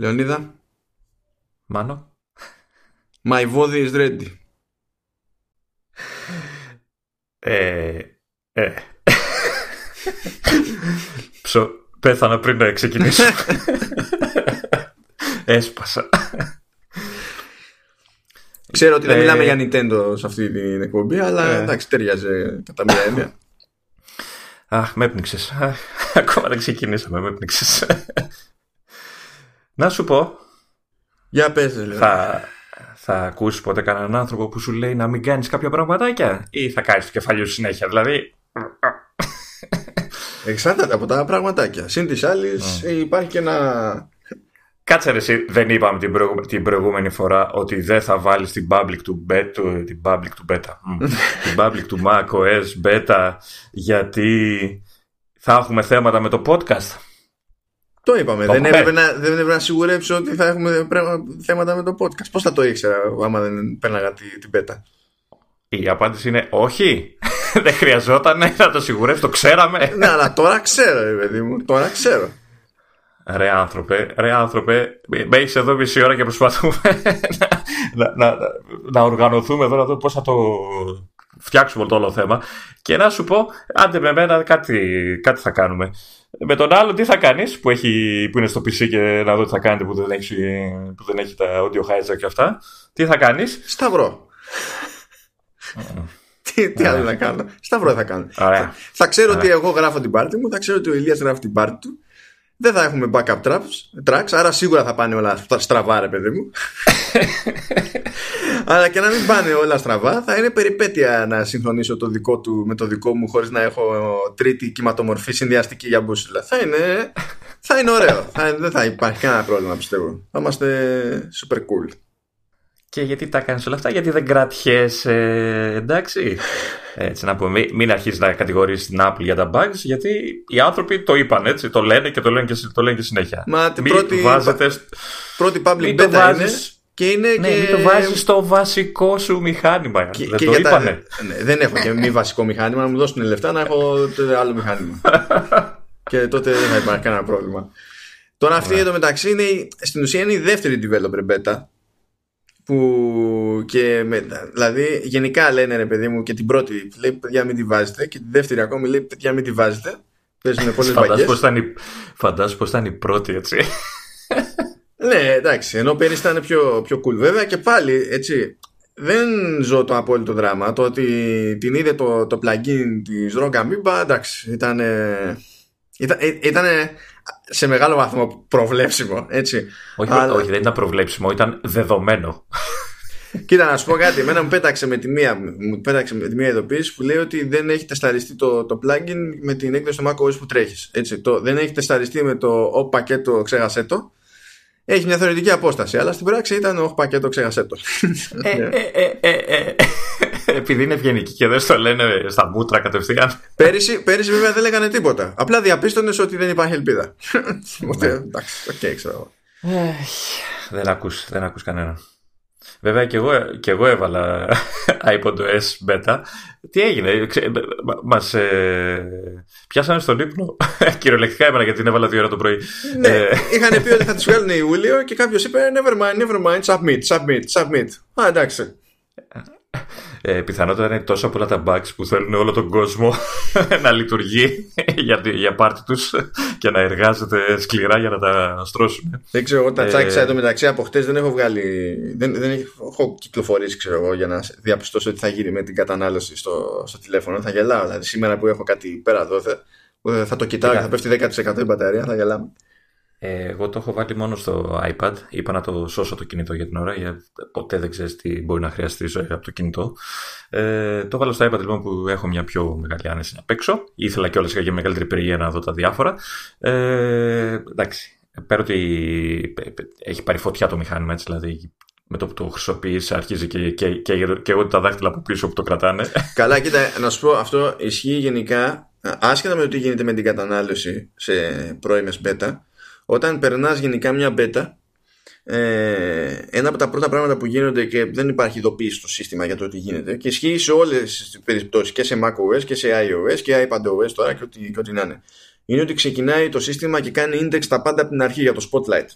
Λεωνίδα. Μάνο. My body is ready. Ε, ε. Ψω, πέθανα πριν να ξεκινήσω. Έσπασα. Ξέρω ότι δεν Ε, μιλάμε για Nintendo σε αυτή την εκπομπή, αλλά Ε. εντάξει, ταιριάζει κατά μία έννοια. Αχ, με έπνιξες. Αχ, Ακόμα δεν ξεκινήσαμε, με έπνιξες. Να σου πω, Για πες, ρε, λέω. θα, θα ακούσεις ποτέ κανέναν άνθρωπο που σου λέει να μην κάνεις κάποια πραγματάκια ή θα κάνεις το κεφάλι σου συνέχεια. Δηλαδή, Εξάρτητα από τα πραγματάκια. Συν της άλλης, υπάρχει και ένα. κάτσε ρε εσύ, δεν είπαμε την, προηγου- την προηγούμενη φορά ότι δεν θα βάλεις την public του beta, του- την public του beta, μμ, την public του Mac OS beta γιατί θα έχουμε θέματα με το podcast. Το είπαμε. Το δεν, έχουμε. έπρεπε να, δεν έπρεπε να σιγουρέψω ότι θα έχουμε πρέ- θέματα με το podcast. Πώς θα το ήξερα άμα δεν πέρναγα τη- την πέτα; Η απάντηση είναι όχι. δεν χρειαζόταν να το σιγουρεύσει, το ξέραμε. ναι, αλλά τώρα ξέρω, ρε παιδί μου. Τώρα ξέρω. Ρε άνθρωπε, ρε άνθρωπε, με έχεις εδώ μισή ώρα και προσπαθούμε να, να, να, να οργανωθούμε εδώ να δούμε πώς θα το φτιάξουμε το όλο θέμα. Και να σου πω, άντε με μένα κάτι, κάτι θα κάνουμε. Με τον άλλο τι θα κάνεις που, έχει, που είναι στο PC και να δω τι θα κάνετε που δεν έχει, που δεν έχει τα audio hijack και αυτά. Τι θα κάνεις; Σταυρό. τι, τι άλλο να κάνω; Σταυρό θα κάνω. Ωραία. Θα ξέρω Ωραία. ότι εγώ γράφω την πάρτι μου, θα ξέρω ότι ο Ηλίας γράφει την πάρτι του. Δεν θα έχουμε backup traps, tracks, άρα σίγουρα θα πάνε όλα στα- στραβά, ρε παιδί μου. Αλλά και να μην πάνε όλα στραβά, θα είναι περιπέτεια να συγχρονίσω το δικό του με το δικό μου χωρίς να έχω τρίτη κυματομορφή συνδυαστική για μπούσουλα. Θα είναι, θα είναι ωραίο. θα, δεν θα υπάρχει κανένα πρόβλημα, πιστεύω. Θα είμαστε super cool. Και γιατί τα κάνεις όλα αυτά, γιατί δεν κρατιέσαι, εντάξει. Έτσι να πούμε, μην, μην αρχίσεις να κατηγορείς την Apple για τα bugs, γιατί οι άνθρωποι το είπαν έτσι, το λένε και το λένε και, συ- το λένε και συνέχεια. Μα την μην πρώτη- βάζετε, σ- Πρώτη public Μην το beta βάζεις- είναι και είναι ναι, και... μην το βάζεις στο βασικό σου μηχάνημα. Και, δεν και το για τα- είπανε. ναι, δεν έχω και μη βασικό μηχάνημα, να μου δώσουν λεφτά να έχω το άλλο μηχάνημα. και τότε δεν θα υπάρχει κανένα πρόβλημα. Τώρα αυτή εδώ μεταξύ είναι, η- στην ουσία είναι η δεύτερη developer beta που και με, δηλαδή γενικά λένε ρε παιδί μου και την πρώτη λέει παιδιά μην τη βάζετε και τη δεύτερη ακόμη λέει παιδιά μην τη βάζετε παίζουν πολλές Φαντάσου μπαγκές πώς, ήταν η, φαντάσου πώς ήταν η πρώτη, έτσι. Ναι, εντάξει, ενώ πέρυσι ήταν πιο, πιο cool. Βέβαια και πάλι, έτσι, δεν ζω το απόλυτο δράμα. Το ότι την είδε το, το plugin της Rock Amoeba, εντάξει, ήταν. Ήταν, ήτανε σε μεγάλο βαθμό προβλέψιμο, έτσι. όχι, Αλλά- όχι, δεν ήταν προβλέψιμο, ήταν δεδομένο. Κοίτα, να σου πω κάτι. Εμένα μου πέταξε με τη μία, μου πέταξε με τη μία ειδοποίηση που λέει ότι δεν έχει τεσταριστεί το, το plugin με την έκδοση του macOS που τρέχεις. Έτσι, το, δεν έχει τεσταριστεί με το ο πακέτο, ξέχασέ το. Έχει μια θεωρητική απόσταση, αλλά στην πράξη ήταν ο πακέτο, ξέχασέ το. Ε, ε, ε, ε, ε. Επειδή είναι ευγενικοί και δεν στο λένε στα μούτρα κατευθείαν. πέρυσι, πέρυσι βέβαια δεν λέγανε τίποτα. Απλά διαπίστωνες ότι δεν υπάρχει ελπίδα. Οπότε, εντάξει, οκ, ξέρω εγώ. δεν ακούς, δεν ακούς κανέναν. Βέβαια και εγώ, και εγώ έβαλα iPod S beta. Τι έγινε, ξε, μα- μας ε, πιάσανε στον ύπνο. Κυριολεκτικά έμενα γιατί την έβαλα δύο ώρα το πρωί. ναι, Ε, είχαν πει ότι θα τους βγάλουν Ιούλιο και κάποιος είπε never mind, never mind, submit, submit, submit. Α, εντάξει. Ε, πιθανότατα είναι τόσα πολλά τα bugs που θέλουν όλο τον κόσμο να λειτουργεί για, τη- για πάρτι τους και να εργάζεται σκληρά για να τα στρώσουν. Δεν ξέρω, εγώ τα Ε, τσάκισα εδώ μεταξύ από χτες δεν έχω βγάλει. Δεν, δεν έχω κυκλοφορήσει, ξέρω εγώ, για να διαπιστώσω τι θα γίνει με την κατανάλωση στο, στο τηλέφωνο. Θα γελάω. Δηλαδή, σήμερα που έχω κάτι πέρα δόθε, που θα το κοιτάω και θα πέφτει 10% η μπαταρία, θα γελάμε. Ε, εγώ το έχω βάλει μόνο στο iPad. Είπα να το σώσω το κινητό για την ώρα, γιατί ποτέ δεν ξέρεις τι μπορεί να χρειαστεί από το κινητό. Ε, το βάλω στο iPad λοιπόν που έχω μια πιο μεγάλη άνεση να παίξω. Ήθελα κιόλας για μεγαλύτερη περιέργεια να δω τα διάφορα. Ε, εντάξει. Πέρα ότι έχει πάρει φωτιά το μηχάνημα, έτσι, δηλαδή με το που το χρησιμοποιείς αρχίζει και, και, και, και εγώ τα δάχτυλα από πίσω που το κρατάνε. Καλά, κοίτα, να σου πω, αυτό ισχύει γενικά άσχετα με το τι γίνεται με την κατανάλωση σε πρώιμες beta. Όταν περνάς γενικά μια beta, ε, ένα από τα πρώτα πράγματα που γίνονται και δεν υπάρχει ειδοποίηση στο σύστημα για το τι γίνεται και ισχύει σε όλες τις περιπτώσεις και σε macOS και σε iOS και iPadOS τώρα και ό,τι, και ό,τι να είναι. Είναι ότι ξεκινάει το σύστημα και κάνει index τα πάντα από την αρχή για το Spotlight.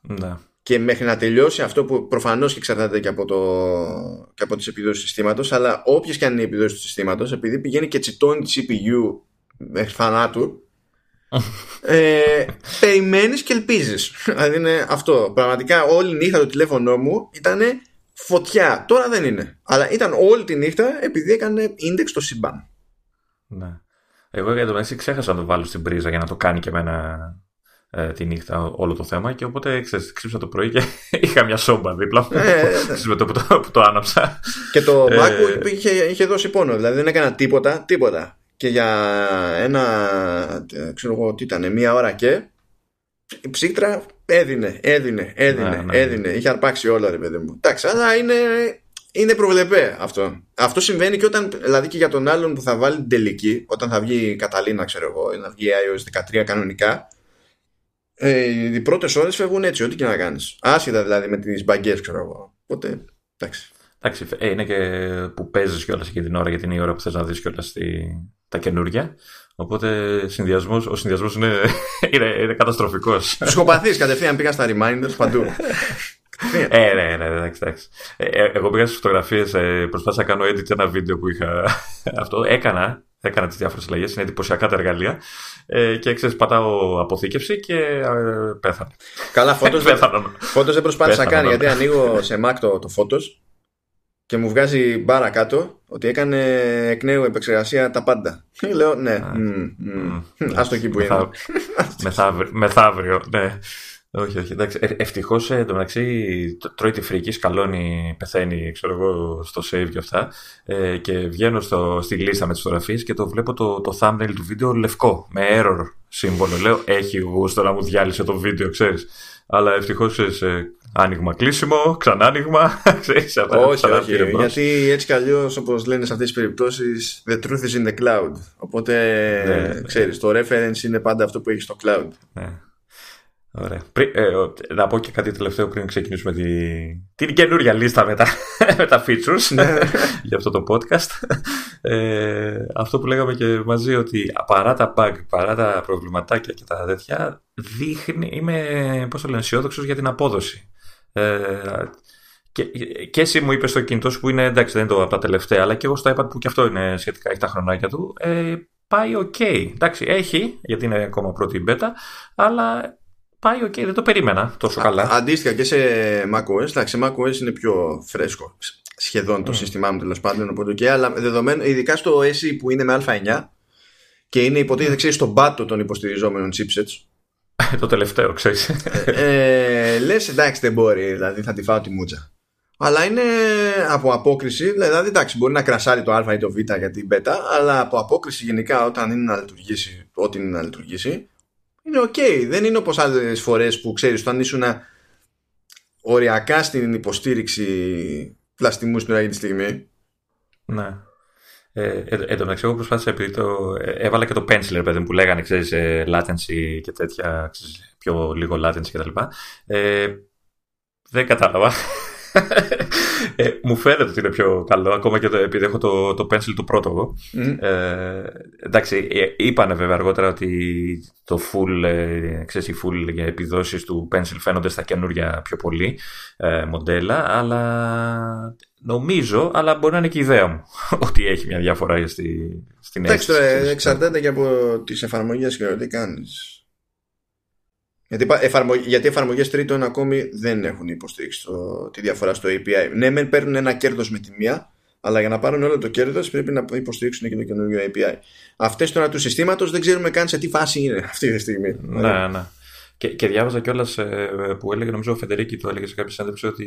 Ναι. Και μέχρι να τελειώσει αυτό που προφανώς και εξαρτάται και από, το, και από τις επιδόσεις του συστήματος, αλλά όποιες και αν είναι οι επιδόσεις του συστήματος, επειδή πηγαίνει και τσιτώνει τη CPU μέχρι θανάτου, ε, περιμένεις και ελπίζεις. δηλαδή είναι αυτό. Πραγματικά όλη νύχτα το τηλέφωνό μου ήταν φωτιά. Τώρα δεν είναι. Αλλά ήταν όλη τη νύχτα επειδή έκανε index στο σύμπαν. Ναι. Εγώ για το μεταξύ ξέχασα να το βάλω στην πρίζα για να το κάνει και εμένα ε, τη νύχτα όλο το θέμα και οπότε ξέρεις, ξύψα το πρωί και είχα μια σόμπα δίπλα μου ε, με το που, το που το άναψα. Και το ε, MacBook είχε, είχε δώσει πόνο, δηλαδή δεν έκανα τίποτα, τίποτα. Και για ένα, ξέρω εγώ τι ήταν, μία ώρα και η ψύκτρα έδινε, έδινε, έδινε, ναι, ναι. έδινε. Είχε αρπάξει όλα ρε παιδί μου. Εντάξει, αλλά είναι, είναι προβλεπέ αυτό. Αυτό συμβαίνει και όταν, δηλαδή και για τον άλλον που θα βάλει την τελική, όταν θα βγει η Καταλήνα, ξέρω εγώ, ή να βγει iOS 13 κανονικά, ε, οι πρώτες ώρες φεύγουν έτσι, ό,τι και να κάνεις. Άσχετα δηλαδή με τις μπαγκές, ξέρω εγώ. Οπότε, εντάξει. Εντάξει, ε, είναι και που παίζεις κιόλας εκείνη την ώρα, γιατί είναι η ώρα που θες να δεις κιόλας τα καινούργια. Οπότε συνδυασμός, ο συνδυασμός είναι, είναι, είναι καταστροφικός. Ψυχοπαθή κατευθείαν πήγα στα reminders παντού. ε, ναι, ναι, εντάξει, εντάξει. Ε, ε, εγώ πήγα στις φωτογραφίες, ε, προσπάθησα να κάνω edit ένα βίντεο που είχα. Αυτό έκανα, έκανα τις διάφορες αλλαγές, είναι εντυπωσιακά τα εργαλεία. Ε, και ξέρεις, πατάω αποθήκευση και ε, πέθανε. Καλά, φώτος δεν προσπάθησα να κάνει, γιατί ανοίγω σε Mac το, το και μου βγάζει μπάρα κάτω ότι έκανε εκ νέου επεξεργασία τα πάντα. Λέω ναι, α το εκεί που είναι. Μεθαύριο, ναι. Όχι, όχι. Εντάξει. Ε, Ευτυχώς εντωμεταξύ τρώει τη φρική, σκαλώνει, πεθαίνει, ξέρω εγώ, στο save και αυτά. Ε, και βγαίνω στο, στη λίστα με τις φωτογραφίες και το βλέπω το, το thumbnail του βίντεο λευκό, με error σύμβολο. Λέω, έχει γούστο να μου διάλυσε το βίντεο, ξέρεις. Αλλά ευτυχώς σε άνοιγμα, κλείσιμο, ξανά άνοιγμα. Ξέρεις, όχι, όχι. Γιατί έτσι κι αλλιώς, όπως λένε σε αυτές τις περιπτώσεις, the truth is in the cloud. Οπότε, ναι, ξέρεις, το reference είναι πάντα αυτό που έχεις στο cloud. Ναι. Ωραία. ε, να πω και κάτι τελευταίο πριν ξεκινήσουμε τη, την καινούρια λίστα με τα, με τα features ναι. για αυτό το podcast. Ε, αυτό που λέγαμε και μαζί ότι παρά τα bug, παρά τα προβληματάκια και τα τέτοια, δείχνει, είμαι πώς το λένε, αισιόδοξος για την απόδοση. Ε, και, και εσύ μου είπες στο κινητό σου που είναι εντάξει, δεν είναι το από τα τελευταία, αλλά και εγώ στο iPad που και αυτό είναι σχετικά, έχει τα χρονάκια του. Ε, πάει ok. Εντάξει, έχει, γιατί είναι ακόμα πρώτη beta, αλλά πάει ok, δεν το περίμενα τόσο καλά. Αντίστοιχα και σε macOS, εντάξει, σε macOS είναι πιο φρέσκο σχεδόν το mm. σύστημά μου τέλος πάντων, οπότε okay, αλλά δεδομένου, ειδικά στο SE που είναι με Α9 και είναι υποτίθεται, ξέρεις, στον πάτο των υποστηριζόμενων chipsets. το τελευταίο, ξέρεις. ε, Λες, εντάξει, δεν μπορεί, δηλαδή θα τη φάω τη μούτσα. Αλλά είναι από απόκριση, δηλαδή εντάξει, μπορεί να κρασάρει το Α ή το Β για την Β, αλλά από απόκριση γενικά όταν είναι να λειτουργήσει, ό,τι είναι να λειτουργήσει, είναι οκ. Δεν είναι όπως άλλες φορές που ξέρεις όταν ήσουν οριακά στην υποστήριξη πλαστιμού στην άλλη τη στιγμή. Ναι. Ε, ε, εν τω μεταξύ, εγώ προσπάθησα επειδή το. Ε, έβαλα και το pencil, παιδί που λέγανε, ξέρεις, ε, latency και τέτοια, ξέρεις, πιο λίγο latency κτλ. Ε, δεν κατάλαβα ε, μου φαίνεται ότι είναι πιο καλό, ακόμα και το, επειδή έχω το, το pencil του πρώτο Ε, εντάξει, ε, είπανε βέβαια αργότερα ότι το full, ε, ξέρεις, οι full για επιδόσεις του pencil φαίνονται στα καινούργια πιο πολύ ε, μοντέλα, αλλά νομίζω, αλλά μπορεί να είναι και η ιδέα μου, ότι έχει μια διαφορά στη, στην Εντάξει, εξαρτάται και από τις εφαρμογές και τι κάνεις. Γιατί, εφαρμο... γιατί εφαρμογές τρίτων ακόμη δεν έχουν υποστήριξει το... τη διαφορά στο API. Ναι, μεν παίρνουν ένα κέρδος με τη μία, αλλά για να πάρουν όλο το κέρδος πρέπει να υποστηρίξουν και το καινούργιο API. Αυτές τώρα του συστήματος δεν ξέρουμε καν σε τι φάση είναι αυτή τη στιγμή. Ναι, ναι. Και, και διάβαζα κιόλας ε, που έλεγε, νομίζω ο Φεντερίκη το έλεγε σε κάποια συνέντευξη ότι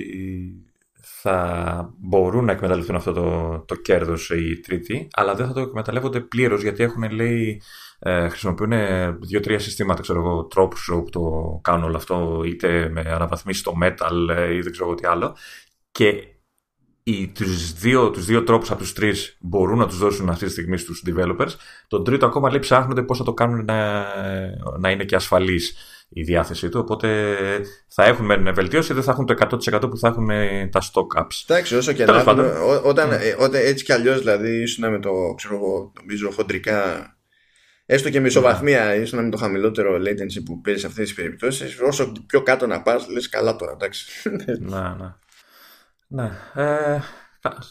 θα μπορούν να εκμεταλλευτούν αυτό το, το κέρδος οι τρίτοι, αλλά δεν θα το εκμεταλλεύονται πλήρως γιατί έχουν λέει ε, χρησιμοποιούν δύο-τρία συστήματα, ξέρω εγώ, τρόπους που το κάνουν όλο αυτό, είτε με αναβαθμίσεις στο metal ε, ή δεν ξέρω τι άλλο. Και οι, τους, δύο, τους δύο τρόπους από τους τρεις μπορούν να τους δώσουν αυτή τη στιγμή στους developers. Τον τρίτο ακόμα λέει ψάχνονται πώς θα το κάνουν να, να είναι και ασφαλής η διάθεσή του. Οπότε θα έχουν με βελτίωση, δεν θα έχουν το 100% που θα έχουν τα stock apps. Εντάξει, όσο και να όταν, mm. όταν έτσι κι αλλιώς δηλαδή ήσουν με το, ξέρω εγώ, νομίζω χοντρικά έστω και μισοβαθμία, ναι. ίσω να είναι το χαμηλότερο latency που παίζει σε αυτές τις περιπτώσεις, όσο πιο κάτω να πας, λες καλά τώρα, εντάξει. Ναι, ναι. ναι. Ε,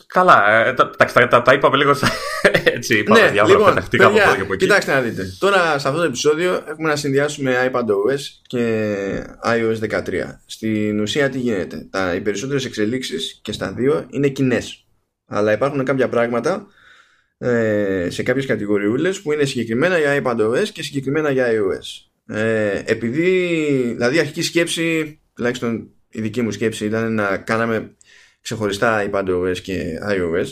καλά, ε, τα, τα, τα, τα, είπαμε λίγο έτσι. Είπαμε, ναι, λοιπόν, παιδιά, κοιτάξτε να δείτε. Τώρα σε αυτό το επεισόδιο έχουμε να συνδυάσουμε iPadOS και iOS 13. Στην ουσία τι γίνεται; Τα, οι περισσότερες εξελίξεις και στα δύο είναι κοινές. Αλλά υπάρχουν κάποια πράγματα ε, σε κάποιες κατηγοριούλες που είναι συγκεκριμένα για iPadOS και συγκεκριμένα για iOS. Ε, επειδή, δηλαδή αρχική σκέψη, τουλάχιστον η δική μου σκέψη ήταν να κάναμε ξεχωριστά iPadOS και iOS.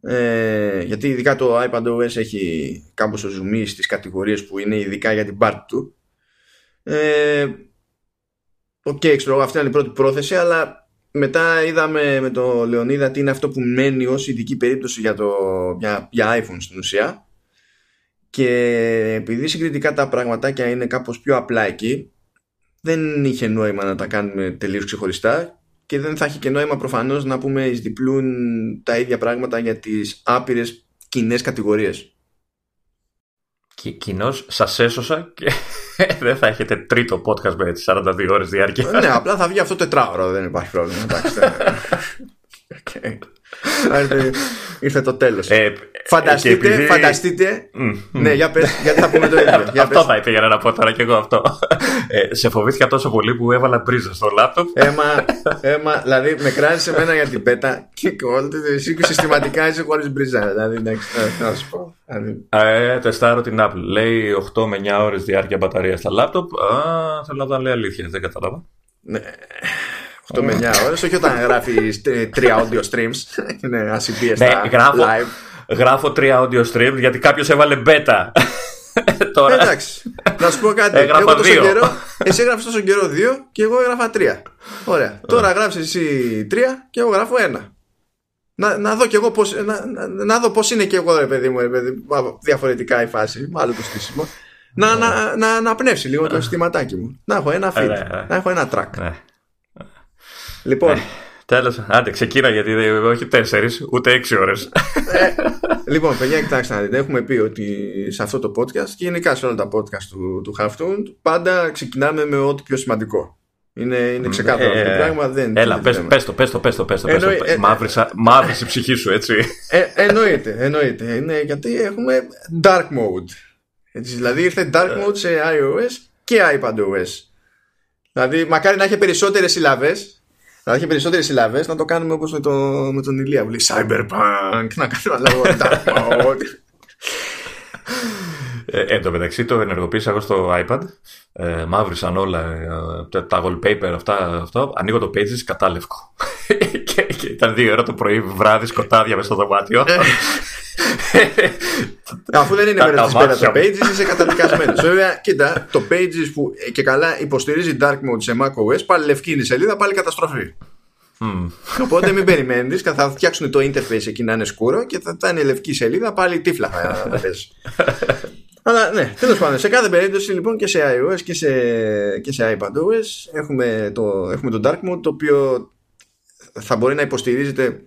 Ε, γιατί ειδικά το iPadOS έχει κάπως ζουμί στις κατηγορίες που είναι ειδικά για την πάρτη του. Ε, OK, okay, ξέρω αυτή είναι η πρώτη πρόθεση, αλλά μετά είδαμε με το Λεωνίδα τι είναι αυτό που μένει ως ειδική περίπτωση για, το, για, για iPhone στην ουσία. Και επειδή συγκριτικά τα πραγματάκια είναι κάπως πιο απλά εκεί δεν είχε νόημα να τα κάνουμε τελείως ξεχωριστά και δεν θα έχει και νόημα προφανώς να πούμε εις διπλούν τα ίδια πράγματα για τις άπειρες κοινές κατηγορίες. Κοινώς σας έσωσα και δεν θα έχετε τρίτο podcast με 42 ώρες διάρκεια. ναι, απλά θα βγει αυτό τετράωρο, δεν υπάρχει πρόβλημα. okay. Ήρθε το τέλος. Ε, φανταστείτε, επειδή... φανταστείτε. Ναι, για πες, γιατί θα πούμε το ίδιο. Για αυτό θα ήθελα να πω τώρα και εγώ αυτό. Ε, σε φοβήθηκα τόσο πολύ που έβαλα μπρίζα στο λάπτοπ. Έμα, έμα, δηλαδή με κράτησε εμένα για την πέτα και εσύ συστηματικά είσαι χωρίς μπρίζα. Δηλαδή, εντάξει, να σου πω. Δηλαδή. Ε, τεστάρω την Apple. Λέει 8 με 9 ώρες διάρκεια μπαταρία στα λάπτοπ. Α, θέλω να λέει αλήθεια, δεν κατάλαβα. Ναι. 8 με 9 ώρες, όχι όταν γράφει τρία audio streams. Είναι ασυμπίεστα ναι, γράφω, live. Γράφω τρία audio streams γιατί κάποιος έβαλε beta. Τώρα. Εντάξει. Να σου πω κάτι. εγώ τόσο καιρό, εσύ έγραφες τόσο καιρό δύο και εγώ έγραφα τρία. Ωραία. Τώρα γράφει εσύ τρία και εγώ γράφω ένα. Να, να δω κι εγώ πώς, να, να, να δω πώς είναι και εγώ ρε παιδί μου ρε παιδί, διαφορετικά η φάση άλλο το στήσιμο να, να, να, να πνεύσει λίγο το συστηματάκι μου να έχω ένα feed, να έχω ένα track ναι. Λοιπόν. Ε, Τέλος. Άντε, ξεκίνα γιατί όχι τέσσερις, ούτε έξι ώρες. Ε, λοιπόν, παιδιά, κοιτάξτε να δείτε. Έχουμε πει ότι σε αυτό το podcast και γενικά σε όλα τα podcast του, του Halftone πάντα ξεκινάμε με ό,τι πιο σημαντικό. Είναι, είναι ξεκάθαρο ε, αυτό το πράγμα. Δεν, έλα, πες, πες το, πες το, πες το, πες το. Εννοεί, ε, μαύρησε η ψυχή σου, έτσι. Ε, εννοείται, εννοείται. Είναι γιατί έχουμε dark mode. Έτσι, δηλαδή ήρθε dark mode σε iOS και iPadOS. Δηλαδή, μακάρι να έχει περισσότερες συλλαβέ να έχει περισσότερες συλλαβέ, να το κάνουμε όπως με, το, με τον Ηλία που λέει Cyberpunk, να κάνουμε λόγο Dark ε, εν τω μεταξύ το ενεργοποίησα εγώ στο iPad. Ε, μαύρισαν όλα ε, τα wallpaper αυτά, αυτό. Ανοίγω το Pages κατάλευκο. Και, και ήταν δύο ώρα το πρωί, βράδυ, σκοτάδια μέσα στο δωμάτιο. Ε. Αφού δεν είναι μέρα της πέρα το Pages, είσαι καταδικασμένος. Βέβαια, κοίτα, το Pages που και καλά υποστηρίζει Dark Mode σε macOS, πάλι λευκή είναι η σελίδα, πάλι καταστροφή. Mm. Οπότε μην περιμένεις, θα φτιάξουν το interface εκεί να είναι σκούρο και θα, είναι λευκή σελίδα, πάλι τύφλα θα παίζει. Αλλά ναι, τέλος πάντων, σε κάθε περίπτωση λοιπόν και σε iOS και σε, και σε iPadOS έχουμε το, έχουμε το Dark Mode το οποίο θα μπορεί να υποστηρίζεται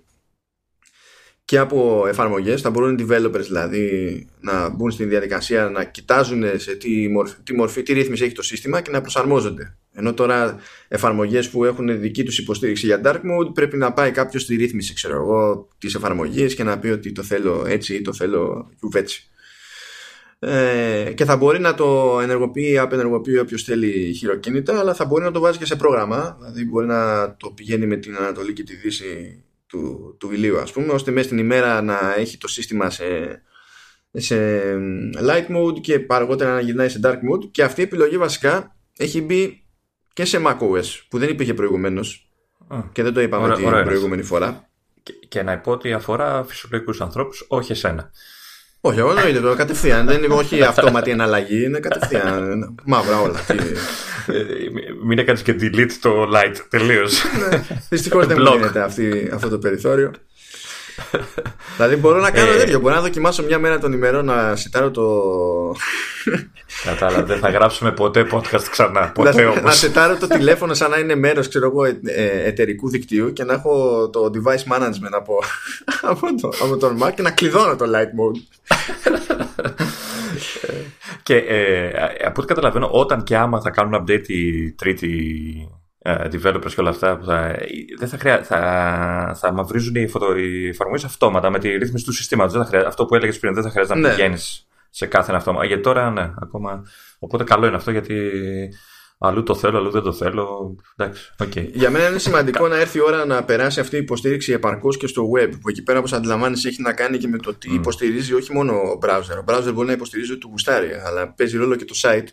και από εφαρμογές θα μπορούν οι developers δηλαδή να μπουν στην διαδικασία να κοιτάζουν σε τι μορφή, τι, μορφή, τι ρύθμιση έχει το σύστημα και να προσαρμόζονται. Ενώ τώρα εφαρμογές που έχουν δική τους υποστήριξη για dark mode πρέπει να πάει κάποιος στη ρύθμιση ξέρω εγώ της εφαρμογής και να πει ότι το θέλω έτσι ή το θέλω γιουβέτσι ε, και θα μπορεί να το ενεργοποιεί ή απενεργοποιεί όποιος θέλει χειροκίνητα αλλά θα μπορεί να το βάζει και σε πρόγραμμα. Δηλαδή μπορεί να το πηγαίνει με την Ανατολή και τη Δύση του, του ηλίου ας πούμε ώστε μέσα στην ημέρα να έχει το σύστημα σε, σε light mode και αργότερα να γυρνάει σε dark mode. Και αυτή η επιλογή βασικά έχει μπει και σε macOS που δεν υπήρχε προηγουμένως. και δεν το είπαμε ωραία, την ωραία, προηγούμενη φορά. Και, και να πω ότι αφορά φυσιολογικούς ανθρώπους όχι εσένα όχι, εγώ εννοείται το κατευθείαν. Δεν είναι όχι αυτόματη εναλλαγή, είναι κατευθείαν. Μαύρα όλα. Ε, μην έκανες και delete το light τελείως. Ναι, Δυστυχώς δεν μου γίνεται αυτό το περιθώριο δηλαδή μπορώ να κάνω ε, τέτοιο. Μπορώ να δοκιμάσω μια μέρα των ημερών να σιτάρω το. Κατάλαβα. Δεν θα γράψουμε ποτέ podcast ξανά. Ποτέ να, όμως. να σετάρω το τηλέφωνο σαν να είναι μέρος ε, ε, εταιρικού δικτύου και να έχω το device management από, από, το, από τον Mac και να κλειδώνω το light mode. Και ε, από ό,τι καταλαβαίνω, όταν και άμα θα κάνουν update η τρίτη ε, developers και όλα αυτά, θα, δεν θα, χρειά, θα, θα μαυρίζουν οι, φωτο, οι εφαρμογές αυτόματα με τη ρύθμιση του συστήματος. Αυτό που έλεγες πριν, δεν θα χρειάζεται ναι. να πηγαίνεις σε κάθε αυτό. Γιατί τώρα, ναι, ακόμα. Οπότε καλό είναι αυτό γιατί αλλού το θέλω, αλλού δεν το θέλω. Εντάξει, okay. Για μένα είναι σημαντικό να έρθει η ώρα να περάσει αυτή η υποστήριξη επαρκώς και στο web. Που εκεί πέρα, όπως αντιλαμβάνει, έχει να κάνει και με το τι mm. υποστηρίζει όχι μόνο ο browser. Ο browser μπορεί να υποστηρίζει ότι του γουστάρει, αλλά παίζει ρόλο και το site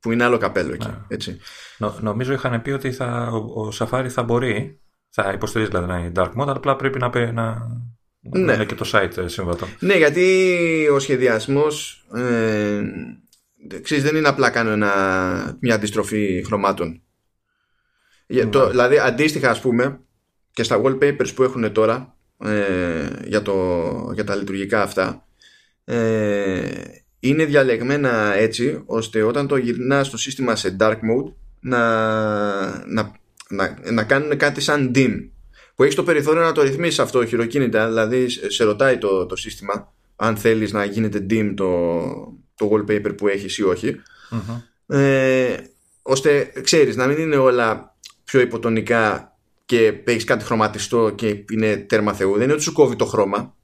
που είναι άλλο καπέλο εκεί. Yeah. Έτσι. Νο, νομίζω είχαν πει ότι θα, ο, ο Safari θα μπορεί, θα υποστηρίζει δηλαδή να είναι dark mode, αλλά απλά πρέπει να, να, ναι. είναι και το site ε, συμβατό. Ναι, γιατί ο σχεδιασμός. Ε, ξέρεις, δεν είναι απλά κάνω ένα, μια αντιστροφή χρωμάτων. Mm. Το, δηλαδή αντίστοιχα ας πούμε και στα wallpapers που έχουν τώρα ε, για, το, για τα λειτουργικά αυτά ε, είναι διαλεγμένα έτσι ώστε όταν το γυρνάς στο σύστημα σε dark mode να, να, να, να κάνουν κάτι σαν dim που έχεις το περιθώριο να το ρυθμίσεις αυτό χειροκίνητα δηλαδή σε ρωτάει το, το σύστημα αν θέλεις να γίνεται dim το, το wallpaper που έχεις ή όχι ε, ώστε ξέρεις να μην είναι όλα πιο υποτονικά και έχεις κάτι χρωματιστό και είναι τέρμα θεού δεν είναι ότι σου κόβει το χρώμα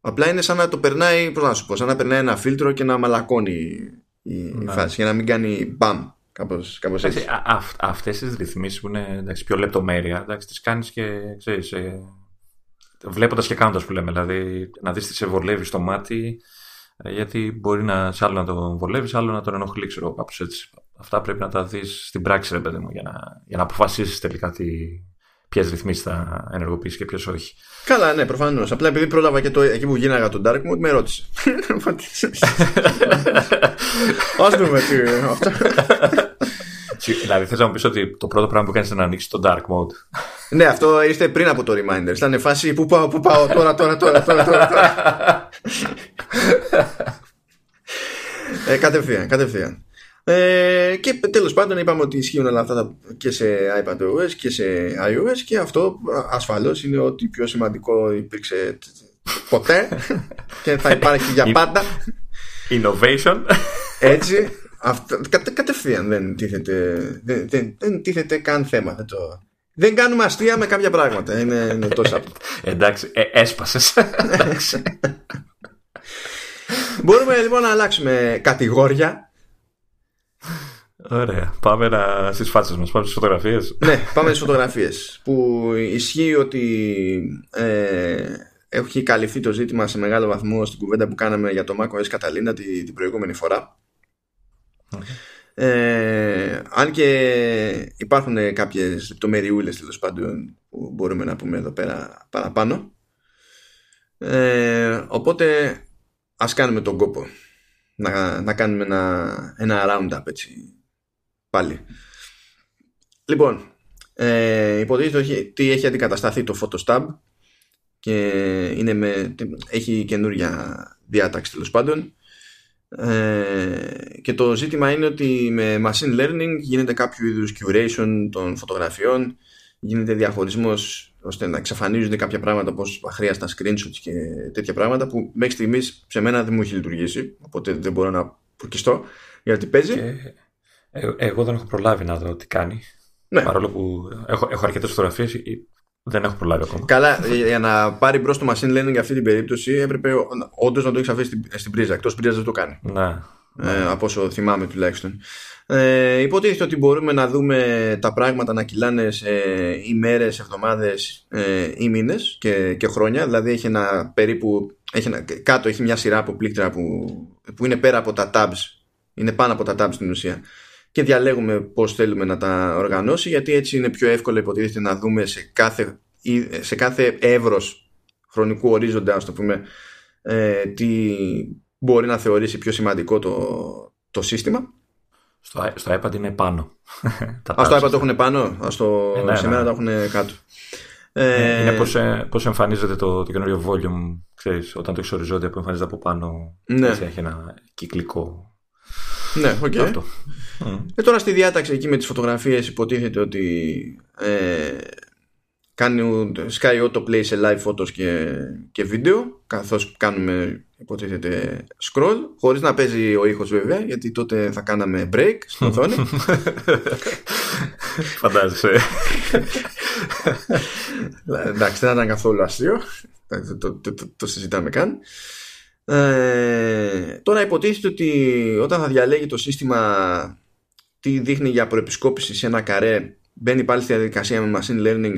απλά είναι σαν να το περνάει πώς να σου πω, σαν να περνάει ένα φίλτρο και να μαλακώνει η ναι. φάση για να μην κάνει μπαμ Κάπως, κάπως έτσι. Α, αυτές τις ρυθμίσεις που είναι εντάξει, πιο λεπτομέρεια εντάξει, τις κάνεις και ξέρεις, ε, βλέποντας και κάνοντας που λέμε δηλαδή να δεις τις σε βολεύει στο μάτι ε, γιατί μπορεί να, σε άλλο να τον βολεύεις, άλλο να τον ενοχλείς, ξέρω κάπως έτσι. Αυτά πρέπει να τα δεις στην πράξη, ρε παιδί μου, για να, για να αποφασίσεις τελικά τι, ποιες ρυθμίσεις θα ενεργοποιήσει και ποιες όχι. Καλά, ναι, προφανώς. Απλά επειδή πρόλαβα και το, εκεί που γίναγα τον Dark Mode, με ρώτησε. Α δούμε τι αυτό. Δηλαδή, θες να μου πεις ότι το πρώτο πράγμα που κάνεις είναι να ανοίξεις το Dark Mode. ναι, αυτό ήρθε πριν από το Reminder. Ήταν φάση που πάω, που πάω, τώρα, τώρα, τώρα, τώρα. τώρα. ε, κατευθείαν, κατευθείαν. Ε, και τέλος πάντων είπαμε ότι ισχύουν όλα αυτά και σε iPadOS και σε iOS και αυτό ασφαλώς είναι ότι πιο σημαντικό υπήρξε ποτέ και θα υπάρχει για πάντα. Innovation. Έτσι. Αυτό, κατε, κατευθείαν δεν τίθεται, δεν, δεν, δεν τίθεται καν θέμα. Δεν, το, δεν κάνουμε αστεία με κάποια πράγματα. Είναι, είναι τόσο Εντάξει, ε, έσπασες. Μπορούμε λοιπόν να αλλάξουμε κατηγόρια. Ωραία. Πάμε να... στις φάτσες μας, πάμε στις φωτογραφίες. ναι, πάμε στις φωτογραφίες. Που ισχύει ότι ε, έχει καλυφθεί το ζήτημα σε μεγάλο βαθμό στην κουβέντα που κάναμε για το macOS Καταλήνα την, την προηγούμενη φορά. Ε, αν και υπάρχουν κάποιες λεπτομεριούλες τέλος πάντων που μπορούμε να πούμε εδώ πέρα παραπάνω. Ε, οπότε ας κάνουμε τον κόπο να, να κάνουμε ένα, ένα roundup έτσι πάλι. Λοιπόν, ε, υποτίθεται τι έχει αντικατασταθεί το PhotoStab και είναι με, έχει καινούρια διάταξη τέλος πάντων ε, και το ζήτημα είναι ότι με machine learning γίνεται κάποιο είδους curation των φωτογραφιών γίνεται διαχωρισμός ώστε να εξαφανίζονται κάποια πράγματα όπως αχρίαστα screenshots και τέτοια πράγματα που μέχρι στιγμής σε μένα δεν μου έχει λειτουργήσει οπότε δεν μπορώ να προκιστώ γιατί παίζει και ε, εγώ δεν έχω προλάβει να δω τι κάνει ναι. παρόλο που έχω, έχω αρκετές φωτογραφίες δεν έχω προλάβει ακόμα. Καλά, για να πάρει μπρος το machine learning αυτή την περίπτωση έπρεπε όντως να το έχεις αφήσει στην, στην πρίζα. Εκτός πρίζας δεν το κάνει. Ναι. Ε, από όσο θυμάμαι τουλάχιστον. Ε, υποτίθεται ότι μπορούμε να δούμε τα πράγματα να κυλάνε σε ημέρες, εβδομάδες ε, ή μήνες και, και χρόνια. Δηλαδή έχει ένα περίπου, έχει ένα, κάτω έχει μια σειρά από πλήκτρα που, που είναι πέρα από τα tabs. Είναι πάνω από τα tabs στην ουσία και διαλέγουμε πώς θέλουμε να τα οργανώσει γιατί έτσι είναι πιο εύκολο υποτίθεται να δούμε σε κάθε, σε κάθε εύρος χρονικού ορίζοντα ας το πούμε ε, τι μπορεί να θεωρήσει πιο σημαντικό το, το σύστημα στο, στο iPad είναι πάνω Α, στο iPad το έχουν πάνω Α το, ε, ναι, σε μένα ναι. το έχουν κάτω ε, είναι πώς, ε, πώς εμφανίζεται το, το καινούριο volume ξέρεις, όταν το έχεις οριζόντια που εμφανίζεται από πάνω ναι. έχει ένα κυκλικό ναι, OK. Okay. Mm. Ε, τώρα στη διάταξη εκεί με τις φωτογραφίες υποτίθεται ότι ε, κάνει και auto play σε live photos και, και βίντεο καθώς κάνουμε υποτίθεται scroll χωρίς να παίζει ο ήχος βέβαια γιατί τότε θα κάναμε break στην οθόνη Φαντάζεσαι εντάξει δεν ήταν καθόλου αστείο το, το, το, το συζητάμε καν ε, τώρα υποτίθεται ότι όταν θα διαλέγει το σύστημα τι δείχνει για προεπισκόπηση σε ένα καρέ μπαίνει πάλι στη διαδικασία με machine learning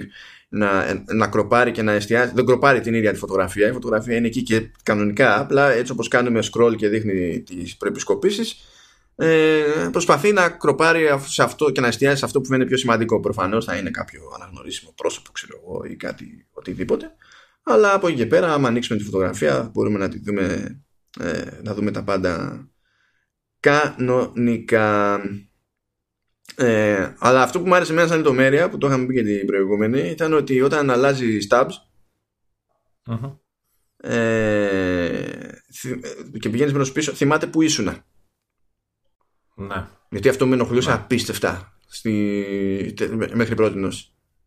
να, να κροπάρει και να εστιάζει. Δεν κροπάρει την ίδια τη φωτογραφία. Η φωτογραφία είναι εκεί και κανονικά. Απλά έτσι όπως κάνουμε scroll και δείχνει τις προεπισκοπήσεις, ε, προσπαθεί να κροπάρει σε αυτό και να εστιάζει σε αυτό που είναι πιο σημαντικό. Προφανώς θα είναι κάποιο αναγνωρίσιμο πρόσωπο, ξέρω εγώ, ή κάτι οτιδήποτε. Αλλά από εκεί και πέρα, άμα ανοίξουμε τη φωτογραφία, μπορούμε να τη δούμε, ε, να δούμε τα πάντα κανονικά. Ε, αλλά αυτό που μου άρεσε εμένα σαν λεπτομέρεια που το είχαμε πει και την προηγούμενη ήταν ότι όταν αλλάζει stabs uh-huh. ε, και πηγαίνεις μπρος πίσω, θυμάται που ήσουν. Ναι. Γιατί αυτό με ενοχλούσε ναι. απίστευτα στη, μέχρι πρώτη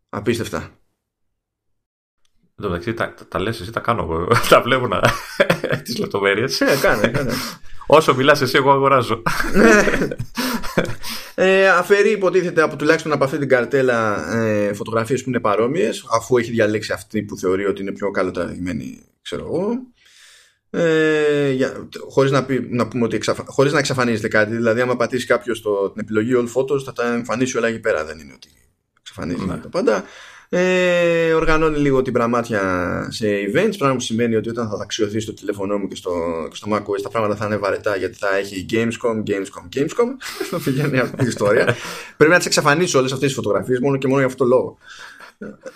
Απίστευτα. Εν τω μεταξύ, τα, τα, τα λες εσύ, τα κάνω εγώ. τα βλέπω να... τις λεπτομέρειες. Ε, κάνε, κάνε. Όσο μιλάς εσύ, εγώ αγοράζω. ε, αφαιρεί υποτίθεται από τουλάχιστον από αυτή την καρτέλα ε, φωτογραφίες που είναι παρόμοιες αφού έχει διαλέξει αυτή που θεωρεί ότι είναι πιο καλοτραβηγμένη ξέρω εγώ ε, για, χωρίς, να πει, να πούμε ότι εξαφ, χωρίς να εξαφανίζεται κάτι δηλαδή άμα πατήσει κάποιος την επιλογή all photos θα τα εμφανίσει όλα εκεί πέρα δεν είναι ότι εξαφανίζει ναι. τα πάντα ε, οργανώνει λίγο την πραμάτια σε events, πράγμα που σημαίνει ότι όταν θα αξιωθεί στο τηλέφωνό μου και στο, και στο macOS τα πράγματα θα είναι βαρετά γιατί θα έχει Gamescom, Gamescom, Gamescom. Θα πηγαίνει αυτή η ιστορία. Πρέπει να τις εξαφανίσω όλες αυτές τις φωτογραφίες μόνο και μόνο για αυτό το λόγο.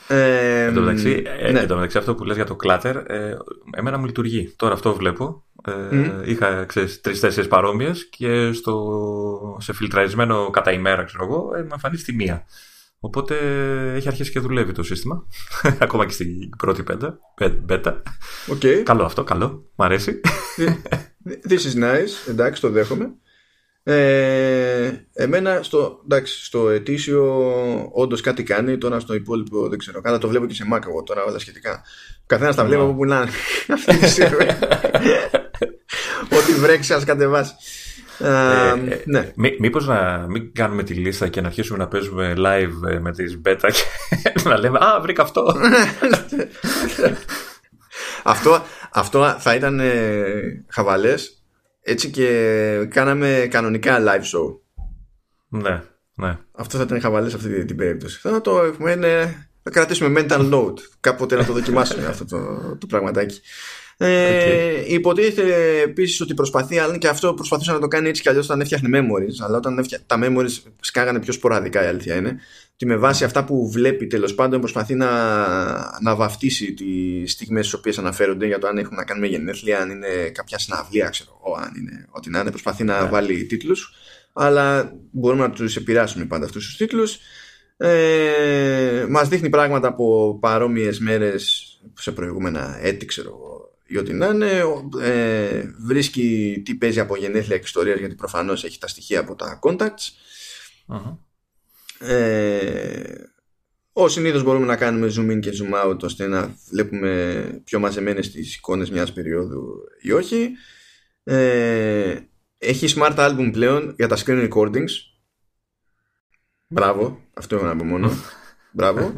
Ε, εν, τω μεταξύ, ε, ναι. μεταξύ, αυτό που λες για το clutter, ε, εμένα μου λειτουργεί. Τώρα αυτό βλέπω. Ε, mm. Είχα τρει-τέσσερι παρόμοιες και στο, σε φιλτραρισμένο κατά ημέρα, ξέρω εγώ, ε, με εμφανίσει τη μία. Οπότε έχει αρχίσει και δουλεύει το σύστημα. Ακόμα και στην πρώτη πέντα. Μπέτα. Okay. Καλό αυτό, καλό. Μ' αρέσει. This is nice. Εντάξει, το δέχομαι. Ε, εμένα στο, εντάξει, στο ετήσιο όντως κάτι κάνει. Τώρα στο υπόλοιπο δεν ξέρω. Κάνα το βλέπω και σε Mac εγώ τώρα όλα σχετικά. Καθένας τα βλέπω που να είναι. Ό,τι βρέξει, ας κατεβάσει. Ε, ε, ναι. μήπως να μην κάνουμε τη λίστα και να αρχίσουμε να παίζουμε live ε, με τις beta και να λέμε «Α, βρήκα αυτό». αυτό, αυτό θα ήταν ε, χαβαλές έτσι και κάναμε κανονικά live show. Ναι, ναι. Αυτό θα ήταν χαβαλές αυτή την, την περίπτωση. Θα το έχουμε, θα κρατήσουμε mental note. Κάποτε να το δοκιμάσουμε αυτό το, το πραγματάκι. Ε, Υποτίθεται επίσης ότι προσπαθεί, αλλά και αυτό προσπαθούσε να το κάνει έτσι κι αλλιώς όταν έφτιαχνε memories. Αλλά όταν έφτια... τα memories σκάγανε πιο σποραδικά, η αλήθεια είναι. Ότι με βάση αυτά που βλέπει τέλος πάντων προσπαθεί να, να βαφτίσει τις στιγμές στις οποίες αναφέρονται για το αν έχουν να κάνουν με γενέθλια, αν είναι κάποια συναυλία, ξέρω εγώ, αν είναι ό,τι να είναι. Προσπαθεί να yeah. Ναι. βάλει τίτλους. Αλλά μπορούμε να τους επηρεάσουμε πάντα αυτούς τους τίτλους. Ε, μας δείχνει πράγματα από παρόμοιες μέρες σε προηγούμενα έτη ξέρω εγώ ή ό,τι να είναι, ε, βρίσκει τι παίζει από γενέθλια και ιστορίες γιατί προφανώς έχει τα στοιχεία από τα contacts. Uh-huh. Ε, ο συνήθως μπορούμε να κάνουμε zoom in και zoom out ώστε να βλέπουμε πιο μαζεμένες τις εικόνες μιας περίοδου ή όχι. Ε, έχει smart album πλέον για τα screen recordings. Μπράβο, αυτό έχω να πω μόνο. Μπράβο.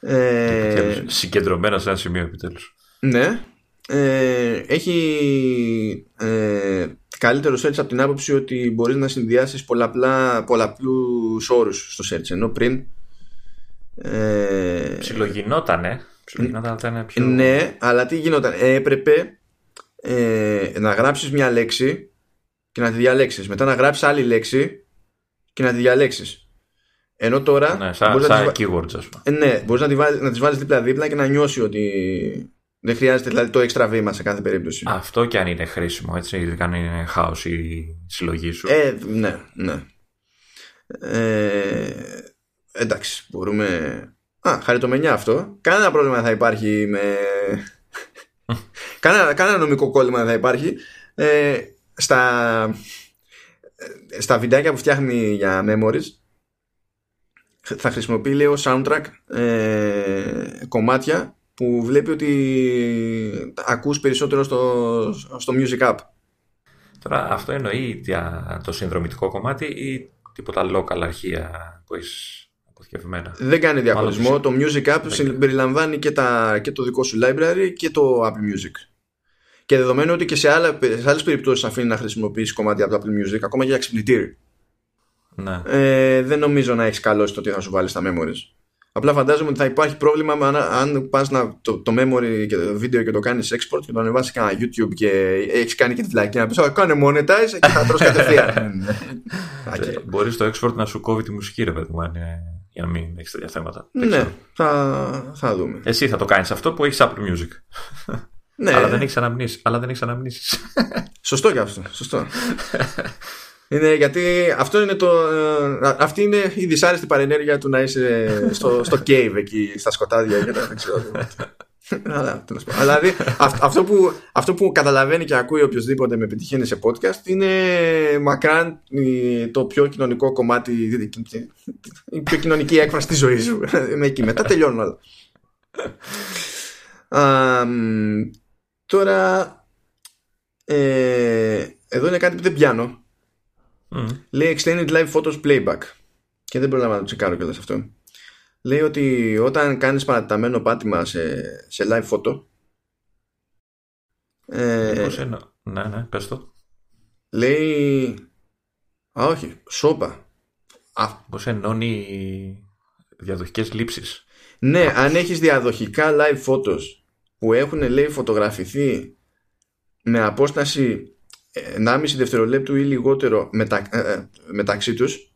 Ε, συγκεντρωμένα σε ένα σημείο επιτέλους. Ναι, ε, έχει ε, καλύτερο search από την άποψη ότι μπορείς να συνδυάσεις πολλαπλά, πολλαπλούς όρους στο search ενώ πριν ε, Ψιλογινότανε. Ψιλογινόταν πιο... Ναι, αλλά τι γινόταν; Έπρεπε ε, να γράψεις μια λέξη και να τη διαλέξεις. Μετά να γράψεις άλλη λέξη και να τη διαλέξεις. Ενώ τώρα ναι, σαν, μπορείς σαν να keywords ας πούμε. Ε, ναι, μπορείς να, τη βάλεις, να τις βάλεις δίπλα-δίπλα και να νιώσει ότι δεν χρειάζεται δηλαδή το έξτρα βήμα σε κάθε περίπτωση. Αυτό και αν είναι χρήσιμο, έτσι, ειδικά αν είναι χάος η συλλογή σου. Ε, ναι, ναι. Ε, εντάξει, μπορούμε... Α, χαριτομενιά αυτό. Κανένα πρόβλημα θα υπάρχει με... κανένα, κανένα νομικό κόλλημα θα υπάρχει. Ε, στα, στα βιντεάκια που φτιάχνει για memories θα χρησιμοποιεί λέει ως soundtrack ε, κομμάτια που βλέπει ότι ακούς περισσότερο στο, στο Music App. Τώρα αυτό εννοεί για το συνδρομητικό κομμάτι ή τίποτα local αρχεία που έχεις αποθηκευμένα; Δεν κάνει διαχωρισμό. Το Music App συμπεριλαμβάνει και, τα, και το δικό σου library και το Apple Music. Και δεδομένου ότι και σε, άλλα, σε άλλες περιπτώσεις αφήνει να χρησιμοποιήσεις κομμάτια από το Apple Music, ακόμα και για ξυπνητήρι. Ναι. Ε, δεν νομίζω να έχεις καλώσει το τι θα σου βάλεις στα memories. Απλά φαντάζομαι ότι θα υπάρχει πρόβλημα αν, αν πας το, το memory και το βίντεο και το κάνεις export και το ανεβάσεις κανένα YouTube και έχεις κάνει και τη φυλακή να πεις: Κάνε monetize και θα τρώσει κατευθείαν. ε, Μπορείς το export να σου κόβει τη μουσική, ρε παιδί μου, για να μην έχεις τέτοια θέματα. Ναι, θα, θα δούμε. Εσύ θα το κάνεις αυτό που έχεις Apple Music. Ναι. Αλλά δεν έχεις αναμνήσεις. Αλλά δεν έχεις αναμνήσεις. Σωστό και αυτό. Σωστό. Είναι γιατί αυτό είναι το, ε, αυτή είναι η δυσάρεστη παρενέργεια του να είσαι στο, στο cave εκεί στα σκοτάδια και δεν ξέρω. Αλλά, δηλαδή, αυτό, που, αυτό που καταλαβαίνει και ακούει οποιοδήποτε με πετυχαίνει σε podcast είναι μακράν το πιο κοινωνικό κομμάτι, η πιο κοινωνική έκφραση της ζωής σου. Με εκεί μετά τελειώνουν όλα. τώρα, ε, εδώ είναι κάτι που δεν πιάνω Λέει Extended Live Photos Playback. Και δεν προλάβα να το τσεκάρω κιόλας αυτό. Λέει ότι όταν κάνεις παρατηταμένο πάτημα σε, σε live photo ε, Ναι, ναι, πες το. Λέει Α, όχι, σώπα. Α. Πώς ενώνει διαδοχικές λήψεις. Ναι, αν έχεις διαδοχικά live photos που έχουν λέει φωτογραφηθεί με απόσταση 1,5 δευτερολέπτου ή λιγότερο μετα, ε, ε, μεταξύ τους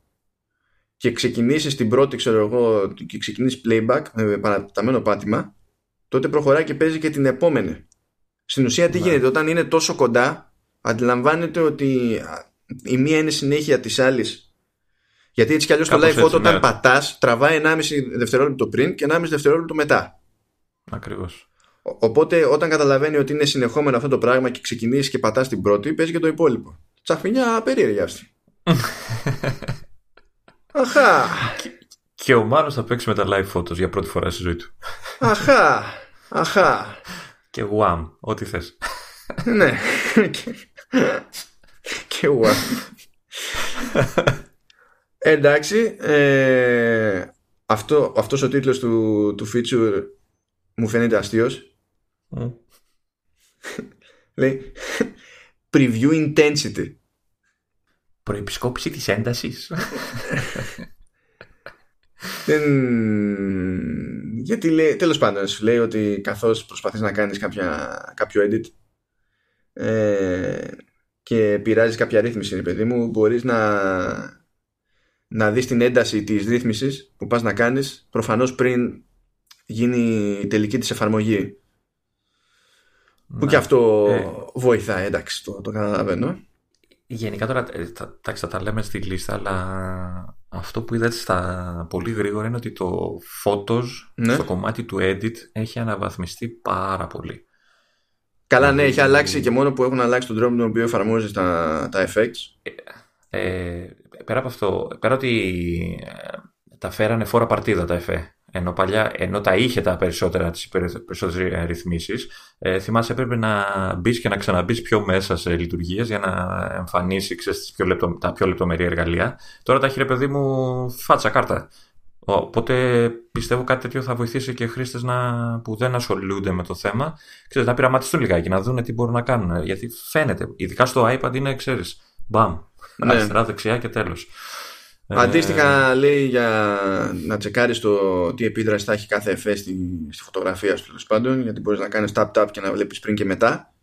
και ξεκινήσεις την πρώτη ξέρω εγώ και ξεκινήσεις playback με παραταμένο πάτημα τότε προχωράει και παίζει και την επόμενη στην ουσία τι ναι. γίνεται όταν είναι τόσο κοντά αντιλαμβάνεται ότι η μία είναι συνέχεια της άλλης γιατί έτσι κι αλλιώς το live photo όταν ναι. πατάς τραβάει 1,5 δευτερόλεπτο πριν και 1,5 δευτερόλεπτο μετά ακριβώς Οπότε όταν καταλαβαίνει ότι είναι συνεχόμενο αυτό το πράγμα και ξεκινήσεις και πατάς την πρώτη, παίζει και το υπόλοιπο. Τσαφινιά περίεργη αυτή. Αχά. Και, ο Μάνος θα παίξει με τα live photos για πρώτη φορά στη ζωή του. Αχά. Αχά. Και wham, ό,τι θες. ναι. και wham. Εντάξει. Ε, αυτό, αυτός ο τίτλος του, του feature μου φαίνεται αστείος Λέει Preview intensity. Προεπισκόπηση της έντασης. Γιατί λέει, τέλος πάντων σου λέει ότι καθώς προσπαθείς να κάνεις κάποια, κάποιο edit ε, και πειράζεις κάποια ρύθμιση παιδί μου μπορείς να να δεις την ένταση της ρύθμισης που πας να κάνεις προφανώς πριν γίνει η τελική της εφαρμογή που και ναι. αυτό ε, βοηθάει, εντάξει, το, το καταλαβαίνω. Γενικά τώρα, ε, τα, θα τα λέμε στη λίστα, αλλά αυτό που είδατε στα πολύ γρήγορα είναι ότι το Photos ναι. στο κομμάτι του Edit έχει αναβαθμιστεί πάρα πολύ. Καλά, ναι, δηλαδή, έχει αλλάξει και μόνο που έχουν αλλάξει τον τρόπο με τον οποίο εφαρμόζεις τα, τα effects. Ε, ε, πέρα από αυτό, πέρα ότι τα φέρανε φόρα παρτίδα τα εφέ ενώ, παλιά, ενώ τα είχε τα περισσότερα, τις περισσότερες ρυθμίσεις, ε, θυμάσαι έπρεπε να μπεις και να ξαναμπεί πιο μέσα σε λειτουργίες για να εμφανίσει ξέρεις, πιο λεπτο, τα πιο λεπτομερή εργαλεία. Τώρα τα έχει ρε παιδί μου φάτσα κάρτα. Οπότε πιστεύω κάτι τέτοιο θα βοηθήσει και χρήστες που δεν ασχολούνται με το θέμα ξέρεις, να πειραματιστούν λιγάκι, να δουν τι μπορούν να κάνουν. Γιατί φαίνεται, ειδικά στο iPad είναι, ξέρεις, μπαμ, ναι. αριστερά, δεξιά και τέλος. Ε, Αντίστοιχα λέει για να τσεκάρεις το τι επίδραση θα έχει κάθε εφέ στη, στη φωτογραφία σου τέλος πάντων γιατί μπορείς να κάνεις tap-tap και να βλέπεις πριν και μετά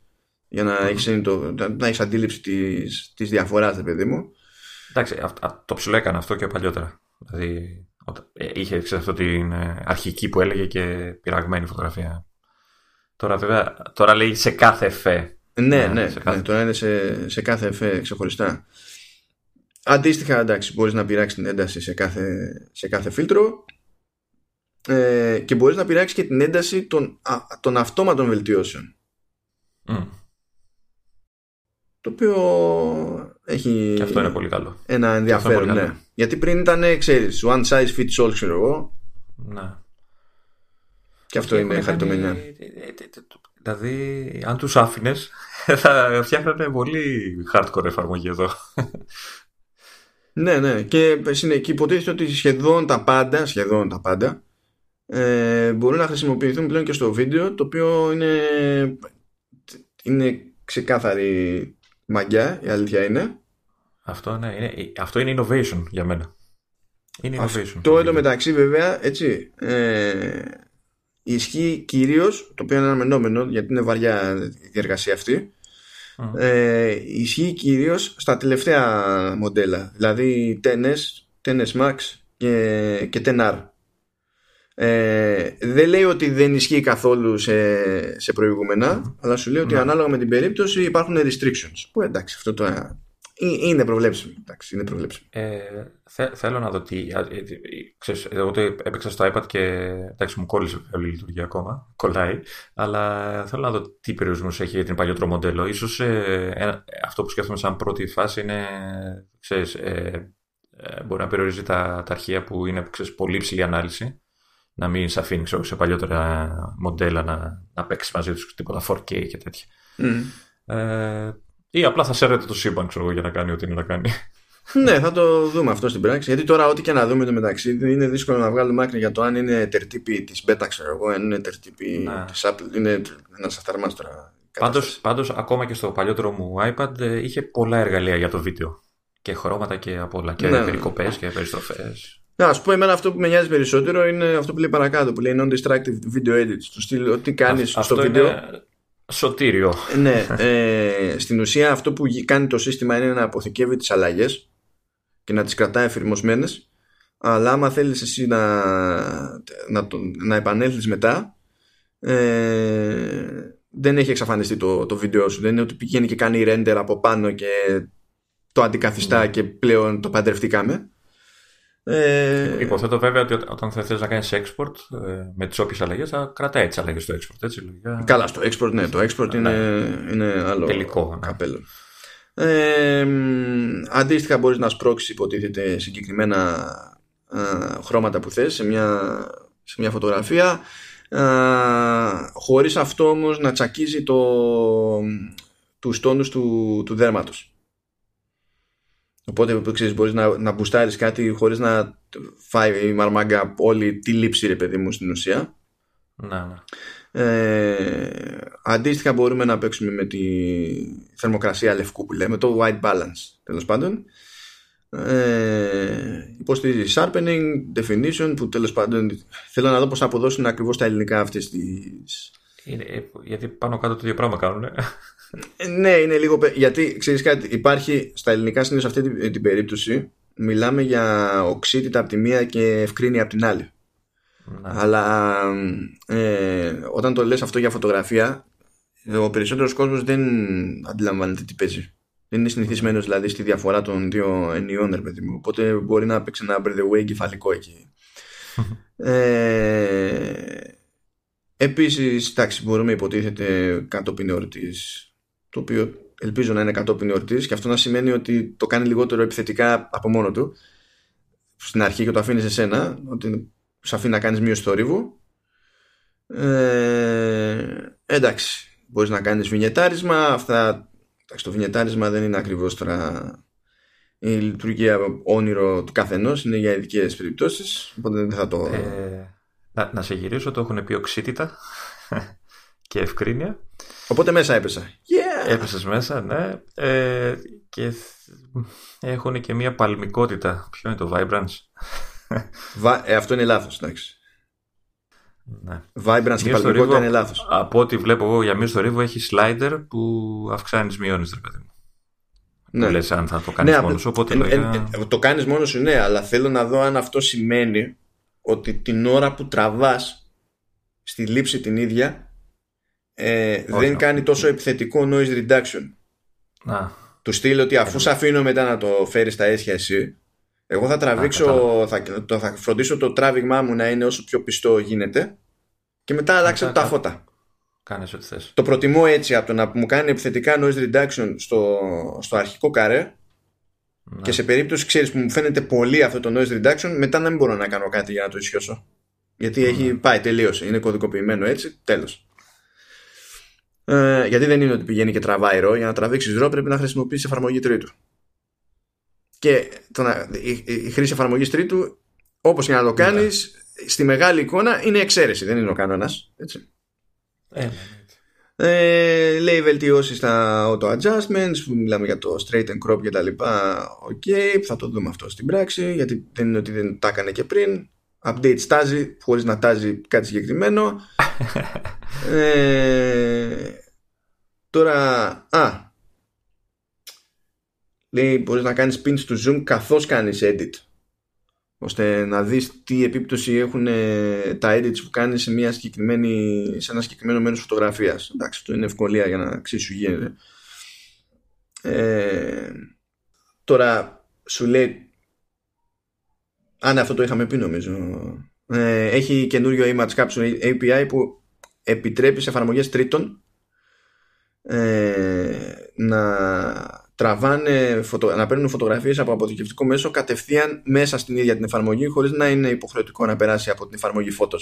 για να mm. έχεις, το, να έχεις αντίληψη της, της διαφοράς παιδί μου. Εντάξει, το ψηλό έκανε αυτό και παλιότερα. Δηλαδή ε, είχε ξέρεις, αυτό την ε, αρχική που έλεγε και πειραγμένη φωτογραφία. Τώρα βέβαια τώρα λέει σε κάθε εφέ. Ναι, ναι, σε κάθε... ναι τώρα είναι σε, σε κάθε εφέ ξεχωριστά Αντίστοιχα, εντάξει, μπορείς να πειράξεις την ένταση σε κάθε, σε κάθε φίλτρο ε, και μπορείς να πειράξεις και την ένταση των, α, των αυτόματων βελτιώσεων. Το οποίο Έχει Και αυτό είναι πολύ καλό. ένα ενδιαφέρον. πολύ Ναι. καλό. Γιατί πριν ήταν, ξέρεις, one size fits all, ξέρω εγώ. Ναι. Και αυτό είναι Έχουν χαριτομενιά. κάνει- Δηλαδή, αν τους άφηνες, θα φτιάχνανε πολύ hardcore εφαρμογή εδώ. Ναι, ναι. Και, συνε- και υποτίθεται ότι σχεδόν τα πάντα, σχεδόν τα πάντα, ε, μπορούν να χρησιμοποιηθούν πλέον και στο βίντεο, το οποίο είναι, είναι ξεκάθαρη μαγιά, η αλήθεια είναι. Αυτό, ναι, είναι, αυτό είναι innovation για μένα. Είναι innovation. Αυτό εντωμεταξύ βέβαια, έτσι, ε, ισχύει κυρίως, το οποίο είναι αναμενόμενο, γιατί είναι βαριά η εργασία αυτή, Μμ. ε, ισχύει κυρίως στα τελευταία μοντέλα, δηλαδή 10S, 10S Max και, και 10R. Ε, δεν λέει ότι δεν ισχύει καθόλου σε, σε προηγούμενα, αλλά σου λέει ότι Ναι. ανάλογα με την περίπτωση υπάρχουν restrictions. Που εντάξει, αυτό το ε, είναι προβλέψιμο. Εντάξει, είναι προβλέψιμο. Ε, θε- θέλω να δω τι. α, ε, ε, Ξέρεις, εγώ το έπαιξα στο iPad και εντάξει, μου κόλλησε όλη η λειτουργία ακόμα. Κολλάει. Αλλά θέλω να δω τι περιορισμούς έχει για την παλιότερο μοντέλο. Ίσως ε, ένα- αυτό που σκέφτομαι σαν πρώτη φάση είναι. Ξέρεις, ε, ε, μπορεί να περιορίζει τα, τα αρχεία που είναι ξέρεις, πολύ ψηλή ανάλυση. Να μην σε αφήνει ξέρω, σε παλιότερα μοντέλα να, να παίξεις μαζί τους τίποτα 4K και τέτοια. Ε, ή απλά θα σέρνετε το σύμπαν ξέρω, εγώ, για να κάνει ό,τι είναι να κάνει. ναι, θα το δούμε αυτό στην πράξη. Γιατί τώρα, ό,τι και να δούμε το μεταξύ, είναι δύσκολο να βγάλουμε άκρη για το αν είναι τερτύπη της Beta, ξέρω εγώ, αν είναι τερτύπη Ναι. της Apple. Είναι ένας αυταρμά τώρα. Πάντως, πάντως, ακόμα και στο παλιότερο μου iPad ε, είχε πολλά εργαλεία για το βίντεο. Και χρώματα και από όλα. Και Ναι. περικοπές και περιστροφές. Να σου πω, εμένα αυτό που με νοιάζει περισσότερο είναι αυτό που λέει παρακάτω, που λέει non-distractive video edit. Στο στυλ, ό,τι κάνεις Α- στο αυτό βίντεο. είναι σωτήριο. Ναι, ε, στην ουσία αυτό που γι- κάνει το σύστημα είναι να αποθηκεύει τις αλλαγές και να τις κρατάει εφηρμοσμένες αλλά άμα θέλεις εσύ να, να, το, να επανέλθεις μετά ε, δεν έχει εξαφανιστεί το, το βίντεο σου δεν είναι ότι πηγαίνει και κάνει render από πάνω και το αντικαθιστά Ναι. και πλέον το παντρευτήκαμε ε, Υποθέτω βέβαια ότι ό- όταν θα θες να κάνεις export ε, με τις όποιες αλλαγές θα κρατάει τις αλλαγές στο export. Έτσι, λογικά. Καλά, στο export, ναι, το export είναι, είναι άλλο Τελικό, ναι. καπέλο. Ε, μ, αντίστοιχα μπορείς να σπρώξεις υποτίθεται συγκεκριμένα α, χρώματα που θες σε μια, σε μια φωτογραφία α, χωρίς αυτό όμως να τσακίζει το, τους τόνους του, του δέρματος. Οπότε που ξέρεις, μπορείς να, να μπουστάρεις κάτι χωρίς να φάει η μαρμάγκα όλη τη λήψη ρε παιδί μου στην ουσία. Ναι, ναι. Ε, αντίστοιχα μπορούμε να παίξουμε με τη θερμοκρασία λευκού που λέμε, το white balance τέλος πάντων. Ε, υποστηρίζει sharpening, definition που τέλος πάντων θέλω να δω πώς θα αποδώσουν ακριβώς τα ελληνικά αυτές τις... Είναι, ε, γιατί πάνω κάτω το ίδιο πράγμα κάνουν. ε. Ε, ναι, είναι λίγο... πε- Γιατί ξέρεις κάτι, υπάρχει στα ελληνικά συνήθως σε αυτή την, την περίπτωση μιλάμε για οξύτητα από τη μία και ευκρίνεια από την άλλη. Ναι. Αλλά ε, όταν το λες αυτό για φωτογραφία, ο περισσότερος κόσμος δεν αντιλαμβάνεται τι παίζει. Δεν είναι συνηθισμένος δηλαδή στη διαφορά των δύο ενιών, ρε παιδί μου. Οπότε μπορεί να παίξει ένα by the way κεφαλικό εκεί. ε, επίσης, εντάξει, μπορούμε υποτίθεται κατόπιν εορτής, το οποίο ελπίζω να είναι κατόπιν εορτής και αυτό να σημαίνει ότι το κάνει λιγότερο επιθετικά από μόνο του στην αρχή και το αφήνεις σε σένα, ότι σου αφήνει να κάνεις μείωση στο ρίβο. Ε, εντάξει, μπορείς να κάνεις βινιετάρισμα, αυτά, εντάξει, το βινιετάρισμα δεν είναι ακριβώς τώρα η λειτουργία όνειρο του καθενός, είναι για ειδικές περιπτώσεις, οπότε δεν θα το... Ε, να, να σε γυρίσω, το έχουν πει οξύτητα και ευκρίνεια. Οπότε μέσα έπεσα. Yeah! Έπεσες μέσα, ναι. Ε, και έχουν και μια παλμικότητα. Ποιο είναι το Vibrance; Βα- ε, αυτό είναι λάθος, εντάξει. Ναι. Vibrance και Μείωση στο παλμικότητα ρήβο, είναι λάθος. Από ό,τι βλέπω εγώ για μείωση στο ρήβο έχει slider που αυξάνεις μειώνεις, ρε παιδί μου. Ναι. Που λες αν θα το κάνεις Ναι, μόνος απ- σου. Οπότε ε, λογικά- ε, ε, το κάνεις μόνος σου, ναι, αλλά θέλω να δω αν αυτό σημαίνει ότι την ώρα που τραβάς στη λήψη την ίδια ε, δεν όχι. κάνει τόσο επιθετικό noise reduction. Α, Του στείλει ότι αφού σε αφήνω μετά να το φέρεις στα αίσια εσύ, εγώ θα τραβήξω, θα, το, θα φροντίσω το τράβηγμά μου να είναι όσο πιο πιστό γίνεται και μετά αλλάξε Μετά τα κα- φώτα. κάνεις ό,τι θες. Το προτιμώ έτσι από το να μου κάνει επιθετικά noise reduction στο, στο αρχικό καρέ Ναι. Και σε περίπτωση, ξέρεις, που μου φαίνεται πολύ αυτό το noise reduction, μετά να μην μπορώ να κάνω κάτι για να το ισιώσω. Γιατί έχει ναι. πάει, τελείωσε. Είναι κωδικοποιημένο έτσι, τέλος. Ε, γιατί δεν είναι ότι πηγαίνει και τραβάει RAW. Για να τραβήξεις RAW πρέπει να χρησιμοποιήσει εφαρμογή τρίτου. Και το να, η, η, χρήση εφαρμογής τρίτου, όπως και να το κάνεις, ναι. στη μεγάλη εικόνα είναι εξαίρεση, δεν είναι ο κανόνας. Ε, ναι, ε, λέει βελτιώσει στα auto adjustments που μιλάμε για το straighten, crop και τα λοιπά οκ, θα το δούμε αυτό στην πράξη γιατί δεν είναι ότι δεν τα έκανε και πριν update στάζει χωρίς να τάζει κάτι συγκεκριμένο. Ε, τώρα α λέει μπορείς να κάνεις pin στο zoom καθώς κάνεις edit ώστε να δεις τι επίπτωση έχουν τα edits που κάνεις σε, μια συγκεκριμένη, σε ένα συγκεκριμένο μέρος φωτογραφίας. Εντάξει αυτό είναι ευκολία για να ξέρεις σου γίνεται. Ε, τώρα σου λέει αν αυτό το είχαμε πει νομίζω. Ε, έχει καινούριο image capture API που επιτρέπει σε εφαρμογές τρίτων ε, να τραβάνε, φωτο, να παίρνουν φωτογραφίες από αποθηκευτικό μέσο κατευθείαν μέσα στην ίδια την εφαρμογή χωρίς να είναι υποχρεωτικό να περάσει από την εφαρμογή Photos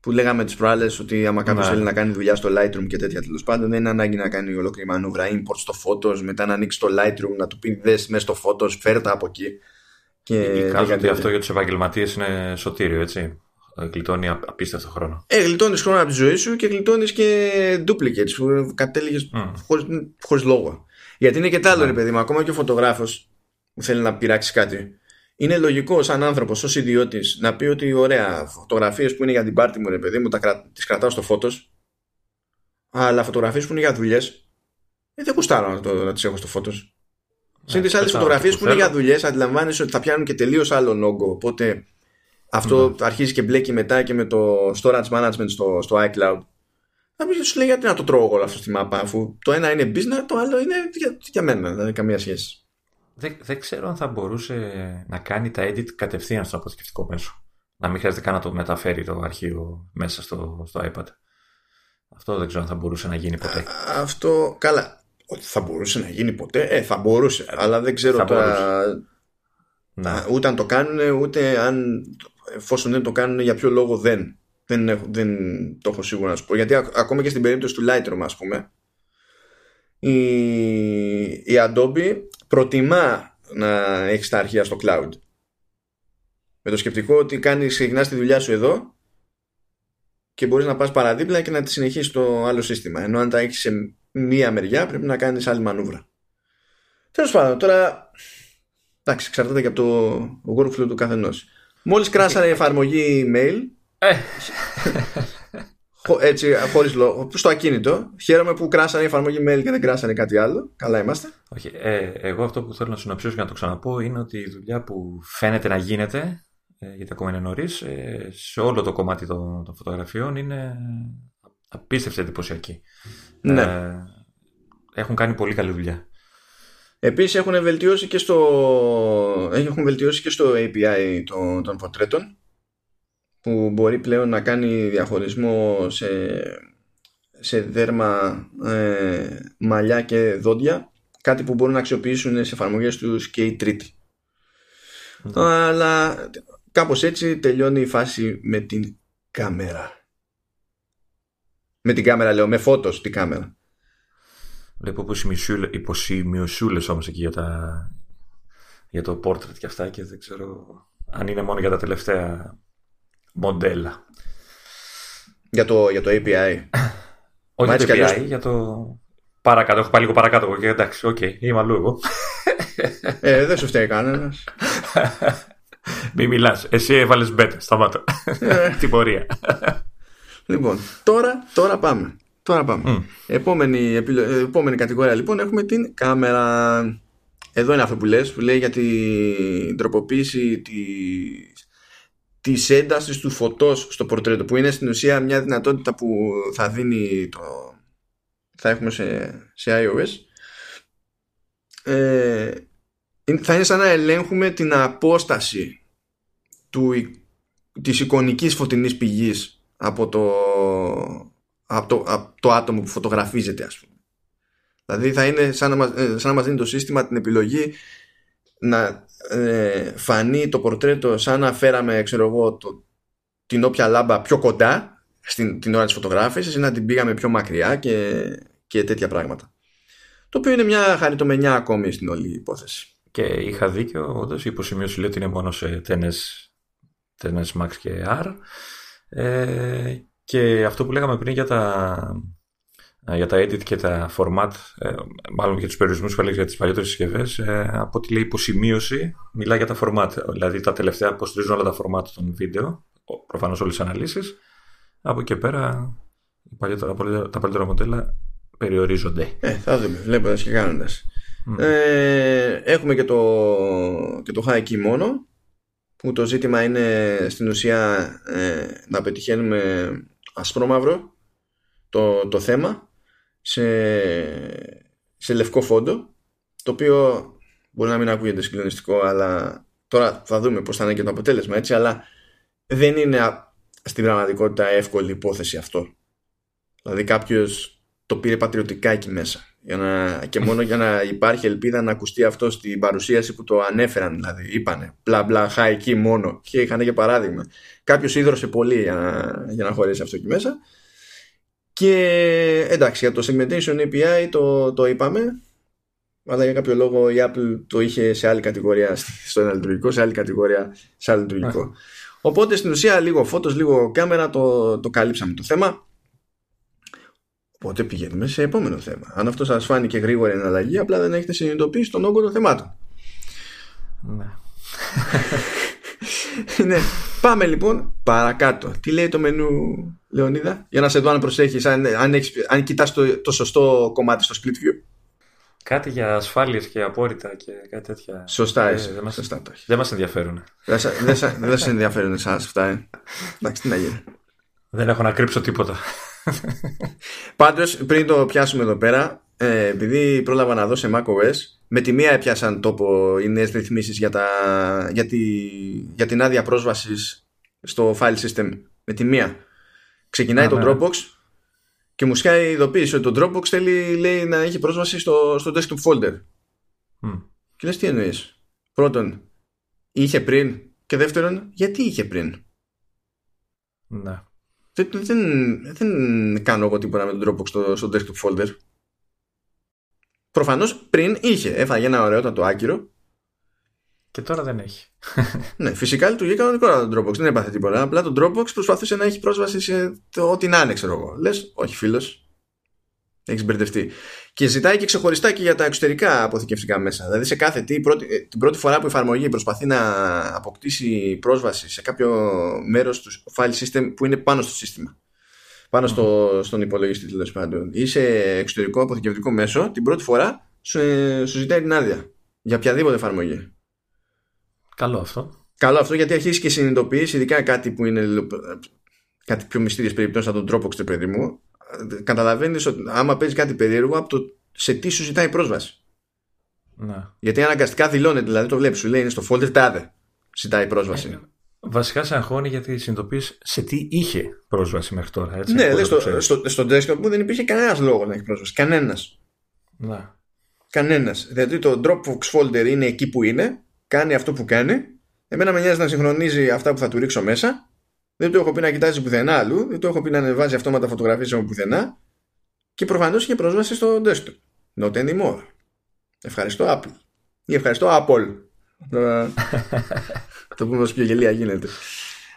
που λέγαμε τις προάλλες ότι άμα κάποιος ναι. θέλει να κάνει δουλειά στο Lightroom και τέτοια τέλος πάντων δεν είναι ανάγκη να κάνει ολόκληρη μανούβρα import στο Photos μετά να ανοίξει το Lightroom να του πει δες μέσα στο Photos φέρτα από εκεί και Εικάζω ότι αυτό για τους επαγγελματίες είναι σωτήριο έτσι γλιτώνει απίστευτο χρόνο. Ε, γλιτώνεις χρόνο από τη ζωή σου και γλιτώνεις και duplicates που κατέληγες mm. χωρίς λόγο. Γιατί είναι και τα άλλο, ναι. ρε παιδί μου, ακόμα και ο φωτογράφος που θέλει να πειράξει κάτι. Είναι λογικό σαν άνθρωπος, ως ιδιώτης, να πει ότι ωραία, φωτογραφίες που είναι για την πάρτι μου, ρε παιδί μου, τις κρατάω στο φώτος. Αλλά φωτογραφίες που είναι για δουλειές, ε, δεν κουστάρω να, να τις έχω στο φώτος. Συν τις άλλες φωτογραφίες που είναι για δουλειές, αντιλαμβάνεσαι ότι θα πιάνουν και τελείως άλλο όγκο. Οπότε αυτό mm. αρχίζει και μπλέκει μετά και με το storage management στο, στο iCloud. Θα πει σου λέει γιατί να το τρώω όλο αυτό στη μάπα, αφού το ένα είναι business, το άλλο είναι για, για μένα, δεν έχει καμία σχέση. Δεν, δεν ξέρω αν θα μπορούσε να κάνει τα edit κατευθείαν στο αποθηκευτικό μέσο. Να μην χρειάζεται καν να το μεταφέρει το αρχείο μέσα στο, στο iPad. Αυτό δεν ξέρω αν θα μπορούσε να γίνει ποτέ. Α, αυτό, καλά. Ότι θα μπορούσε να γίνει ποτέ, ε, θα μπορούσε. Αλλά δεν ξέρω τώρα. Να. Ούτε αν το κάνουν, ούτε αν εφόσον δεν το κάνουν, για ποιο λόγο δεν. Δεν, έχω, δεν το έχω σίγουρα να σου πω. Γιατί ακόμα και στην περίπτωση του Lightroom, ας πούμε, η, η Adobe προτιμά να έχει τα αρχεία στο cloud. Με το σκεπτικό ότι κάνεις, ξεκινάς τη δουλειά σου εδώ και μπορείς να πας παραδίπλα και να τη συνεχίσεις στο άλλο σύστημα. Ενώ αν τα έχεις σε μία μεριά πρέπει να κάνεις άλλη μανούβρα. Τέλος πάντων, τώρα εντάξει, εξαρτάται και από το workflow του καθενός. Μόλις κράσανε η εφαρμογή email ε. Έτσι, χωρίς λόγο. Στο ακίνητο. Χαίρομαι που κράσανε η εφαρμογή mail και δεν κράσανε κάτι άλλο. Καλά είμαστε. Όχι. Ε, εγώ αυτό που θέλω να συνοψίσω για να το ξαναπώ είναι ότι η δουλειά που φαίνεται να γίνεται, ε, γιατί ακόμα είναι νωρίς, ε, σε όλο το κομμάτι των, των φωτογραφιών είναι απίστευτα εντυπωσιακή. Ναι. Ε, έχουν κάνει πολύ καλή δουλειά. Επίσης έχουν βελτιώσει και στο, έχουν βελτιώσει και στο API των, των πορτρέτων που μπορεί πλέον να κάνει διαχωρισμό σε, σε δέρμα, ε, μαλλιά και δόντια κάτι που μπορούν να αξιοποιήσουν σε εφαρμογές τους και οι τρίτοι. Αλλά κάπως έτσι τελειώνει η φάση με την κάμερα. Με την κάμερα λέω, με photos την κάμερα. Βλέπω υποσημειωσούλες όμως εκεί για, τα, για το portrait και αυτά και δεν ξέρω αν είναι μόνο για τα τελευταία μοντέλα. Για το, για το API. Όχι για το API, για το παρακάτω. Έχω πάει λίγο παρακάτω και εντάξει, OK, okay, είμαι αλλού εγώ. ε, δεν σου φταίει κανένας. Μην μιλάς. Εσύ έβαλες μπέτα. Σταμάτα. Ε. Την πορεία. Λοιπόν, τώρα, τώρα πάμε. Τώρα πάμε. Επόμενη, επόμενη κατηγορία λοιπόν έχουμε την κάμερα. Εδώ είναι αυτό που λες, που λέει για την τροποποίηση της, της έντασης του φωτός στο πορτρέτο, που είναι στην ουσία μια δυνατότητα που θα δίνει το... θα έχουμε σε, σε iOS. Ε, θα είναι σαν να ελέγχουμε την απόσταση του, της εικονικής φωτεινής πηγής από το, από το, από το άτομο που φωτογραφίζεται ας πούμε. Δηλαδή θα είναι σαν να, μας, ε, σαν να μας δίνει το σύστημα την επιλογή να ε, φανεί το πορτρέτο σαν να φέραμε ξέρω εγώ, το, την όποια λάμπα πιο κοντά στην, την ώρα της φωτογράφησης ή να την πήγαμε πιο μακριά και, και τέτοια πράγματα. Το οποίο είναι μια χαριτομενιά ακόμη στην όλη υπόθεση. Και είχα δίκιο, όντως η υποσημείωση λέει ότι είναι μόνο σε τένες, τένες Max και R. Ε, και αυτό που λέγαμε πριν για τα, για τα edit και τα format, ε, μάλλον για τους περιορισμούς που έλεγες για τις παλιότερες συσκευές, ε, από ό,τι λέει υποσημείωση, μιλάει για τα format. Δηλαδή τα τελευταία αποστηρίζουν όλα τα format των βίντεο, προφανώς όλες τις αναλύσεις. Από εκεί πέρα τα παλιότερα μοντέλα περιορίζονται. Ε, θα δούμε, βλέποντας και κάνοντας. Ε, έχουμε και το, και το high key μόνο που το ζήτημα είναι στην ουσία ε, να πετυχαίνουμε ασπρόμαυρο το, το θέμα σε, σε λευκό φόντο το οποίο μπορεί να μην ακούγεται συγκλονιστικό αλλά τώρα θα δούμε πώς θα είναι και το αποτέλεσμα έτσι αλλά δεν είναι στην πραγματικότητα εύκολη υπόθεση αυτό δηλαδή κάποιος το πήρε πατριωτικά εκεί μέσα. Για να, και μόνο για να υπάρχει ελπίδα να ακουστεί αυτό στην παρουσίαση που το ανέφεραν. Δηλαδή, είπανε μπλα μπλα, χα εκεί μόνο. Και είχαν και παράδειγμα. Κάποιος ίδρωσε πολύ για να, για να χωρέσει αυτό εκεί μέσα. Και εντάξει, για το segmentation API το, το είπαμε. Αλλά για κάποιο λόγο η Apple το είχε σε άλλη κατηγορία στο ένα λειτουργικό, σε άλλη κατηγορία σε άλλο λειτουργικό. Οπότε στην ουσία λίγο φώτος, λίγο κάμερα το, το καλύψαμε το θέμα. Οπότε πηγαίνουμε σε επόμενο θέμα. Αν αυτός σας φάνηκε γρήγορη εναλλαγή, απλά δεν έχετε συνειδητοποιήσει τον όγκο των θεμάτων. Ναι. ναι. Πάμε λοιπόν παρακάτω. Τι λέει το μενού, Λεωνίδα, για να σε δω αν προσέχεις, αν, αν, αν κοιτάς το, το σωστό κομμάτι στο split view. Κάτι για ασφάλειες και απόρριτα και κάτι τέτοια. Σωστά, ε, δεν, μας, σωστά το δεν μας ενδιαφέρουν. Δεν, δεν, δεν σας ενδιαφέρουν εσάς αυτά, ε. Εντάξει, τι να γίνει. Δεν έχω να κρύψω τίποτα. Πάντως, πριν το πιάσουμε εδώ πέρα, ε, επειδή πρόλαβα να δω σε macOS, με τη μία έπιασαν τόπο οι νέες ρυθμίσεις για, για, τη, για την άδεια πρόσβασης στο file system. Με τη μία. Ξεκινάει το ναι. Dropbox και μου σκάει ειδοποίηση ότι το Dropbox θέλει λέει, να έχει πρόσβαση στο, στο desktop folder. Mm. Και λες τι εννοείς; Πρώτον, είχε πριν και δεύτερον, γιατί είχε πριν; Ναι. Δεν, δεν, δεν κάνω εγώ τίποτα με τον Dropbox στο, στο desktop folder. Προφανώς πριν είχε. Έφαγε ένα ωραιότατο άκυρο. Και τώρα δεν έχει. ναι, φυσικά λειτουργεί κανονικό το Dropbox. Δεν έπαθε τίποτα. Απλά το Dropbox προσπαθούσε να έχει πρόσβαση σε το ό,τι να είναι, ξέρω εγώ. Λες, όχι φίλος. Έχεις μπερδευτεί. Και ζητάει και ξεχωριστά και για τα εξωτερικά αποθηκευτικά μέσα. Δηλαδή σε κάθε τι, πρώτη, ε, την πρώτη φορά που η εφαρμογή προσπαθεί να αποκτήσει πρόσβαση σε κάποιο μέρος του file system που είναι πάνω στο σύστημα. Πάνω στο, στον υπολογιστή τέλος πάντων. Ή σε εξωτερικό αποθηκευτικό μέσο, την πρώτη φορά σου, ε, σου ζητάει την άδεια. Για οποιαδήποτε εφαρμογή. Καλό αυτό. Καλό αυτό γιατί αρχίζει και συνειδητοποιείς, ειδικά κάτι που είναι κάτι πιο μυστήριες περιπτώσεις σαν τον Dropbox, παιδί μου, καταλαβαίνεις ότι άμα παίζεις κάτι περίεργο από το σε τι σου ζητάει πρόσβαση. Να. Γιατί αναγκαστικά δηλώνεται, δηλαδή το βλέπεις, σου λέει είναι στο folder τάδε. Ζητάει πρόσβαση. Ε, βασικά σε αγχώνει γιατί συνειδητοποιείς σε τι είχε πρόσβαση μέχρι τώρα. Έτσι, ναι, λέει, στο, στο, στο desktop μου δεν υπήρχε κανένας λόγος να έχει πρόσβαση. Κανένας. Να. Κανένας. Δηλαδή το Dropbox folder είναι εκεί που είναι, κάνει αυτό που κάνει. Εμένα με νοιάζει να συγχρονίζει αυτά που θα του ρίξω μέσα δεν το έχω πει να κοιτάζει πουθενά αλλού, δεν το έχω πει να ανεβάζει αυτόματα φωτογραφίες από πουθενά και προφανώς είχε πρόσβαση στο desktop. Not anymore. Ευχαριστώ Apple. Ή ευχαριστώ Apple. το πούμε όσο πιο γελία γίνεται.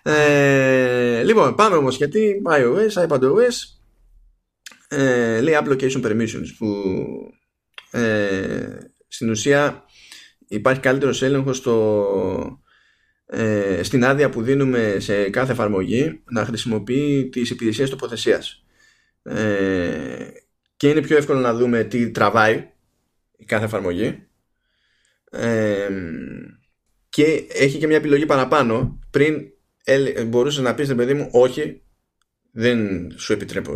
Ε, λοιπόν, πάμε όμως γιατί iOS, iPadOS ε, λέει Application Permissions που ε, στην ουσία υπάρχει καλύτερος έλεγχος στο ε, στην άδεια που δίνουμε σε κάθε εφαρμογή να χρησιμοποιεί τις υπηρεσίες τοποθεσίας. Ε, και είναι πιο εύκολο να δούμε τι τραβάει η κάθε εφαρμογή. Ε, και έχει και μια επιλογή παραπάνω. Πριν μπορούσες να πεις, παιδί μου, όχι, δεν σου επιτρέπω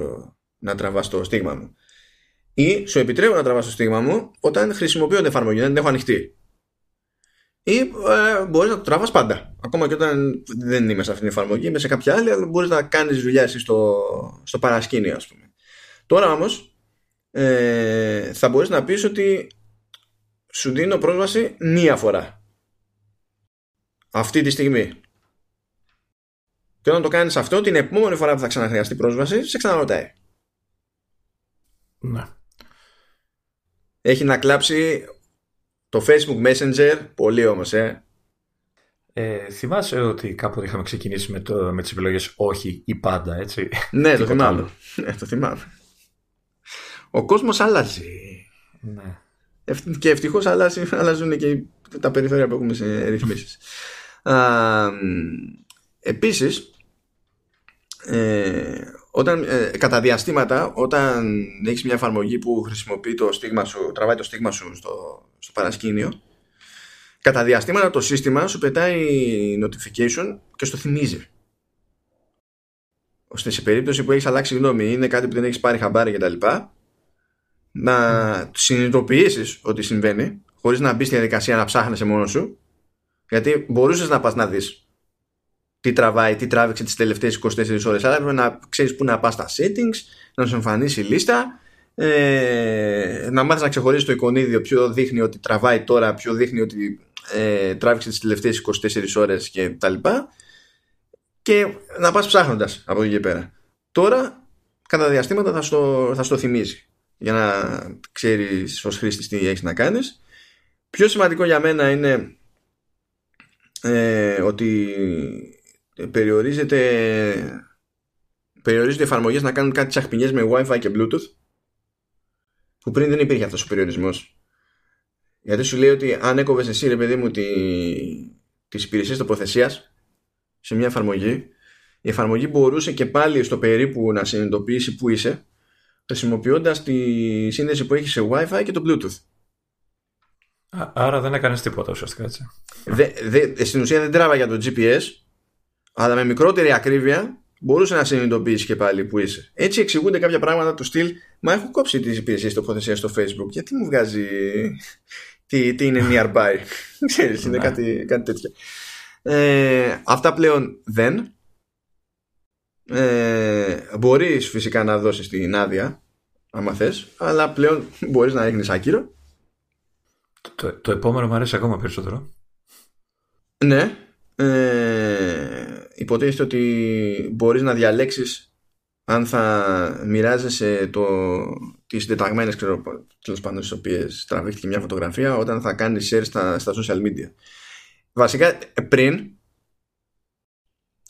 να τραβάς το στίγμα μου. Ή σου επιτρέπω να τραβάς το στίγμα μου όταν χρησιμοποιώ την εφαρμογή, δεν την έχω ανοιχτή ή ε, μπορείς να το τραβάς πάντα. Ακόμα και όταν δεν είμαι σε αυτήν την εφαρμογή, είμαι σε κάποια άλλη, αλλά μπορείς να κάνεις δουλειά εσύ στο, στο παρασκήνιο, ας πούμε. Τώρα όμως, ε, θα μπορείς να πεις ότι σου δίνω πρόσβαση μία φορά. αυτή τη στιγμή. Και όταν το κάνεις αυτό, την επόμενη φορά που θα ξαναχρειαστεί πρόσβαση, σε ξαναρωτάει. Ναι. Έχει να κλάψει το Facebook Messenger, πολύ όμως, ε. Ε, θυμάσαι ότι κάποτε είχαμε ξεκινήσει με, το, με τις επιλογές όχι ή πάντα, έτσι; Ναι, το θυμάμαι. Ναι, το θυμάμαι. Ο κόσμος άλλαζε. Ναι. Και ευτυχώς αλλάζουν και τα περιθώρια που έχουμε σε ρυθμίσεις. επίσης, ε, όταν, ε, κατά διαστήματα, όταν έχεις μια εφαρμογή που χρησιμοποιεί το στίγμα σου, τραβάει το στίγμα σου στο, στο παρασκήνιο, κατά διαστήματα το σύστημα σου πετάει notification και στο θυμίζει. Ώστε σε περίπτωση που έχεις αλλάξει γνώμη, είναι κάτι που δεν έχεις πάρει χαμπάρι κτλ. Να συνειδητοποιήσεις ότι συμβαίνει, χωρίς να μπεις στη διαδικασία να ψάχνεσαι μόνος σου, γιατί μπορούσες να πας να δεις τι τραβάει, τι τράβηξε τις τελευταίες 24 ώρες. Αλλά έπρεπε να ξέρεις πού να πας στα settings να σου εμφανίσει η λίστα ε, να μάθεις να ξεχωρίσει το εικονίδιο ποιο δείχνει ότι τραβάει τώρα ποιο δείχνει ότι ε, τράβηξε τις τελευταίες 24 ώρες και τα λοιπά. Και να πας ψάχνοντας από εκεί και πέρα. Τώρα κατά διαστήματα θα στο, θα στο θυμίζει για να ξέρεις ως χρήστης τι έχεις να κάνεις. Πιο σημαντικό για μένα είναι ε, ότι περιορίζεται περιορίζονται εφαρμογές να κάνουν κάτι τσαχπινιές με Wi-Fi και Bluetooth που πριν δεν υπήρχε αυτός ο περιορισμός γιατί σου λέει ότι αν έκοβες εσύ ρε παιδί μου τη, τις υπηρεσίες τοποθεσίας σε μια εφαρμογή η εφαρμογή μπορούσε και πάλι στο περίπου να συνειδητοποιήσει που είσαι χρησιμοποιώντας τη σύνδεση που έχεις σε Wi-Fi και το Bluetooth. Άρα δεν έκανες τίποτα ουσιαστικά έτσι. Δε, δε, στην ουσία δεν τράβα για το GPS αλλά με μικρότερη ακρίβεια μπορούσε να συνειδητοποιήσει και πάλι που είσαι. Έτσι εξηγούνται κάποια πράγματα του στυλ. Μα έχω κόψει τις υπηρεσίες τοποθεσίας στο Facebook. Γιατί μου βγάζει τι, τι είναι nearby. Ξέρεις, είναι ναι. κάτι, κάτι τέτοιο. Ε, αυτά πλέον δεν. Ε, μπορείς φυσικά να δώσεις την άδεια άμα θες, αλλά πλέον μπορείς να ρίχνεις άκυρο. Το, το, το επόμενο μου αρέσει ακόμα περισσότερο. Ναι, ε, υποτίθεται ότι μπορείς να διαλέξεις αν θα μοιράζεσαι το, τις συντεταγμένες ξέρω, τέλος πάντων στις οποίες τραβήχτηκε μια φωτογραφία όταν θα κάνεις share στα, στα social media. Βασικά πριν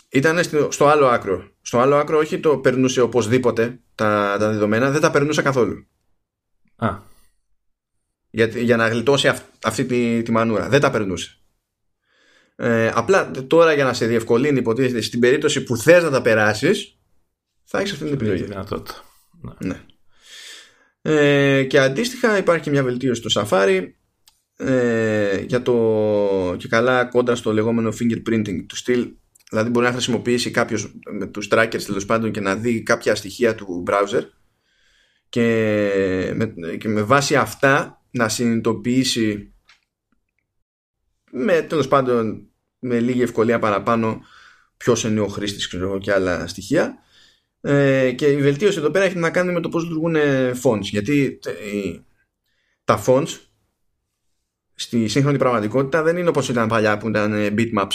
ήταν στο άλλο άκρο. Στο άλλο άκρο όχι το περνούσε οπωσδήποτε τα, τα δεδομένα, δεν τα περνούσε καθόλου. Α. Για, για να γλιτώσει αυτή τη, τη μανούρα. Δεν τα περνούσε. Ε, απλά τώρα για να σε διευκολύνει υποτίθεται στην περίπτωση που θες να τα περάσεις θα έχεις αυτή την επιλογή. Δυνατότητα. Ναι. ναι. Ε, και αντίστοιχα υπάρχει και μια βελτίωση στο Safari ε, για το και καλά κόντρα στο λεγόμενο fingerprinting του στυλ δηλαδή μπορεί να χρησιμοποιήσει κάποιος με τους trackers τέλος πάντων και να δει κάποια στοιχεία του browser και με, και με βάση αυτά να συνειδητοποιήσει με τέλος πάντων με λίγη ευκολία παραπάνω ποιος είναι ο χρήστης και άλλα στοιχεία. Ε, και η βελτίωση εδώ πέρα έχει να κάνει με το πώς λειτουργούν fonts. Γιατί ε, τα fonts στη σύγχρονη πραγματικότητα δεν είναι όπως ήταν παλιά που ήταν ε, bitmaps.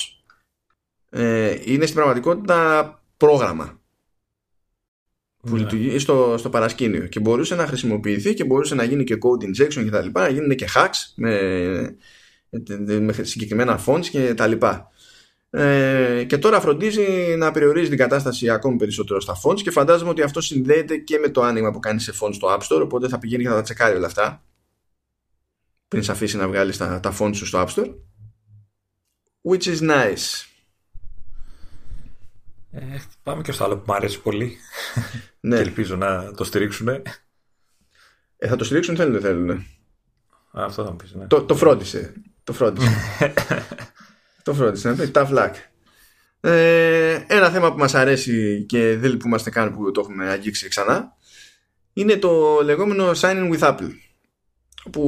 Ε, είναι στην πραγματικότητα πρόγραμμα που ναι. λειτουργεί στο, στο παρασκήνιο και μπορούσε να χρησιμοποιηθεί και μπορούσε να γίνει και code injection και τα λοιπά, να γίνουν και hacks με με συγκεκριμένα fonts και τα λοιπά. Ε, και τώρα φροντίζει να περιορίζει την κατάσταση ακόμη περισσότερο στα fonts και φαντάζομαι ότι αυτό συνδέεται και με το άνοιγμα που κάνει σε fonts στο App Store οπότε θα πηγαίνει και θα τα τσεκάρει όλα αυτά. Πριν σε αφήσει να βγάλεις τα, τα fonts σου στο App Store. Which is nice. Ε, πάμε και στο άλλο που μου αρέσει πολύ. Ναι. και ελπίζω να το στηρίξουν ε, θα το στηρίξουν θέλουν δεν θέλουν αυτό θα μου πεις, ναι. το, το φρόντισε το φρόντισε. το φρόντισε. Ναι. Tough luck. Ε, ένα θέμα που μας αρέσει και δεν λυπούμαστε καν που το έχουμε αγγίξει ξανά είναι το λεγόμενο signing with Apple που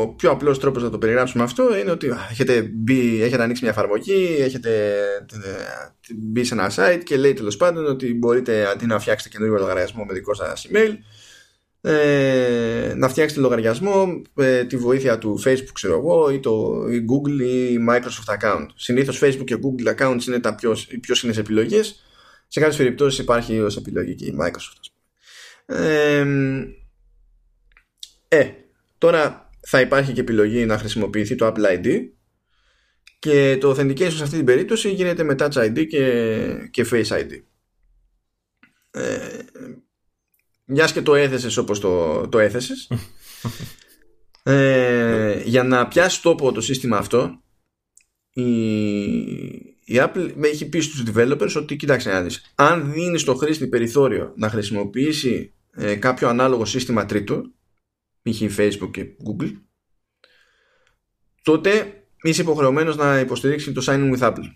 ο πιο απλός τρόπος να το περιγράψουμε αυτό είναι ότι έχετε, μπει, έχετε ανοίξει μια εφαρμογή έχετε ε, μπει σε ένα site και λέει τέλος πάντων ότι μπορείτε αντί να φτιάξετε καινούργιο λογαριασμό με δικό σας email ε, να φτιάξετε λογαριασμό ε, τη βοήθεια του Facebook ξέρω εγώ ή το ή Google ή Microsoft account. Συνήθως Facebook και Google accounts είναι τα πιο, οι πιο συνές επιλογές. Σε κάποιες περιπτώσεις υπάρχει ως επιλογή και η Microsoft ε, ε, τώρα θα υπάρχει και επιλογή να χρησιμοποιηθεί το Apple ID και το authentication σε αυτή την περίπτωση γίνεται με Touch ID και, και Face ID ε, μιας και το έθεσες όπως το, το έθεσες. Ε, για να πιάσει τόπο το σύστημα αυτό η, η Apple με έχει πει στους developers ότι κοίταξε να δεις αν δίνεις το χρήστη περιθώριο να χρησιμοποιήσει ε, κάποιο ανάλογο σύστημα τρίτο π.χ. Facebook και Google τότε είσαι υποχρεωμένος να υποστηρίξει το sign in with Apple.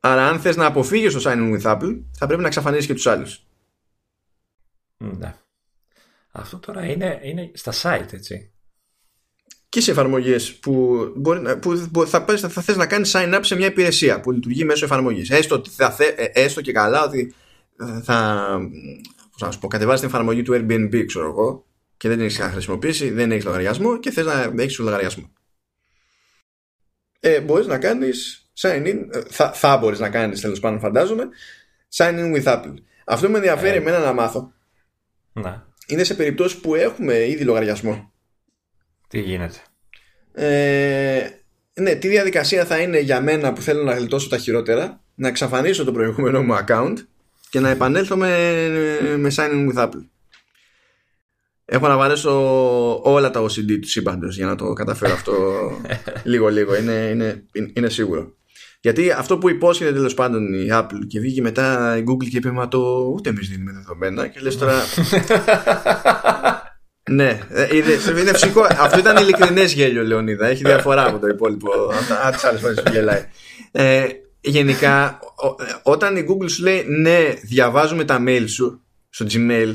Άρα αν θες να αποφύγεις το sign in with Apple θα πρέπει να εξαφανίσεις και τους άλλους ναι. Αυτό τώρα είναι, είναι στα site, έτσι. Και σε εφαρμογές που, που θα, θα, θα θες να κάνεις sign up σε μια υπηρεσία που λειτουργεί μέσω εφαρμογής. Έστω, θα, ε, έστω και καλά ότι θα πώς να σου πω, κατεβάζει την εφαρμογή του Airbnb, ξέρω εγώ, και δεν την έχεις χρησιμοποιήσει, δεν έχεις λογαριασμό και θες να έχεις λογαριασμό. Ε, μπορείς να κάνεις sign in, ε, θα, θα μπορείς να κάνεις τέλος πάντων, φαντάζομαι, sign in with Apple. Αυτό με ενδιαφέρει ε. εμένα να μάθω να. Είναι σε περιπτώσεις που έχουμε ήδη λογαριασμό. Τι γίνεται; Ε, ναι, τι διαδικασία θα είναι για μένα που θέλω να γλιτώσω τα χειρότερα, να εξαφανίσω το προηγούμενο μου account και να επανέλθω με, με signing with Apple. Έχω να βαρέσω όλα τα OCD του σύμπαντος για να το καταφέρω αυτό λίγο-λίγο. Είναι, είναι, είναι σίγουρο. Γιατί αυτό που υπόσχεται τέλος πάντων η Apple και βγήκε μετά η Google και είπε Μα το ούτε εμείς δίνουμε δεδομένα. Και λες τώρα. ναι, ε, είναι, είναι φυσικό. Αυτό ήταν ειλικρινές γέλιο, Λεωνίδα. Έχει διαφορά από το υπόλοιπο. Αν τις άλλες φορές που γελάει. Ε, γενικά, όταν η Google σου λέει ναι, διαβάζουμε τα mail σου στο Gmail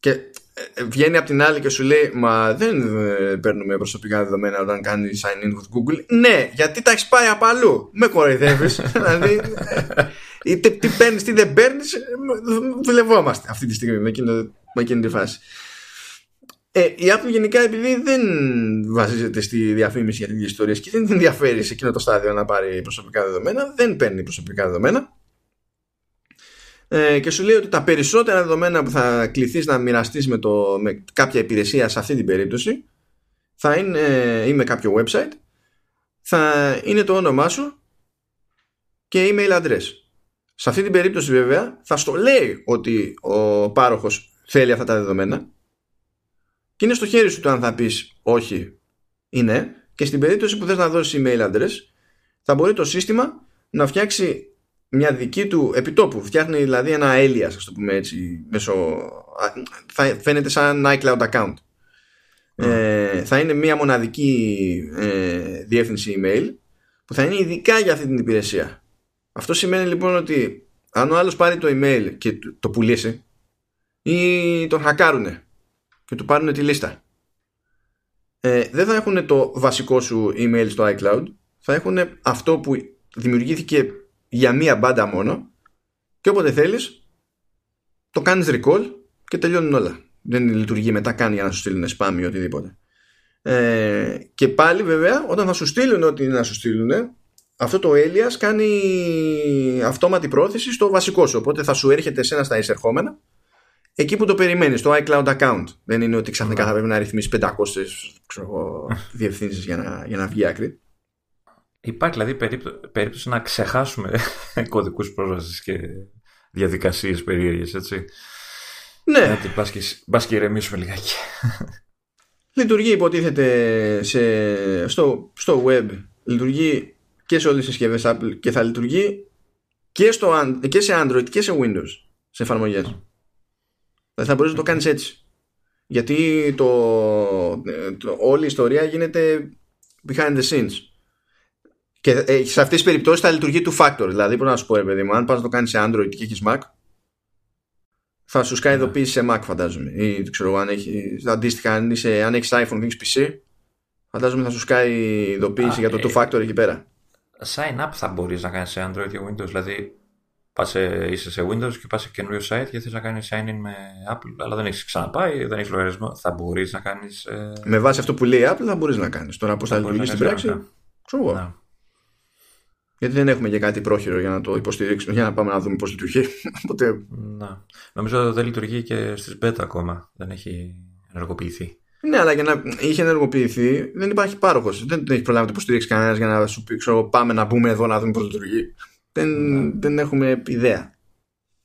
και ε, βγαίνει από την άλλη και σου λέει Μα δεν ε, παίρνουμε προσωπικά δεδομένα όταν κάνεις sign in with Google. Ναι, γιατί τα έχεις πάει από αλλού. Με κοροϊδεύεις. δηλαδή, ε, είτε τι παίρνεις, τι δεν παίρνεις, δουλευόμαστε αυτή τη στιγμή με, εκείνο, με εκείνη τη φάση. Ε, η Apple γενικά επειδή δεν βασίζεται στη διαφήμιση για τέτοιες ιστορίες και δεν την ενδιαφέρει σε εκείνο το στάδιο να πάρει προσωπικά δεδομένα, δεν παίρνει προσωπικά δεδομένα ε, και σου λέει ότι τα περισσότερα δεδομένα που θα κληθείς να μοιραστείς με, το, με κάποια υπηρεσία σε αυτή την περίπτωση θα είναι ή με κάποιο website θα είναι το όνομά σου και email address. Σε αυτή την περίπτωση βέβαια θα στο λέει ότι ο πάροχος θέλει αυτά τα δεδομένα και είναι στο χέρι σου το αν θα πεις όχι ή ναι και στην περίπτωση που θες να δώσεις email address θα μπορεί το σύστημα να φτιάξει μια δική του επιτόπου. Φτιάχνει δηλαδή ένα alias, ας το πούμε έτσι, μέσω, θα φαίνεται σαν iCloud account. Ε, θα είναι μια μοναδική ε, διεύθυνση email που θα είναι ειδικά για αυτή την υπηρεσία. Αυτό σημαίνει λοιπόν ότι αν ο άλλος πάρει το email και το πουλήσει ή τον χακάρουνε και του πάρουν τη λίστα ε, δεν θα έχουν το βασικό σου email στο iCloud θα έχουν αυτό που δημιουργήθηκε για μία μπάντα μόνο και όποτε θέλεις το κάνεις recall και τελειώνουν όλα. Δεν λειτουργεί μετά καν για να σου στείλουν spam ή οτιδήποτε. Ε, και πάλι βέβαια όταν θα σου στείλουν ό,τι είναι να σου στείλουν αυτό το alias κάνει αυτόματη πρόθεση στο βασικό σου οπότε θα σου έρχεται εσένα στα εισερχόμενα εκεί που το περιμένεις, το iCloud account δεν είναι ότι ξαφνικά θα πρέπει να ρυθμίσεις 500 διευθύνσεις για να, για να βγει άκρη Υπάρχει δηλαδή περίπτωση να ξεχάσουμε κωδικούς πρόσβασης και διαδικασίες περίεργες, έτσι; Ναι. Γιατί πας και, ηρεμήσουμε λιγάκι. Λειτουργεί υποτίθεται σε, στο, στο web, λειτουργεί και σε όλες τις συσκευές Apple και θα λειτουργεί και, στο, και σε Android και σε Windows, σε εφαρμογές. Δηλαδή θα μπορείς να το κάνεις έτσι. Γιατί το, το, όλη η ιστορία γίνεται behind the scenes. Και ε, σε αυτές τις περιπτώσεις θα λειτουργεί του factor. Δηλαδή, πώ να σου πω, ρε παιδί μου, αν πας να το κάνεις σε Android και έχεις Mac, θα σου σκάει ναι. ειδοποίηση σε Mac, φαντάζομαι. Ή ξέρω αν έχει. Αντίστοιχα, αν, είσαι, αν έχεις iPhone και έχεις PC, φαντάζομαι θα σου σκάει ειδοποίηση για το two factor εκεί πέρα. Sign up θα μπορείς να κάνεις σε Android και Windows. Δηλαδή, Πας είσαι σε Windows και πας σε καινούριο site και θες να κάνεις sign-in με Apple, αλλά δεν έχεις ξαναπάει, δεν έχεις λογαριασμό. Θα μπορείς να κάνεις... Ε... Με βάση αυτό που λέει Apple θα μπορείς να κάνεις. Τώρα πώς θα, θα λειτουργήσει στην πράξη, ξέρω εγώ. Γιατί δεν έχουμε και κάτι πρόχειρο για να το υποστηρίξουμε, για να πάμε να δούμε πώς λειτουργεί. Οπότε... Να. Νομίζω δεν λειτουργεί και στις beta ακόμα. Δεν έχει ενεργοποιηθεί. Ναι, αλλά για να είχε ενεργοποιηθεί δεν υπάρχει πάροχος. Δεν, δεν έχει προλάβει να το υποστηρίξει κανένας για να σου πει: ξέρω, Πάμε να μπούμε εδώ να δούμε πώς λειτουργεί. Δεν, ναι. δεν έχουμε ιδέα.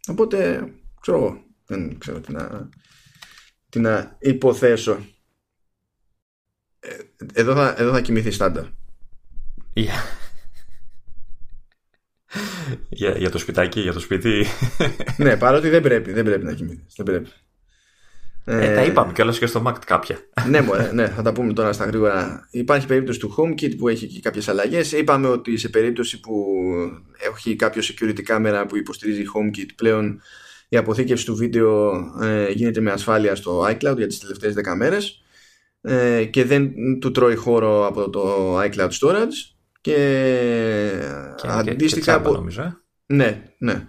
Οπότε, ξέρω εγώ. Δεν ξέρω τι να, τι να υποθέσω. Ε, εδώ θα, εδώ θα κοιμηθεί στάνταρ. Yeah. Για, για το σπιτάκι, για το σπίτι. ναι, παρότι δεν πρέπει, δεν πρέπει να κοιμηθείς. Δεν πρέπει. Ε, τα είπαμε κιόλας και στο Mac κάποια. ναι, μωρέ, ναι, θα τα πούμε τώρα στα γρήγορα. Υπάρχει περίπτωση του HomeKit που έχει και κάποιες αλλαγές. Είπαμε ότι σε περίπτωση που έχει κάποιο security camera που υποστηρίζει HomeKit πλέον η αποθήκευση του βίντεο ε, γίνεται με ασφάλεια στο iCloud για τις τελευταίες 10 μέρες ε, και δεν του τρώει χώρο από το iCloud Storage και, και αντίστοιχα και, και νομίζω, ε. ναι, ναι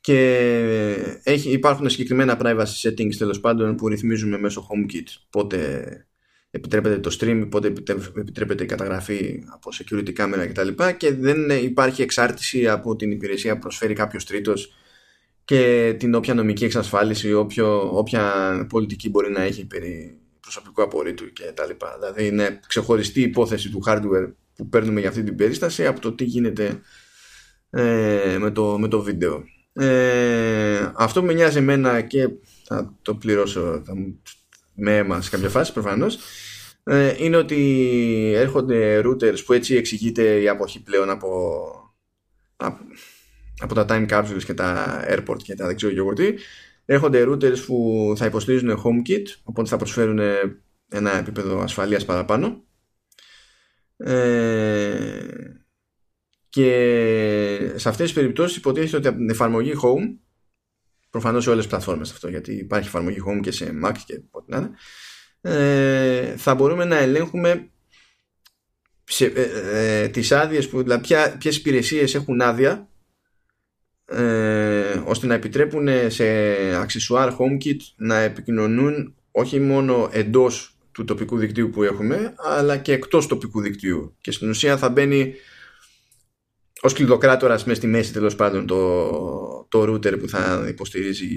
και έχει, υπάρχουν συγκεκριμένα privacy settings τέλος πάντων που ρυθμίζουμε μέσω HomeKit πότε επιτρέπεται το stream, πότε επιτρέπεται η καταγραφή από security camera κτλ. Και, και δεν υπάρχει εξάρτηση από την υπηρεσία που προσφέρει κάποιος τρίτος και την όποια νομική εξασφάλιση, όποιο, όποια πολιτική μπορεί να έχει περί προσωπικού απορρίτου κτλ. Δηλαδή είναι ξεχωριστή υπόθεση του hardware που παίρνουμε για αυτή την περίσταση από το τι γίνεται ε, με, το, με το βίντεο. Ε, αυτό που με νοιάζει εμένα και θα το πληρώσω θα με αίμα σε κάποια φάση προφανώς. Ε, είναι ότι έρχονται routers που έτσι εξηγείται η αποχή πλέον από, από, τα time capsules και τα airport και τα δεν ξέρω τι έρχονται routers που θα υποστηρίζουν HomeKit οπότε θα προσφέρουν ένα επίπεδο ασφαλείας παραπάνω ε, και σε αυτές τις περιπτώσεις υποτίθεται ότι από την εφαρμογή Home προφανώς σε όλες τις πλατφόρμες αυτό γιατί υπάρχει εφαρμογή Home και σε Mac και ό,τι να ε, θα μπορούμε να ελέγχουμε σε, ε, ε, τις άδειες που, δηλαδή ποια, ποιες υπηρεσίες έχουν άδεια ε, ώστε να επιτρέπουν σε Accessoire HomeKit να επικοινωνούν όχι μόνο εντός του τοπικού δικτύου που έχουμε αλλά και εκτός τοπικού δικτύου. Και στην ουσία θα μπαίνει ως κλειδοκράτορας μέσα στη μέση τέλος πάντων το, το router που θα υποστηρίζει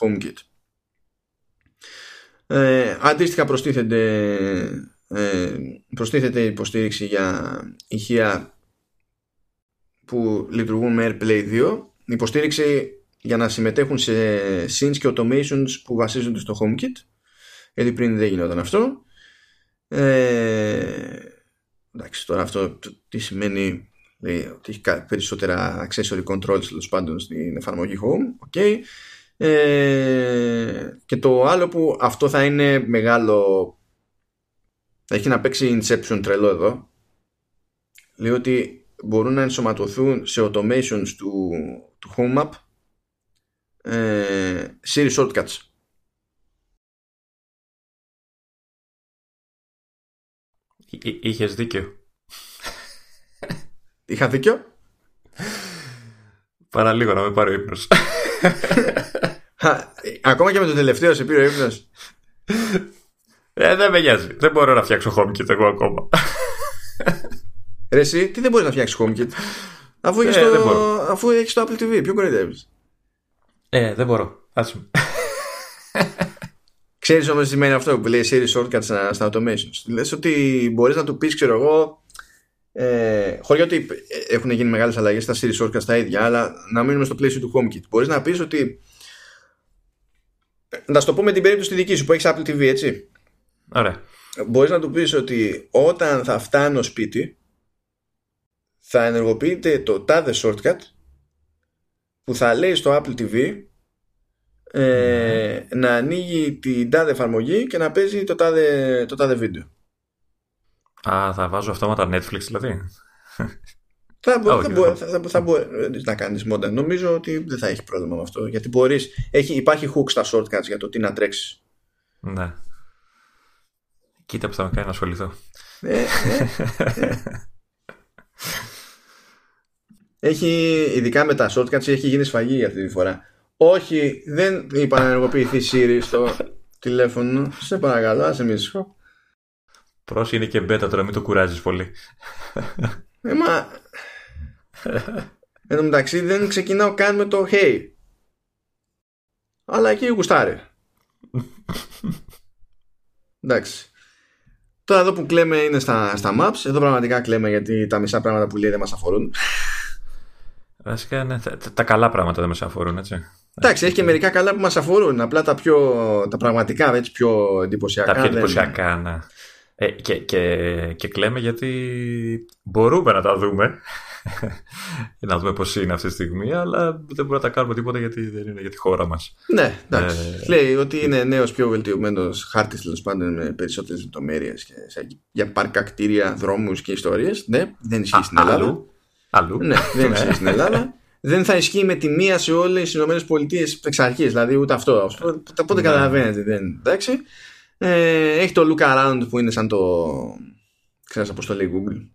HomeKit. Ε, αντίστοιχα προστίθεται, ε, προστίθεται υποστήριξη για ηχεία που λειτουργούν με AirPlay 2 υποστήριξη για να συμμετέχουν σε syncs και automations που βασίζονται στο HomeKit. Γιατί πριν δεν γινόταν αυτό ε, εντάξει τώρα αυτό τι σημαίνει λέει ότι έχει περισσότερα accessory controls τέλος πάντων στην εφαρμογή Home. Okay. Ε, και το άλλο που αυτό θα είναι μεγάλο έχει να παίξει Inception τρελό εδώ λέει ότι μπορούν να ενσωματωθούν σε automations του, του Home App ε, Siri Shortcuts Είχες δίκιο Είχα δίκιο; Παραλίγο να με πάρει ο ύπνος. Ακόμα και με το τελευταίο σε πήρε ο ύπνος. Ε, δεν με νοιάζει. Δεν μπορώ να φτιάξω HomeKit εγώ ακόμα. Ρε εσύ, τι δεν μπορείς να φτιάξεις HomeKit. Αφού έχεις ε, το... Αφού έχεις το Apple TV, ποιο κοροϊδεύεις; Ε, δεν μπορώ. Άσε Ξέρεις όμως τι σημαίνει αυτό που λέει Siri Shortcuts στα, στα automations. Λες ότι μπορείς να του πεις, ξέρω εγώ, ε, χωρίς ότι έχουν γίνει μεγάλες αλλαγές στα Siri Shortcuts τα ίδια, αλλά να μείνουμε στο πλαίσιο του HomeKit. Μπορείς να πεις ότι. Να σου το πω με την περίπτωση τη δική σου που έχεις Apple TV, έτσι. Ωραία. Μπορείς να του πεις ότι όταν θα φτάνω σπίτι, θα ενεργοποιείται το τάδε shortcut που θα λέει στο Apple TV ε, ναι. να ανοίγει την τάδε εφαρμογή και να παίζει το τάδε, το τάδε βίντεο. Α, θα βάζω αυτόματα Netflix δηλαδή. Θα, μπο, θα, μπο, θα, θα, μπορεί να κάνεις μόντα. Νομίζω ότι δεν θα έχει πρόβλημα με αυτό. Γιατί μπορείς, έχει, υπάρχει hook στα shortcuts για το τι να τρέξεις. Ναι. Κοίτα που θα με κάνει να ασχοληθώ. Ε, ε, ε. έχει, ειδικά με τα shortcuts, έχει γίνει σφαγή αυτή τη φορά. Όχι, δεν είπα να ενεργοποιηθεί Siri στο τηλέφωνο. Σε παρακαλώ, άσε μισό. Προς είναι και μπέτα τώρα, μην το κουράζεις πολύ. Ε, μα... Εν τω μεταξύ δεν ξεκινάω καν με το hey. Αλλά εκεί γουστάρει. Εντάξει. Τώρα εδώ που κλαίμε είναι στα, στα maps. Εδώ πραγματικά κλαίμε γιατί τα μισά πράγματα που λέει δεν μας αφορούν. Βασικά ναι, τα, τα καλά πράγματα δεν μας αφορούν, έτσι. Εντάξει, έχει και μερικά καλά που μας αφορούν. Απλά τα, πιο, τα πραγματικά, έτσι, πιο εντυπωσιακά. Τα πιο εντυπωσιακά, ναι. Ε, και, και, και κλαίμε γιατί μπορούμε να τα δούμε. να δούμε πώς είναι αυτή τη στιγμή, αλλά δεν μπορούμε να τα κάνουμε τίποτα γιατί δεν είναι για τη χώρα μας. Ναι, εντάξει. Ε, Λέει ότι είναι νέος πιο βελτιωμένος χάρτης τέλος πάντων με περισσότερες λεπτομέρειες και για πάρκα, κτίρια, δρόμους και ιστορίες. Ναι, δεν ισχύει στην Ελλάδα. Αλλού. αλλού. Ναι, δεν ισχύει στην Ελλάδα. Δεν θα ισχύει με τη μία σε όλες τις ΗΠΑ εξ αρχής. Δηλαδή ούτε αυτό. Οπότε ναι. καταλαβαίνετε. Δεν, εντάξει. Ε, έχει το look around που είναι σαν το. Ξέρεις πώ το λέει Google.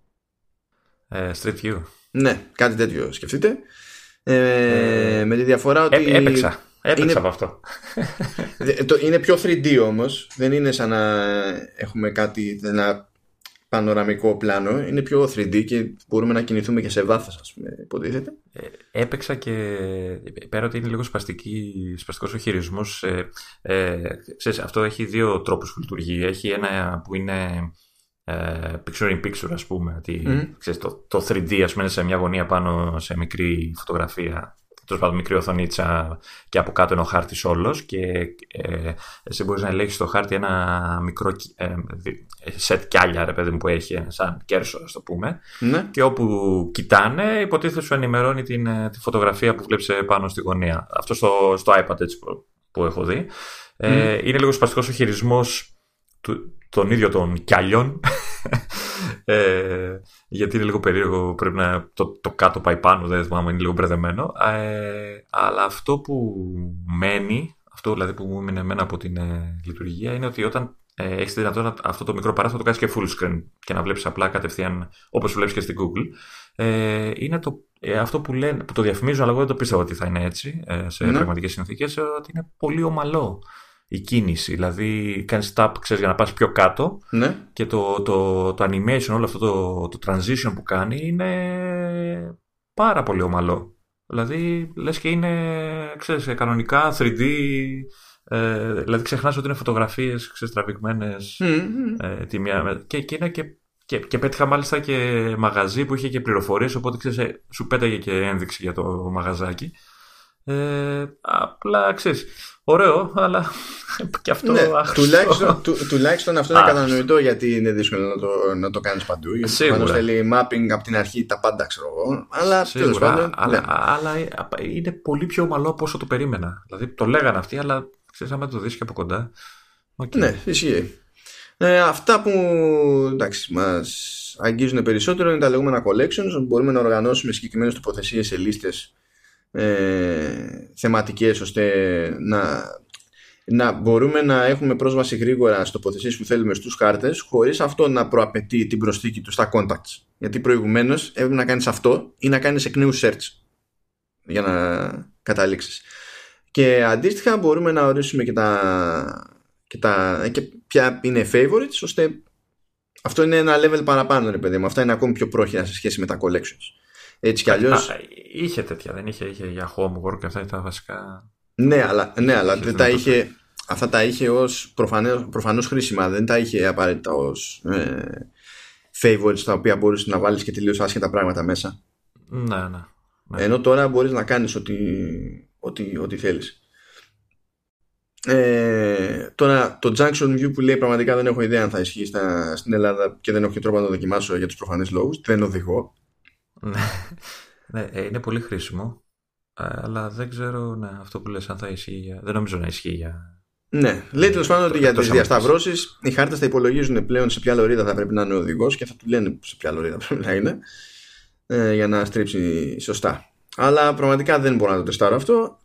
Ε, street View. Ναι, κάτι τέτοιο σκεφτείτε. Ε, ε, με τη διαφορά ότι. Έ, έπαιξα. Έπαιξα είναι, από αυτό. είναι πιο 3D όμως. Δεν είναι σαν να έχουμε κάτι. Ένα πανοραμικό πλάνο. Είναι πιο 3D και μπορούμε να κινηθούμε και σε βάθος, ας πούμε, υποτίθεται. Ε, έπαιξα και πέρα ότι είναι λίγο σπαστικός ο χειρισμός. Ε, ε, αυτό έχει δύο τρόπους που λειτουργεί. Έχει ένα που είναι ε, picture in picture ας πούμε ότι, ξέρεις, το, το 3D ας πούμε σε μια γωνία πάνω σε μικρή φωτογραφία τέλος πάντων μικρή οθονίτσα και από κάτω είναι ο χάρτης όλος και ε, εσύ μπορείς να ελέγξει στο χάρτη ένα μικρό ε, σετ κιάλια ρε παιδί μου που έχει, σαν κέρσο, ας το πούμε. Ναι. Και όπου κοιτάνε, υποτίθεται σου ενημερώνει την, ε, τη φωτογραφία που βλέπεις πάνω στη γωνία. Αυτό στο, στο iPad έτσι που, που έχω δει. Ε, είναι λίγο σπαστικός ο χειρισμός των ίδιων των κιάλιων. ε, γιατί είναι λίγο περίεργο, πρέπει να το, το κάτω πάει πάνω, δεν θυμάμαι, είναι λίγο μπερδεμένο. Ε, αλλά αυτό που μένει, αυτό δηλαδή που μου έμεινε εμένα από την ε, λειτουργία, είναι ότι όταν ε, έχεις τη δυνατότητα αυτό το μικρό παράθυρο το κάνεις και full screen και να βλέπεις απλά κατευθείαν όπως βλέπεις και στην Google. Ε, είναι το, ε, αυτό που, λένε, που το διαφημίζουν, αλλά εγώ δεν το πίστευα ότι θα είναι έτσι ε, σε ναι. πραγματικές συνθήκες, ότι είναι πολύ ομαλό η κίνηση. Δηλαδή κάνεις tap ξέρεις, για να πας πιο κάτω ναι. και το, το, το animation, όλο αυτό το, το transition που κάνει είναι πάρα πολύ ομαλό. Δηλαδή λες και είναι ξέρεις, κανονικά 3D ε, δηλαδή ξεχνάς ότι είναι φωτογραφίες ξέρεις, τραβηγμένες ε, τη μία, και, και είναι και και, και πέτυχα μάλιστα και μαγαζί που είχε και πληροφορίες οπότε ξέρεις, ε, σου πέταγε και ένδειξη για το μαγαζάκι ε, απλά ξέρεις, ωραίο, αλλά και αυτό ναι, τουλάχιστον, του, τουλάχιστον αυτό είναι κατανοητό γιατί είναι δύσκολο να το, να το κάνεις παντού. Γιατί Σίγουρα. θέλει mapping από την αρχή τα πάντα, ξέρω εγώ. Αλλά τέλος πάντων. Αλλά, ναι. αλλά είναι πολύ πιο ομαλό από όσο το περίμενα. Δηλαδή το λέγανε αυτοί, αλλά ξέρεις, άμα το δεις και από κοντά. Okay. Ναι, ισχύει. Ε, αυτά που εντάξει, μας αγγίζουν περισσότερο είναι τα λεγόμενα collections. Μπορούμε να οργανώσουμε συγκεκριμένες τοποθεσίες σε λίστες ε, θεματικές ώστε να, να μπορούμε να έχουμε πρόσβαση γρήγορα στο τοποθεσίες που θέλουμε στους χάρτες χωρίς αυτό να προαπαιτεί την προσθήκη του στα contacts. Γιατί προηγουμένως έπρεπε να κάνεις αυτό ή να κάνεις εκ νέου search για να καταλήξεις. Και αντίστοιχα μπορούμε να ορίσουμε και τα, και, τα, και ποια είναι favorites ώστε αυτό είναι ένα level παραπάνω ρε παιδί μου. Αυτά είναι ακόμη πιο πρόχειρα σε σχέση με τα collections. Έτσι κι αλλιώ. Είχε τέτοια, δεν είχε, είχε για homework και αυτά τα βασικά. Ναι, αλλά, ναι, αλλά δεν τα είχε, αυτά τα είχε ως προφανώς χρήσιμα. Δεν τα είχε απαραίτητα ως ε, favorites τα οποία μπορούσε να βάλεις και τελείως άσχετα πράγματα μέσα. Ναι, ναι. ναι. Ενώ τώρα μπορείς να κάνεις ό,τι, ό,τι, ό,τι θέλεις. Ε, τώρα το Junction View που λέει πραγματικά δεν έχω ιδέα αν θα ισχύει στα, στην Ελλάδα και δεν έχω και τρόπο να το δοκιμάσω για τους προφανείς λόγους. Δεν οδηγώ. Ναι. ναι, ε, είναι πολύ χρήσιμο. Ε, αλλά δεν ξέρω ναι, αυτό που λες αν θα ισχύει για... Δεν νομίζω να ισχύει για... Ναι, λέει τέλος πάντων ότι για τις διασταυρώσεις οι χάρτες θα υπολογίζουν πλέον σε ποια λωρίδα θα πρέπει να είναι ο οδηγός και θα του λένε σε ποια λωρίδα πρέπει να είναι ε, για να στρίψει σωστά. Αλλά πραγματικά δεν μπορώ να το τεστάρω αυτό.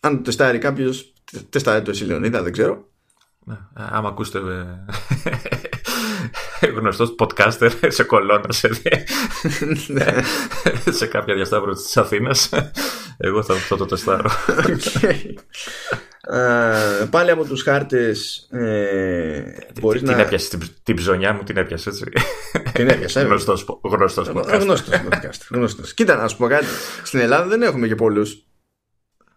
Αν το τεστάρει κάποιος, τεστάρει το εσύ Λεωνίδα, δεν ξέρω. Ναι, άμα ακούσετε γνωστός podcaster σε κολόνα σε, Ναι. σε κάποια διασταύρωση της Αθήνας. Εγώ θα, θα το τεστάρω. Ε, πάλι από τους χάρτες ε, μπορείς την να... έπιασες την, την ψωνιά μου, την έπιασες έτσι. Την έπιασε, ε, γνωστός, γνωστός podcaster. Γνωστός, podcaster, γνωστός. Κοίτα να σου πω κάτι. Στην Ελλάδα δεν έχουμε και πολλούς.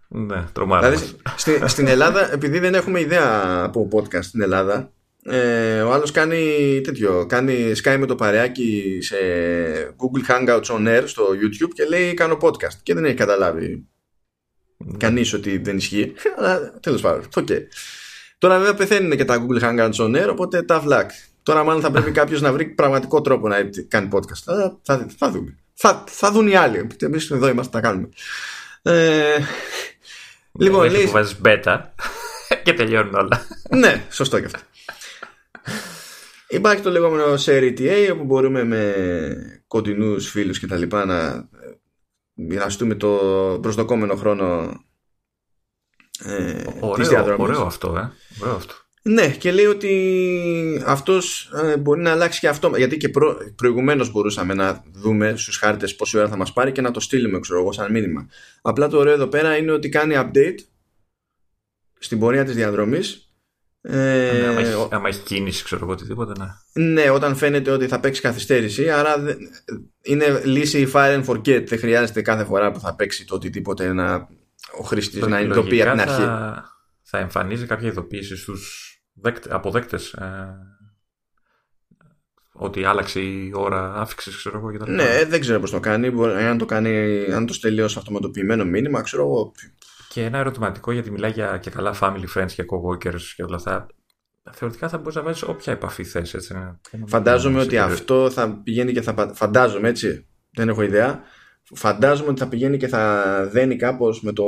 Ναι, τρομάρα. Δηλαδή, στη- στην Ελλάδα, επειδή δεν έχουμε ιδέα από podcast στην Ελλάδα, ε, ο άλλος κάνει τέτοιο, κάνει Skype με το παρεάκι σε Google Hangouts on Air στο YouTube και λέει κάνω podcast και δεν έχει καταλάβει Ναι. κανείς ότι δεν ισχύει, αλλά τέλος πάντων, οκ. Τώρα βέβαια πεθαίνουν και τα Google Hangouts on Air, οπότε τα βλάκ. Τώρα μάλλον θα πρέπει κάποιος να βρει πραγματικό τρόπο να κάνει podcast. Θα, θα, θα δούμε. Θα, θα δουν οι άλλοι. Εμείς εδώ είμαστε να κάνουμε. Ε, λοιπόν, Μέχρι λέει, που βάζεις beta και τελειώνουν όλα. ναι, σωστό και αυτό. Υπάρχει το λεγόμενο Share ETA όπου μπορούμε με κοντινούς φίλους και τα λοιπά να ε, μοιραστούμε το προσδοκόμενο χρόνο ε, της Ωραίο, διαδρομής. ωραίο αυτό, ε. Ωραίο αυτό. Ναι, και λέει ότι αυτός ε, μπορεί να αλλάξει και αυτό. Γιατί και προ, προηγουμένως μπορούσαμε να δούμε στους χάρτες πόση ώρα θα μας πάρει και να το στείλουμε, ξέρω εγώ, σαν μήνυμα. Απλά το ωραίο εδώ πέρα είναι ότι κάνει update στην πορεία της διαδρομής. Ε, Ναι, άμα, έχει, ο- άμα έχεις κίνηση, ξέρω εγώ, οτιδήποτε, ναι. ναι, όταν φαίνεται ότι θα παίξει καθυστέρηση, άρα δεν- είναι λύση fire and forget. Δεν χρειάζεται κάθε φορά που θα παίξει το οτιδήποτε να, ο χρήστης να Λογικά ειδοποιεί από την αρχή. Θα, θα εμφανίζει κάποια ειδοποίηση στους δέκτε, αποδέκτες ε, ότι άλλαξε η ώρα άφηξης, ξέρω εγώ, κτλ. Ναι, δεν ξέρω πώς το κάνει. Μπορεί, αν το κάνει, αν το στέλνει ως αυτοματοποιημένο μήνυμα, ξέρω εγώ. Και ένα ερωτηματικό γιατί μιλάει για και καλά family friends και co-workers και όλα αυτά. Θεωρητικά θα μπορείς να βάζεις όποια επαφή θες, έτσι. ναι. Φαντάζομαι Σε ότι περι- αυτό θα πηγαίνει και θα. πα- Φαντάζομαι έτσι. Δεν έχω ιδέα. Φαντάζομαι ότι θα πηγαίνει και θα δένει κάπως με το.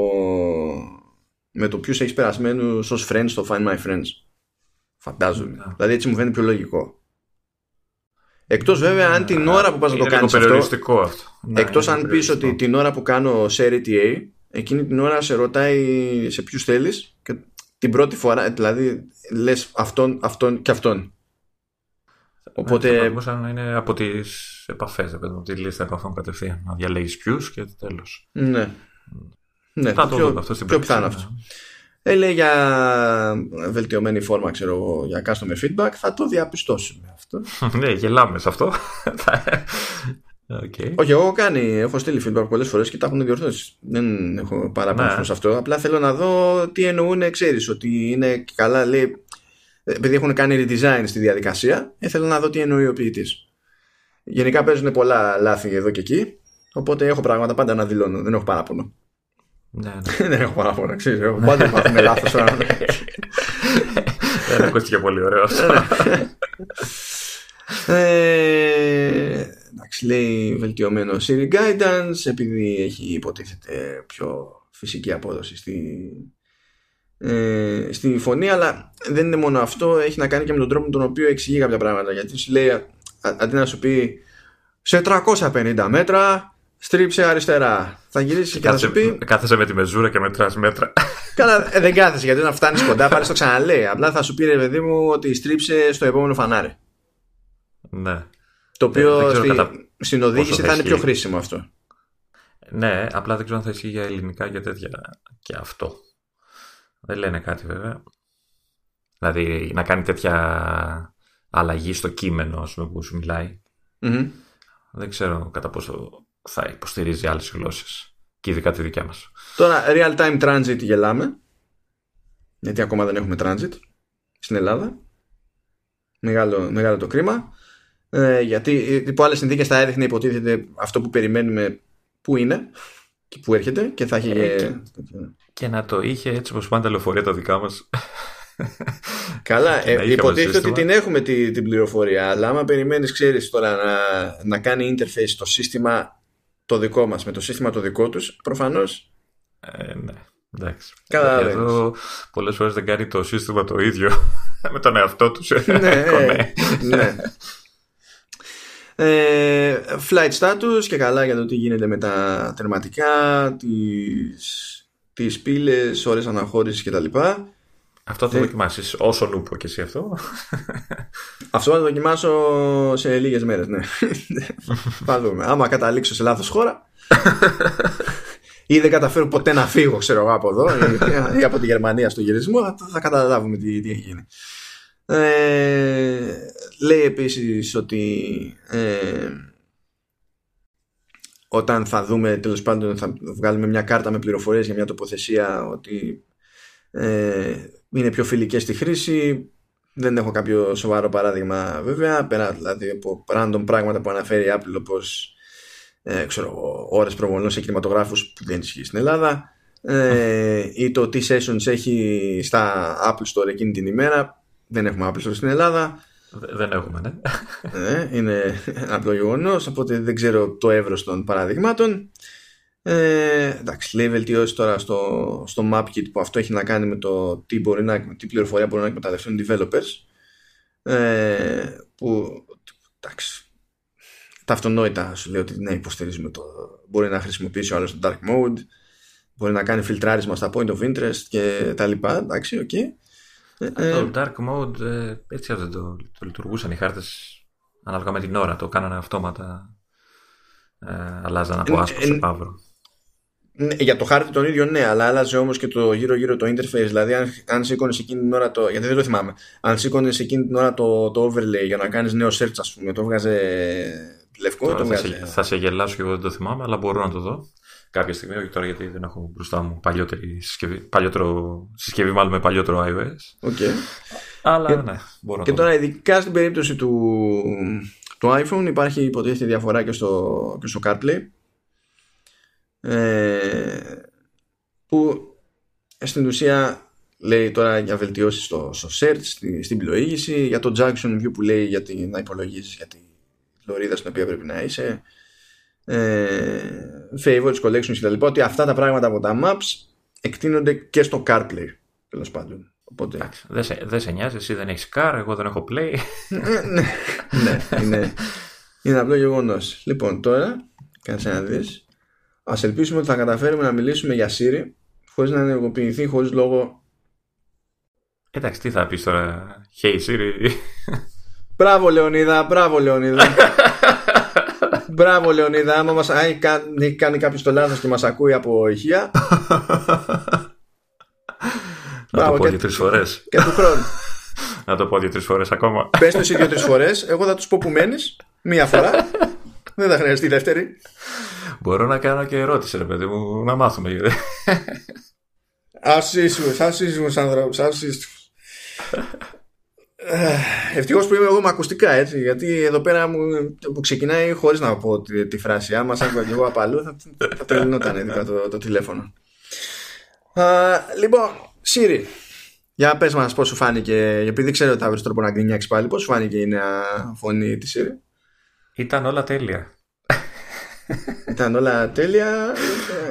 με το ποιους έχεις περασμένους ως friends στο Find My Friends. Φαντάζομαι. Ναι. Δηλαδή έτσι μου φαίνεται πιο λογικό. Εκτός βέβαια αν την ώρα που πας να το Είναι λίγο κάνεις αυτό. περιοριστικό αυτό. Ναι, Εκτός είναι αν πεις περιοριστικό. ότι την ώρα που κάνω share ETA, εκείνη την ώρα σε ρωτάει σε ποιους θέλεις και την πρώτη φορά, δηλαδή λες αυτόν, αυτόν και αυτόν. Ναι, θα Οπότε. προτιμούσα να είναι από τις επαφές, από τη λίστα επαφών κατευθείαν. Να διαλέγεις ποιους και τέλος. Ναι. Ναι, Θα το πιο, δούμε αυτό στην πιο πράξη, πιθανό ναι. αυτό. Ε, λέει για βελτιωμένη φόρμα, ξέρω εγώ, για customer feedback, θα το διαπιστώσουμε αυτό. ναι, γελάμε σε αυτό. okay. Όχι, εγώ έχω κάνει, έχω στείλει feedback πολλές φορές και τα έχουν διορθώσει. Δεν έχω παράπονο Ναι. σε αυτό. Απλά θέλω να δω τι εννοούν, ξέρεις, ότι είναι και καλά, λέει. Επειδή έχουν κάνει redesign στη διαδικασία, ε, θέλω να δω τι εννοεί ο ποιητής. Γενικά παίζουν πολλά λάθη εδώ και εκεί. Οπότε έχω πράγματα πάντα να δηλώνω. Δεν έχω παράπονο. ναι, ναι. δεν έχω παράπονο, ξέρεις. Πάντα μάθουμε λάθος. Δεν ακούστηκε πολύ ωραίο αυτό. Ε, εντάξει, λέει βελτιωμένο Siri Guidance επειδή έχει υποτίθεται πιο φυσική απόδοση στη, ε, στη φωνή αλλά δεν είναι μόνο αυτό έχει να κάνει και με τον τρόπο με τον οποίο εξηγεί κάποια πράγματα γιατί σου λέει α- αντί να σου πει σε 350 μέτρα στρίψε αριστερά θα γυρίσει και θα σου πει Κάθεσαι, κάθεσαι με τη μεζούρα και μετράς μέτρα. Καλά, ε, δεν κάθεσαι γιατί όταν φτάνεις κοντά πάλι το ξαναλέει. Απλά θα σου πει ρε παιδί μου ότι στρίψε στο επόμενο φανάρι. ναι. Το οποίο δεν ξέρω στη- κατά στην οδήγηση πόσο θα, θα είναι πιο ισχύει. χρήσιμο αυτό. Ναι, απλά δεν ξέρω αν θα ισχύει για ελληνικά και τέτοια και αυτό. Δεν λένε κάτι βέβαια. Δηλαδή να κάνει τέτοια αλλαγή στο κείμενο ας πούμε, που σου μιλάει. Μμμ. Δεν ξέρω κατά πόσο θα υποστηρίζει άλλες γλώσσες. Και ειδικά τη δικιά μας. Τώρα, real time transit γελάμε. Γιατί ακόμα δεν έχουμε transit στην Ελλάδα. Μεγάλο, μεγάλο το κρίμα. Ε, γιατί υπό άλλες συνθήκες θα έδειχνε υποτίθεται αυτό που περιμένουμε που είναι και που έρχεται και θα έχει. Ε, και- Και να το είχε έτσι όπως πάνε τα λεωφορεία τα δικά μας. Καλά, Και να ε, είχε υποτίθεται σύστημα. ότι την έχουμε τη, την πληροφορία, αλλά άμα περιμένεις, ξέρεις τώρα να, να κάνει interface το σύστημα το δικό μας με το σύστημα το δικό τους, προφανώς. Ε, ναι, εντάξει. Καταλαβαίνεις. Εδώ πολλές φορές δεν κάνει το σύστημα το ίδιο με τον εαυτό τους. ναι, ναι. Ε, flight status και καλά για το τι γίνεται με τα τερματικά, τις, τις πύλες, ώρες αναχώρησης κτλ. Αυτό θα το δοκιμάσεις όσο νούπο και εσύ αυτό. Αυτό θα το δοκιμάσω σε λίγες μέρες, ναι. θα δούμε. Άμα καταλήξω σε λάθος χώρα ή δεν καταφέρω ποτέ να φύγω, ξέρω εγώ, από εδώ ή, από τη Γερμανία στο γυρισμό, θα, θα καταλάβουμε τι, τι έχει γίνει. Ε, λέει επίσης ότι ε, όταν θα δούμε τέλος πάντων θα βγάλουμε μια κάρτα με πληροφορίες για μια τοποθεσία ότι ε, είναι πιο φιλικές στη χρήση. Δεν έχω κάποιο σοβαρό παράδειγμα βέβαια. Πέρα δηλαδή από random πράγματα που αναφέρει η Apple όπως ε, ξέρω, ώρες προβολών σε κινηματογράφους που δεν ισχύει στην Ελλάδα ε, ή το τι sessions έχει στα Apple Store εκείνη την ημέρα. Δεν έχουμε Apple Store στην Ελλάδα δεν έχουμε, ναι. ναι είναι απλό γεγονός, οπότε δεν ξέρω το εύρος των παραδειγμάτων. Ε, εντάξει, λέει βελτιώσει τώρα στο, στο MapKit που αυτό έχει να κάνει με το τι, μπορεί να, τι πληροφορία μπορούν να εκμεταλλευτούν οι developers. Ε, που εντάξει, τα αυτονόητα σου λέει ότι ναι, υποστηρίζουμε το. Μπορεί να χρησιμοποιήσει ο άλλος το dark mode, μπορεί να κάνει φιλτράρισμα στα point of interest και τα λοιπά. Εντάξει, OK. Okay. Ε, το dark mode ε, έτσι δεν το, το λειτουργούσαν οι χάρτες ανάλογα με την ώρα. Το κάνανε αυτόματα. Ε, αλλάζαν από άσπρο σε μαύρο. Ναι, για το χάρτη τον ίδιο ναι, αλλά άλλαζε όμως και το γύρω-γύρω το interface. Δηλαδή, αν, αν σήκωνες εκείνη την ώρα το. Γιατί δεν το θυμάμαι. Αν σήκωνες εκείνη την ώρα το, το overlay για να κάνεις νέο search, ας πούμε, το βγάζε λευκό. Τώρα το θα, σε, θα σε γελάσω και εγώ δεν το θυμάμαι, αλλά μπορώ να το δω κάποια στιγμή, όχι τώρα γιατί δεν έχω μπροστά μου παλιότερη συσκευή, παλιότερο, συσκευή μάλλον με παλιότερο iOS. Okay. Αλλά και, ναι, μπορώ Και να τώρα ειδικά στην περίπτωση του, του iPhone υπάρχει υποτίθεται διαφορά και στο, και στο CarPlay ε, που στην ουσία λέει τώρα για βελτιώσεις στο, στο search, στη, στην πλοήγηση, για το junction view που λέει για να υπολογίζεις για τη λωρίδα στην οποία πρέπει να είσαι ε, favorites, collections κτλ. Ότι αυτά τα πράγματα από τα maps εκτείνονται και στο CarPlay τέλος πάντων. Οπότε... Δεν σε, δε σε νοιάζει, εσύ δεν έχεις car, εγώ δεν έχω play. ναι, ναι, είναι, είναι απλό γεγονός. Λοιπόν, τώρα, κάτσε να δεις. Α ελπίσουμε ότι θα καταφέρουμε να μιλήσουμε για Siri χωρίς να ενεργοποιηθεί, χωρίς λόγο. Εντάξει, τι θα πεις τώρα, Hey Siri. Μπράβο Λεωνίδα, μπράβο Λεωνίδα. Μπράβο, Λεωνίδα. Άμα μας, αν κάνει, κάνει κάποιος το λάθος και μας ακούει από ηχεία. Να το πω δύο-τρεις φορές. Και του χρόνου. Να το πω δύο-τρεις φορές ακόμα. Πες το εσύ δύο-τρεις φορές. Εγώ θα τους πω που μένεις. Μία φορά. Δεν θα χρειαστεί δεύτερη. Μπορώ να κάνω και ερώτηση, ρε παιδί μου, να μάθουμε. Ασύσου, ασύσου, ανθρώπου, ασύσου. Ευτυχώς που είμαι εγώ με ακουστικά έτσι. Γιατί εδώ πέρα μου, που ξεκινάει χωρίς να πω τη, τη φράση. Άμα σ' άκουγα και εγώ από αλλού, θα, θα τρελνόταν το, το τηλέφωνο. Α, λοιπόν, Σύρι, για πες μας πώς σου φάνηκε. Επειδή ξέρω ότι θα βρεις τρόπο να γκρινιάξεις πάλι, πώς σου φάνηκε η νέα φωνή της Σύρι; Ήταν όλα τέλεια. Ήταν όλα τέλεια.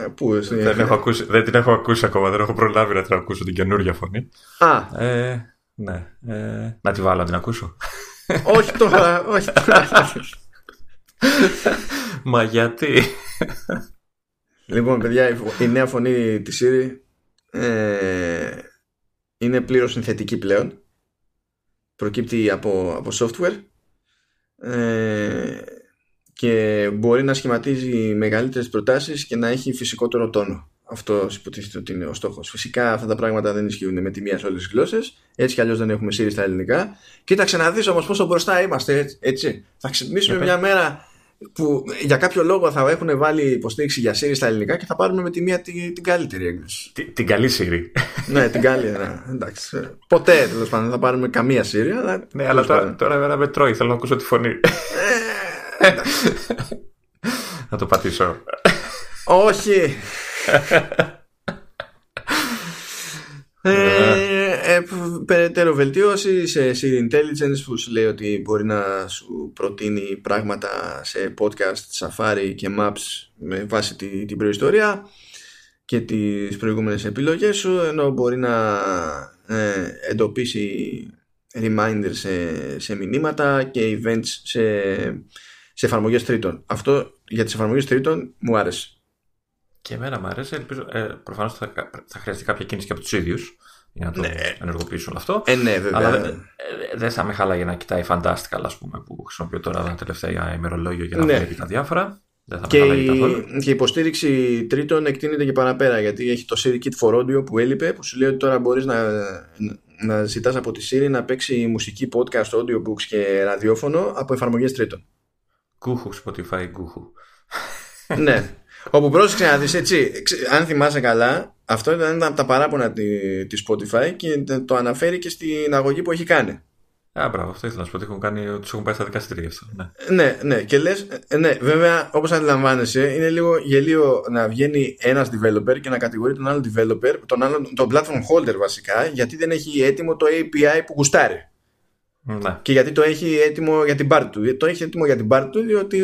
Ε, πού, δεν, έχω ακούσει, δεν την έχω ακούσει ακόμα, δεν έχω προλάβει να την ακούσω την καινούργια φωνή. Α. Ε, ναι. Ε, να τη βάλω να την ακούσω. όχι τώρα, όχι τώρα. Μα γιατί; Λοιπόν, παιδιά, η νέα φωνή της Siri ε, είναι πλήρως συνθετική πλέον. Προκύπτει από, από software ε, και μπορεί να σχηματίζει μεγαλύτερες προτάσεις και να έχει φυσικότερο τόνο. Αυτός υποτίθεται ότι είναι ο στόχος. Φυσικά αυτά τα πράγματα δεν ισχύουν με τη μία σε όλες τις γλώσσες. Έτσι κι αλλιώς δεν έχουμε σύρει στα ελληνικά. Κοίταξε να δει όμως πόσο μπροστά είμαστε. Έτσι. Θα ξυπνήσουμε μια μέρα που για κάποιο λόγο θα έχουν βάλει υποστήριξη για Siri στα ελληνικά και θα πάρουμε με τη μία την, την καλύτερη έκδοση. Την, την καλή Siri. ναι, την καλή. Ναι, εντάξει. Ποτέ τέλος πάντων δεν θα πάρουμε καμία Siri. Αλλά, ναι, αλλά τώρα, τώρα με τρώει. Θέλω να ακούσω τη φωνή. Ε, να το πατήσω. Όχι. Ε, ε, περαιτέρω βελτίωση σε Siri Intelligence που σου λέει ότι μπορεί να σου προτείνει πράγματα σε podcast, Safari και Maps με βάση τη, την προϊστορία και τις προηγούμενες επιλογές σου ενώ μπορεί να ε, εντοπίσει reminders σε, σε μηνύματα και events σε, σε εφαρμογές τρίτων. Αυτό για τις εφαρμογές τρίτων μου άρεσε Και εμένα μου αρέσει. Ελπίζω, ε, προφανώς θα, θα χρειαστεί κάποια κίνηση και από τους ίδιους για να το ναι. ενεργοποιήσουν όλο αυτό. Ε, ναι, βέβαια. Αλλά δεν δε θα με χάλαγε να κοιτάει Fantastical, ας πούμε, που χρησιμοποιώ τώρα τα τελευταία ημερολόγια για να ναι. βλέπει τα διάφορα. Δεν θα και, η, και η υποστήριξη τρίτων εκτείνεται και παραπέρα γιατί έχει το Siri Kit for Audio που έλειπε που σου λέει ότι τώρα μπορείς να, να ζητάς από τη Siri να παίξει μουσική podcast, audiobooks και ραδιόφωνο από εφαρμογές τρίτων. Κούχου, Spotify, κούχου. ναι. Όπου πρόσεξε να δεις έτσι, αν θυμάσαι καλά, αυτό ήταν από τα παράπονα τη, της Spotify και το αναφέρει και στην αγωγή που έχει κάνει. Α, μπράβο, αυτό ήθελα να σου πω ότι έχουν, κάνει, τους έχουν πάει στα δικαστήρια αυτό. Ναι, ναι, ναι και λες, ε, ναι, βέβαια, όπως αντιλαμβάνεσαι, είναι λίγο γελίο να βγαίνει ένας developer και να κατηγορεί τον άλλο developer, τον, άλλο, τον platform holder βασικά, γιατί δεν έχει έτοιμο το API που γουστάρει. Ναι. Και γιατί το έχει έτοιμο για την part του. Το έχει έτοιμο για την part του, διότι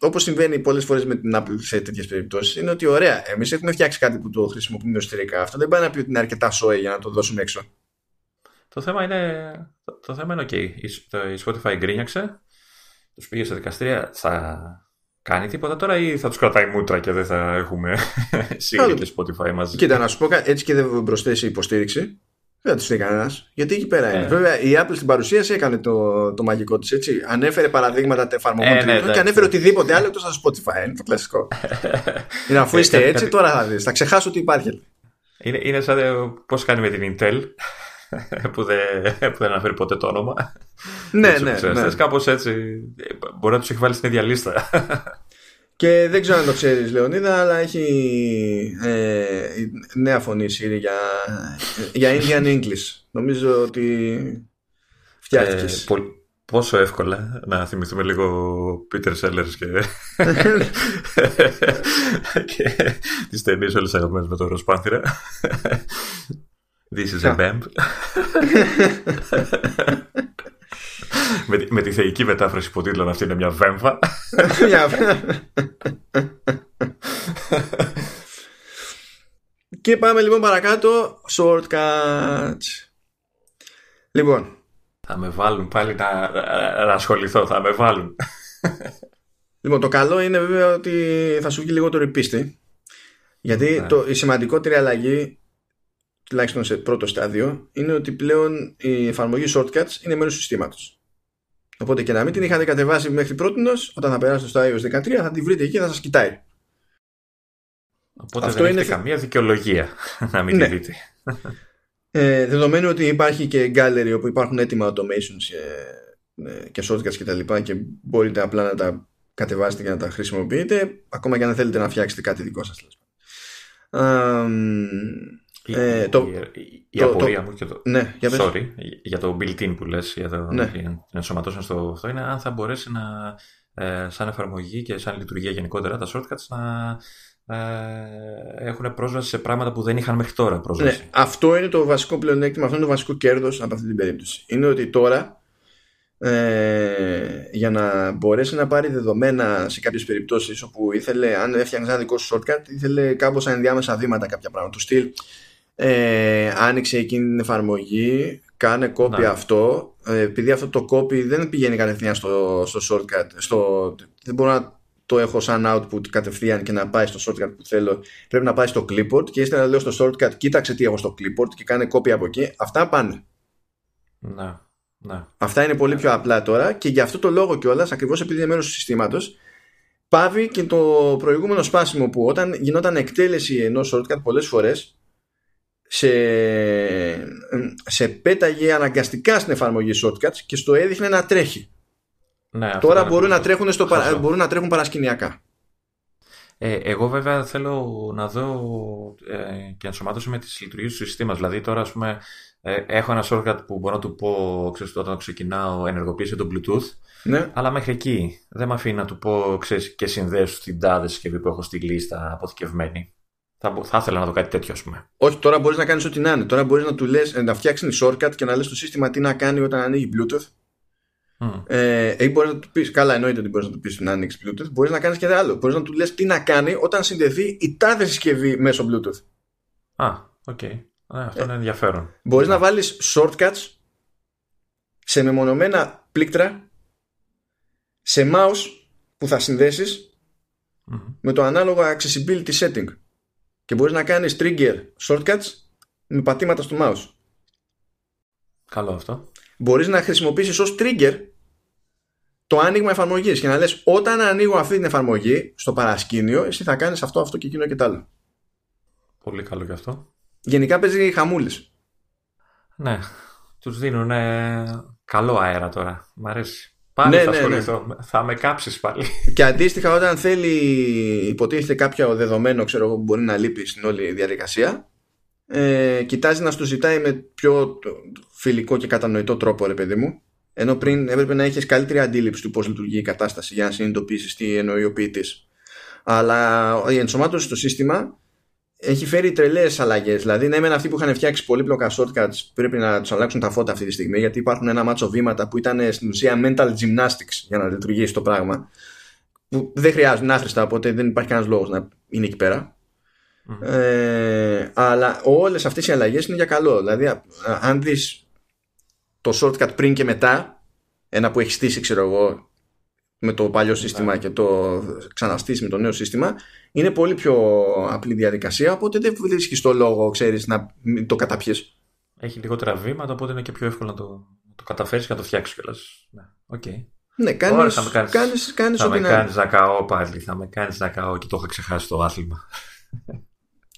όπως συμβαίνει πολλές φορές με την Apple σε τέτοιες περιπτώσεις, είναι ότι ωραία, εμείς έχουμε φτιάξει κάτι που το χρησιμοποιούμε εσωτερικά. Αυτό δεν πάει να πει ότι είναι αρκετά σόε για να το δώσουμε έξω. Το θέμα είναι, το, θέμα είναι ok. Η, Spotify γκρίνιαξε, τους πήγε στα δικαστήρια, θα κάνει τίποτα τώρα ή θα τους κρατάει μούτρα και δεν θα έχουμε Siri και Spotify μαζί; Κοίτα, να σου πω έτσι και δεν προσθέσει υποστήριξη. Δεν θα τους στείλει κανένας. Γιατί εκεί πέρα είναι. Ε. Βέβαια, η Apple στην παρουσίαση έκανε το, το μαγικό της έτσι. Ανέφερε παραδείγματα εφαρμογών ε, ναι, και ανέφερε οτιδήπτε άλλο εκτός από Spotify. Είναι το κλασικό. είναι αφού είστε έτσι, τώρα θα δεις. Θα ξεχάσω ότι υπάρχει. Είναι, είναι σαν πώς κάνει με την Intel που, δεν, που δεν αναφέρει ποτέ το όνομα. Ναι, ναι. ναι. Κάπως έτσι. Μπορεί να τους έχει βάλει στην ίδια λίστα. Και δεν ξέρω αν το ξέρεις Λεωνίδα αλλά έχει ε, νέα φωνή Siri για, για Indian English. Νομίζω ότι φτιάχτηκες. Ε, πόσο εύκολα να θυμηθούμε λίγο Peter Sellers και, και τις ταινίες όλες αγαπημένες με το Ροσπάνθυρα. This is a vamp με, με τη θεϊκή μετάφραση υποτίτλων αυτή είναι μια βέμβα. και πάμε λοιπόν παρακάτω. Shortcuts. Λοιπόν. Θα με βάλουν πάλι να, να ασχοληθώ. Θα με βάλουν. Λοιπόν, το καλό είναι βέβαια ότι θα σου βγει λιγότερο η πίστη. Γιατί ναι. το, η σημαντικότερη αλλαγή, τουλάχιστον σε πρώτο στάδιο, είναι ότι πλέον η εφαρμογή shortcuts είναι μέρος του συστήματος. Οπότε και να μην την είχατε κατεβάσει μέχρι πρώτης, όταν θα περάσετε στο iOS 13 θα την βρείτε εκεί και θα σας κοιτάει. Οπότε Αυτό δεν είναι καμία δικαιολογία να μην ναι. τη δείτε. Ε, δεδομένου ότι υπάρχει και gallery όπου υπάρχουν έτοιμα automations και, ε, και shortcuts και τα λοιπά και μπορείτε απλά να τα κατεβάσετε και να τα χρησιμοποιείτε ακόμα και αν θέλετε να φτιάξετε κάτι δικό σας. Ε, το, η, απορία μου και το, ναι, για sorry, για το built-in που λες για το ναι. ενσωματώσουν στο αυτό είναι αν θα μπορέσει να ε, σαν εφαρμογή και σαν λειτουργία γενικότερα τα shortcuts να ε, έχουν πρόσβαση σε πράγματα που δεν είχαν μέχρι τώρα πρόσβαση. Ναι, αυτό είναι το βασικό πλεονέκτημα, αυτό είναι το βασικό κέρδος από αυτή την περίπτωση. Είναι ότι τώρα ε, για να μπορέσει να πάρει δεδομένα σε κάποιες περιπτώσεις όπου ήθελε, αν έφτιαχνε ένα δικό σου shortcut, ήθελε κάπως ενδιάμεσα βήματα κάποια πράγματα. Του στυλ ε, άνοιξε εκείνη την εφαρμογή, κάνε copy αυτό. Ε, επειδή αυτό το copy δεν πηγαίνει κατευθείαν στο, στο shortcut, στο, δεν μπορώ να το έχω σαν output κατευθείαν και να πάει στο shortcut που θέλω. Πρέπει να πάει στο clipboard και ύστερα λέω στο shortcut, κοίταξε τι έχω στο clipboard και κάνε copy από εκεί. Αυτά πάνε. Να. Ναι. Αυτά είναι πολύ πιο απλά τώρα και για αυτό το λόγο κιόλας, ακριβώς επειδή είναι μέρο του συστήματος, πάβει και το προηγούμενο σπάσιμο που όταν γινόταν εκτέλεση ενός shortcut πολλές φορές, σε, σε πέταγε αναγκαστικά στην εφαρμογή shortcuts και στο έδειχνε να τρέχει. Ναι, Τώρα μπορούν να, τρέχουν στο μπορούν να τρέχουν παρασκηνιακά. Ε, εγώ βέβαια θέλω να δω ε, και ενσωμάτωση με τις λειτουργίες του συστήματος. Δηλαδή τώρα ας πούμε ε, έχω ένα shortcut που μπορώ να του πω ξέρεις, όταν ξεκινάω ενεργοποίησε το Bluetooth ναι. αλλά μέχρι εκεί δεν με αφήνει να του πω ξέρεις, και συνδέσου την τάδε συσκευή που έχω στη λίστα αποθηκευμένη. Θα, θα ήθελα να δω κάτι τέτοιο, ας πούμε. Όχι, τώρα μπορείς να κάνεις ό,τι να είναι. Τώρα μπορείς να του λες, να φτιάξεις shortcut και να λες στο σύστημα τι να κάνει όταν ανοίγει Bluetooth. Mm. Ε, ή μπορείς να του πεις, καλά, εννοείται ότι μπορείς να του πεις να ανοίξεις Bluetooth. Μπορείς να κάνεις και άλλο. Μπορείς να του λες τι να κάνει όταν συνδεθεί η τάδε συσκευή μέσω Bluetooth. Α, OK. Okay. Ε, αυτό είναι ενδιαφέρον. Μπορείς να βάλεις shortcuts σε μεμονωμένα πλήκτρα σε mouse που θα συνδέσει με το ανάλογο accessibility setting. Και μπορείς να κάνεις trigger shortcuts με πατήματα στο mouse. Καλό αυτό. Μπορείς να χρησιμοποιήσεις ως trigger το άνοιγμα εφαρμογής και να λες όταν ανοίγω αυτή την εφαρμογή στο παρασκήνιο εσύ θα κάνεις αυτό, αυτό και εκείνο και τ' άλλο. Πολύ καλό γι' αυτό. Γενικά παίζει χαμούλης. Ναι, τους δίνουν καλό αέρα τώρα. Μ' αρέσει. Πάλι Ναι, θα ναι, ασχοληθώ. Θα με κάψεις πάλι. Και αντίστοιχα όταν θέλει υποτίθεται κάποιο δεδομένο ξέρω εγώ, που μπορεί να λείπει στην όλη διαδικασία ε, κοιτάζει να σου το ζητάει με πιο φιλικό και κατανοητό τρόπο ρε παιδί μου ενώ πριν έπρεπε να έχεις καλύτερη αντίληψη του πώς λειτουργεί η κατάσταση για να συνειδητοποιήσεις τι εννοεί ο ποιητής. Αλλά η ενσωμάτωση στο σύστημα έχει φέρει τρελές αλλαγές. Δηλαδή, ναι, μεν αυτοί που είχαν φτιάξει πολύπλοκα shortcuts πρέπει να τους αλλάξουν τα φώτα αυτή τη στιγμή, γιατί υπάρχουν ένα μάτσο βήματα που ήταν στην ουσία mental gymnastics για να λειτουργήσει το πράγμα. Που δεν χρειάζονται, είναι άχρηστα, οπότε δεν υπάρχει κανένας λόγος να είναι εκεί πέρα. Ε, αλλά όλες αυτές οι αλλαγές είναι για καλό. Δηλαδή, α- α- αν δεις το shortcut πριν και μετά, ένα που έχεις στήσει, ξέρω εγώ, με το παλιό σύστημα και το ξαναστήσει με το νέο σύστημα, είναι πολύ πιο απλή διαδικασία, οπότε δεν βρίσκεις το λόγο, ξέρεις, να μην το καταπιείς. Έχει λιγότερα βήματα, οπότε είναι και πιο εύκολο να το, να το καταφέρεις και να το φτιάξεις κιόλας. Ναι, οκ. Ναι, Ωραία, κάνεις, θα με κάνεις- κάνεις, κάνεις Θα ό,τι με να κάνεις να καώ πάλι, θα με κάνεις να καώ και το είχα ξεχάσει το άθλημα.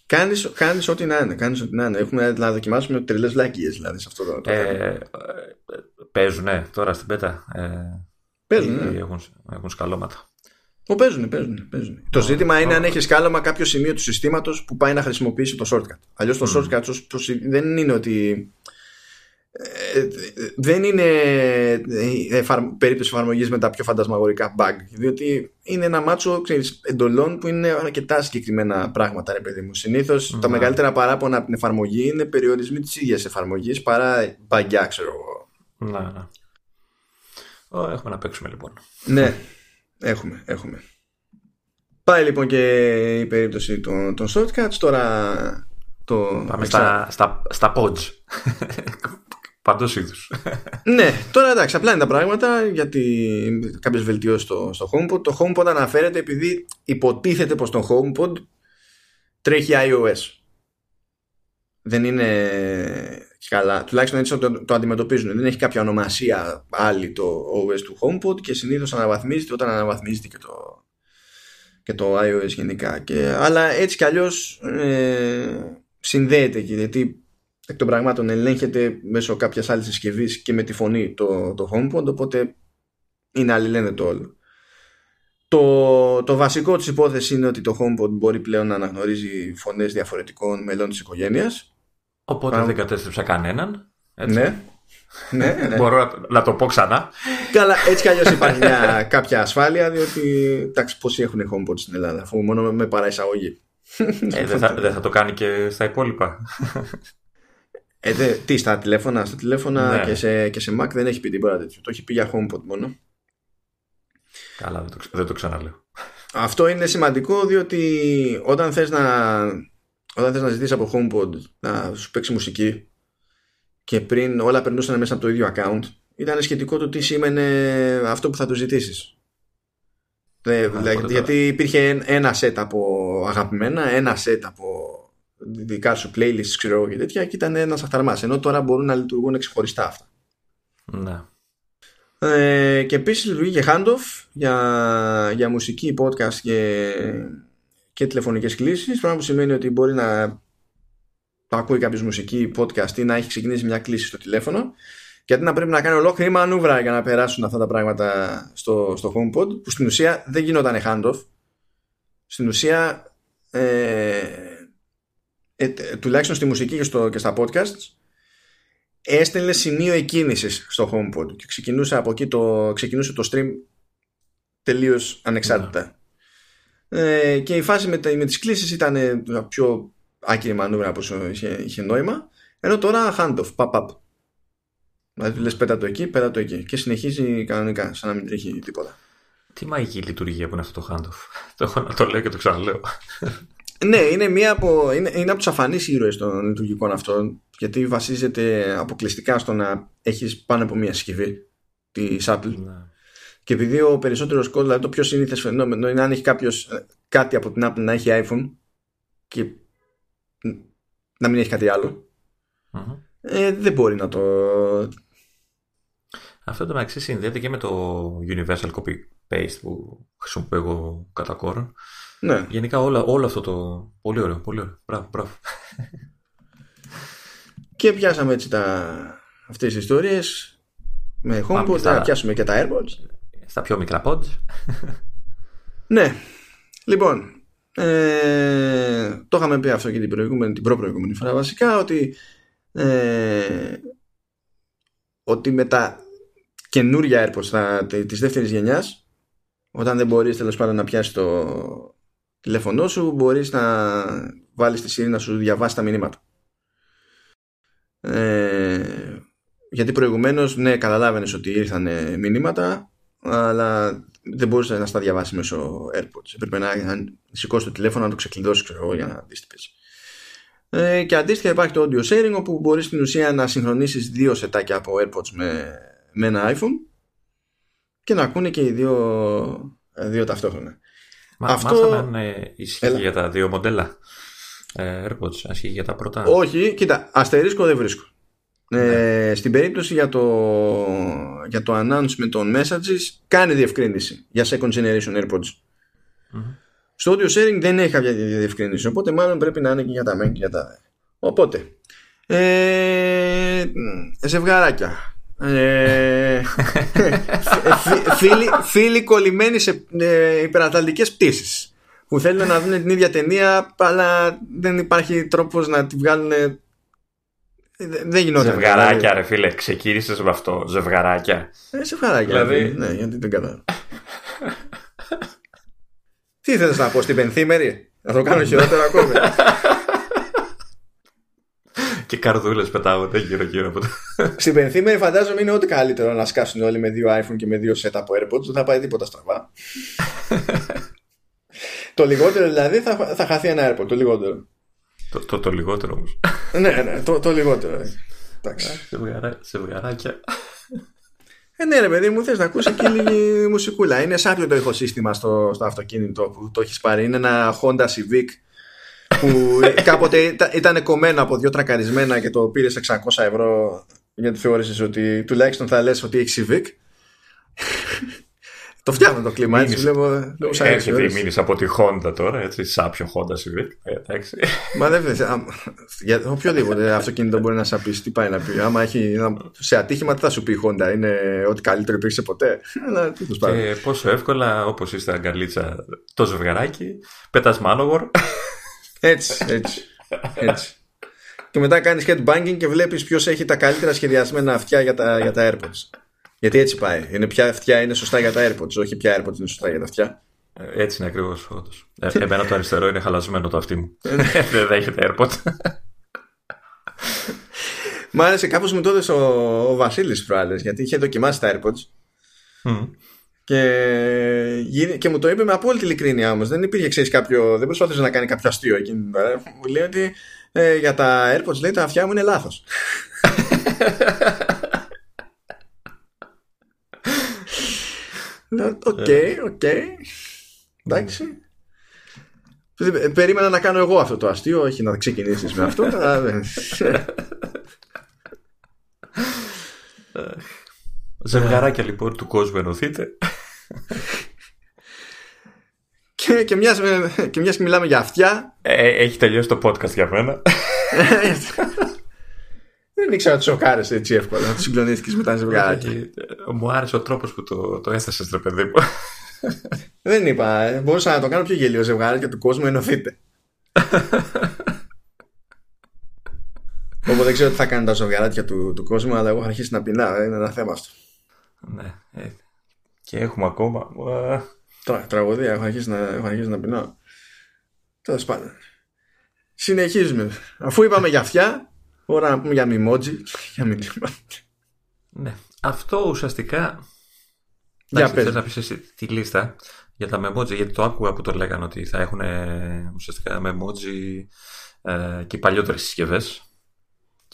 Κάνεις, κάνεις ό,τι να είναι. Κάνεις ό,τι να είναι. Έχουμε να δοκιμάσουμε τρελές βλακίες δηλαδή σε αυτό το, το θέμα. Ε, ε, παίζουνε τώρα στην πέτα. Ε, Παίζουν, ή ναι. έχουν, έχουν σκαλώματα. Ω, παίζουν, παίζουν, παίζουν. Το ζήτημα είναι αν έχεις σκάλωμα κάποιο σημείο του συστήματος που πάει να χρησιμοποιήσει το shortcut. Αλλιώς το shortcut το- το συ- δεν είναι ότι. ε, δεν είναι ε, εφαρ- περίπτωση εφαρμογής με τα πιο φαντασμαγορικά bug. Διότι είναι ένα μάτσο ξέρεις, εντολών που είναι αρκετά συγκεκριμένα πράγματα, ρε παιδί μου. Συνήθως τα Ναι. μεγαλύτερα παράπονα από την εφαρμογή είναι περιορισμοί της ίδιας εφαρμογής παρά μπαγκιά, ξέρω εγώ. Ναι, ναι. Ω, έχουμε να παίξουμε λοιπόν. Ναι, έχουμε, έχουμε. Πάει λοιπόν και η περίπτωση των, των shortcuts. Τώρα το. Πάμε εξα- στα, στα, στα pods. Παντός είδους. Ναι, τώρα εντάξει, απλά είναι τα πράγματα γιατί κάποιες βελτιώσεις στο, στο HomePod. Το HomePod αναφέρεται επειδή υποτίθεται πως το HomePod τρέχει iOS. Δεν είναι και καλά. Τουλάχιστον έτσι το, το αντιμετωπίζουν. Δεν έχει κάποια ονομασία άλλη το OS του HomePod και συνήθως αναβαθμίζεται όταν αναβαθμίζεται και το, και το iOS γενικά. Και, αλλά έτσι κι αλλιώς ε, συνδέεται και γιατί εκ των πραγμάτων ελέγχεται μέσω κάποιας άλλης συσκευής και με τη φωνή το, το HomePod οπότε είναι αλληλένδετο όλο. Το, το βασικό της υπόθεση είναι ότι το HomePod μπορεί πλέον να αναγνωρίζει φωνές διαφορετικών μελών της οικογένειας. Οπότε Πάμε. δεν κατέστρεψα κανέναν. Έτσι. Ναι. ναι, ναι. Μπορώ να, να το πω ξανά. Καλά, έτσι κι αλλιώς υπάρχει μια, κάποια ασφάλεια διότι εντάξει πόσοι έχουν HomePod στην Ελλάδα αφού μόνο με, με παραεισαγωγή. Ε, δεν, θα, δεν θα το κάνει και στα υπόλοιπα. Ε, δε, τι, στα τηλέφωνα, στα τηλέφωνα Ναι. και, σε, και σε Mac δεν έχει πει τίποτα τέτοιο. Το έχει πει για HomePod μόνο. Καλά, δεν το, ξε- δεν το ξαναλέω. Αυτό είναι σημαντικό διότι όταν θες να, όταν θες να ζητήσεις από HomePod να σου παίξει μουσική και πριν όλα περνούσαν μέσα από το ίδιο account ήταν σχετικό το τι σήμαινε αυτό που θα του ζητήσεις. Ε, οπότε δηλαδή, τώρα- γιατί υπήρχε ένα set από αγαπημένα, ένα set από δικά σου playlists ξέρω εγώ και τέτοια και ήταν ένας αχταρμάς ενώ τώρα μπορούν να λειτουργούν ξεχωριστά αυτά. Ναι. Ε, και επίσης λειτουργεί και handoff για, για μουσική, podcast και, και τηλεφωνικές κλήσεις. Πράγμα που σημαίνει ότι μπορεί να ακούει κάποιος μουσική, podcast ή να έχει ξεκινήσει μια κλήση στο τηλέφωνο. Και αντί να πρέπει να κάνει ολόκληρη μανούβρα για να περάσουν αυτά τα πράγματα στο, στο HomePod που στην ουσία δεν γινόταν handoff. Στην ουσία ε, ε, τουλάχιστον στη μουσική και, στο, και στα podcasts έστελνε σημείο εκκίνησης στο HomePod. Και ξεκινούσε από εκεί το, ξεκινούσε το stream τελείως ανεξάρτητα. Ε, και η φάση με, τα- με τις κλήσεις ήταν ε, πιο άκυρη μανούβρα από όσο είχε, είχε νόημα ενώ τώρα handoff, pop up. Δηλαδή του λες πέτα το εκεί, πέτα το εκεί και συνεχίζει κανονικά σαν να μην τρέχει τίποτα. Τι μαγική λειτουργία που είναι αυτό το handoff. Το έχω να το λέω και το ξαναλέω. Ναι, είναι, μία από, είναι, είναι από του αφανείς ήρωες των λειτουργικών αυτών, γιατί βασίζεται αποκλειστικά στο να έχεις πάνω από μία συσκευή τη Apple. Ναι. Και επειδή ο περισσότερος κόσμος, δηλαδή το πιο συνήθε φαινόμενο είναι αν έχει κάποιος κάτι από την Apple να έχει iPhone και να μην έχει κάτι ε, δεν μπορεί να το αυτό το μεταξύ συνδέεται και με το universal copy paste που χρησιμοποιώ εγώ κατά κόρον. Ναι. Γενικά όλα, όλο αυτό το. Πολύ ωραίο, πολύ ωραίο. Μπράβο, μπράβο. Και πιάσαμε έτσι τα... αυτές τις ιστορίες με HomePod, θα πιάσουμε και τα AirPods. Στα πιο μικρά pods. ναι. Λοιπόν, ε, το είχαμε πει αυτό και την, προηγούμενη, την προ-προηγούμενη φορά βασικά ότι ε, ότι με τα καινούρια AirPods θα, της δεύτερης γενιάς όταν δεν μπορείς τέλος πάντων να πιάσεις το τηλέφωνό σου μπορείς να βάλεις τη Siri να σου διαβάσεις τα μηνύματα ε, γιατί προηγουμένως ναι καταλάβαινες ότι ήρθαν μηνύματα αλλά δεν μπορούσε να στα διαβάσει μέσω AirPods έπρεπε να σηκώσει το τηλέφωνο να το ξεκλειδώσει ξέρω, για να δεις τι ε, και αντίστοιχα υπάρχει το audio sharing όπου μπορείς στην ουσία να συγχρονίσεις δύο σετάκια από AirPods με με ένα iPhone και να ακούνε και οι δύο, δύο ταυτόχρονα. Μα, Αυτό... Μάθαμε αν ε, ισχύει για τα δύο μοντέλα ε, AirPods, ισχύει για τα πρώτα. Όχι, κοίτα, αστερίσκο δεν βρίσκω. Ε, ναι. στην περίπτωση για το, για το announcement των messages κάνει διευκρίνηση για second generation AirPods. Mm-hmm. Στο audio sharing δεν έχει κάποια διευκρίνηση οπότε μάλλον πρέπει να είναι και για τα main και για τα Οπότε ε, ζευγαράκια ε, φίλοι, φίλοι κολλημένοι σε ε, υπερατλαντικές πτήσεις που θέλουν να δουν την ίδια ταινία αλλά δεν υπάρχει τρόπος να τη βγάλουν δεν γινόταν Ζευγαράκια δηλαδή. ρε φίλε Ξεκίνησες με αυτό Ζευγαράκια ε, Ζευγαράκια δηλαδή... Ναι γιατί δεν κατάλαβα Τι θέλεις να πω στην πενθήμερη; Να το κάνω χειρότερο ακόμη και καρδούλες πετάγονται γύρω-γύρω από το. Στην πενθήμερη φαντάζομαι είναι ό,τι καλύτερο να σκάσουν όλοι με δύο iPhone και με δύο set από AirPods. Δεν θα πάει τίποτα στραβά. το λιγότερο δηλαδή θα, θα χαθεί ένα AirPod. Το λιγότερο. Το, το, το λιγότερο όμως. ναι, ναι, το, το λιγότερο. Εντάξει. Σε βγαράκια. Ε, ναι, ρε παιδί μου, θες να ακούσει εκεί λίγη μουσικούλα. Είναι σάπιο το ηχοσύστημα στο, στο αυτοκίνητο που το έχεις πάρει. Είναι ένα Honda Civic που κάποτε ήταν κομμένο από δύο τρακαρισμένα και το πήρες 600 ευρώ γιατί θεώρησες ότι τουλάχιστον θα λες ότι έχει Civic. Το φτιάχνω το κλίμα έτσι βλέπω. Έρχεται η μήνυση από τη Honda τώρα, έτσι, σάπιο Honda Civic. Ε, εντάξει. Μα δεν Για οποιοδήποτε αυτοκίνητο μπορεί να σαπίσει, τι πάει να πει. Άμα έχει σε ατύχημα, τι θα σου πει η Honda, είναι ό,τι καλύτερο υπήρξε ποτέ. και πόσο εύκολα, όπως είστε αγκαλίτσα, το ζευγαράκι, πετάς μάνογορ. Έτσι, έτσι. έτσι. και μετά κάνεις headbanging και βλέπεις ποιος έχει τα καλύτερα σχεδιασμένα αυτιά για τα, για τα AirPods. Γιατί έτσι πάει. Είναι ποια αυτιά είναι σωστά για τα AirPods, όχι ποια AirPods είναι σωστά για τα αυτιά. Ε, έτσι είναι ακριβώς. Ε, εμένα το αριστερό είναι χαλασμένο το αυτί μου. Ε, ναι. Δεν δέχεται AirPods. Μ' άρεσε κάπως μου το έδωσε ο, ο Βασίλης προάλλες γιατί είχε δοκιμάσει τα AirPods. Mm. Και, και μου το είπε με απόλυτη ειλικρίνεια όμως. Δεν υπήρχε, ξέρεις, κάποιο. Δεν προσπάθησε να κάνει κάποιο αστείο εκείνη την ώρα. Μου λέει ότι ε, για τα AirPods λέει τα αυτιά μου είναι λάθος. OK, OK. Εντάξει. Περίμενα να κάνω εγώ αυτό το αστείο, όχι να ξεκινήσεις με αυτό. Ζευγαράκια λοιπόν του κόσμου ενωθείτε και, και, μιας, και μιας μιλάμε για αυτιά ε, Έχει τελειώσει το podcast για μένα Δεν ήξερα ότι σοκάρεσαι έτσι εύκολα Να το συγκλονίστηκες με τα ζευγάρια Μου άρεσε ο τρόπος που το, το έθεσες ρε παιδί μου Δεν είπα ε, Μπορούσα να το κάνω πιο γελίο ζευγάρι και του κόσμου ενωθείτε Οπότε δεν ξέρω τι θα κάνει τα ζευγαράτια του, του κόσμου, αλλά εγώ θα αρχίσει να πεινάω. Είναι ένα θέμα αυτό. Ναι. Ε, και έχουμε ακόμα. Τρα, τραγωδία, έχω αρχίσει να, έχω αρχίσει να πεινάω. Τέλος πάντων. Συνεχίζουμε. Αφού είπαμε για αυτιά, ώρα να πούμε για μιμότζι. Για μηνύμα. Ναι. Αυτό ουσιαστικά. Για πες. να πεις εσύ τη λίστα για τα memoji, γιατί το άκουγα που το λέγανε ότι θα έχουν ουσιαστικά memoji ε, και παλιότερες συσκευές.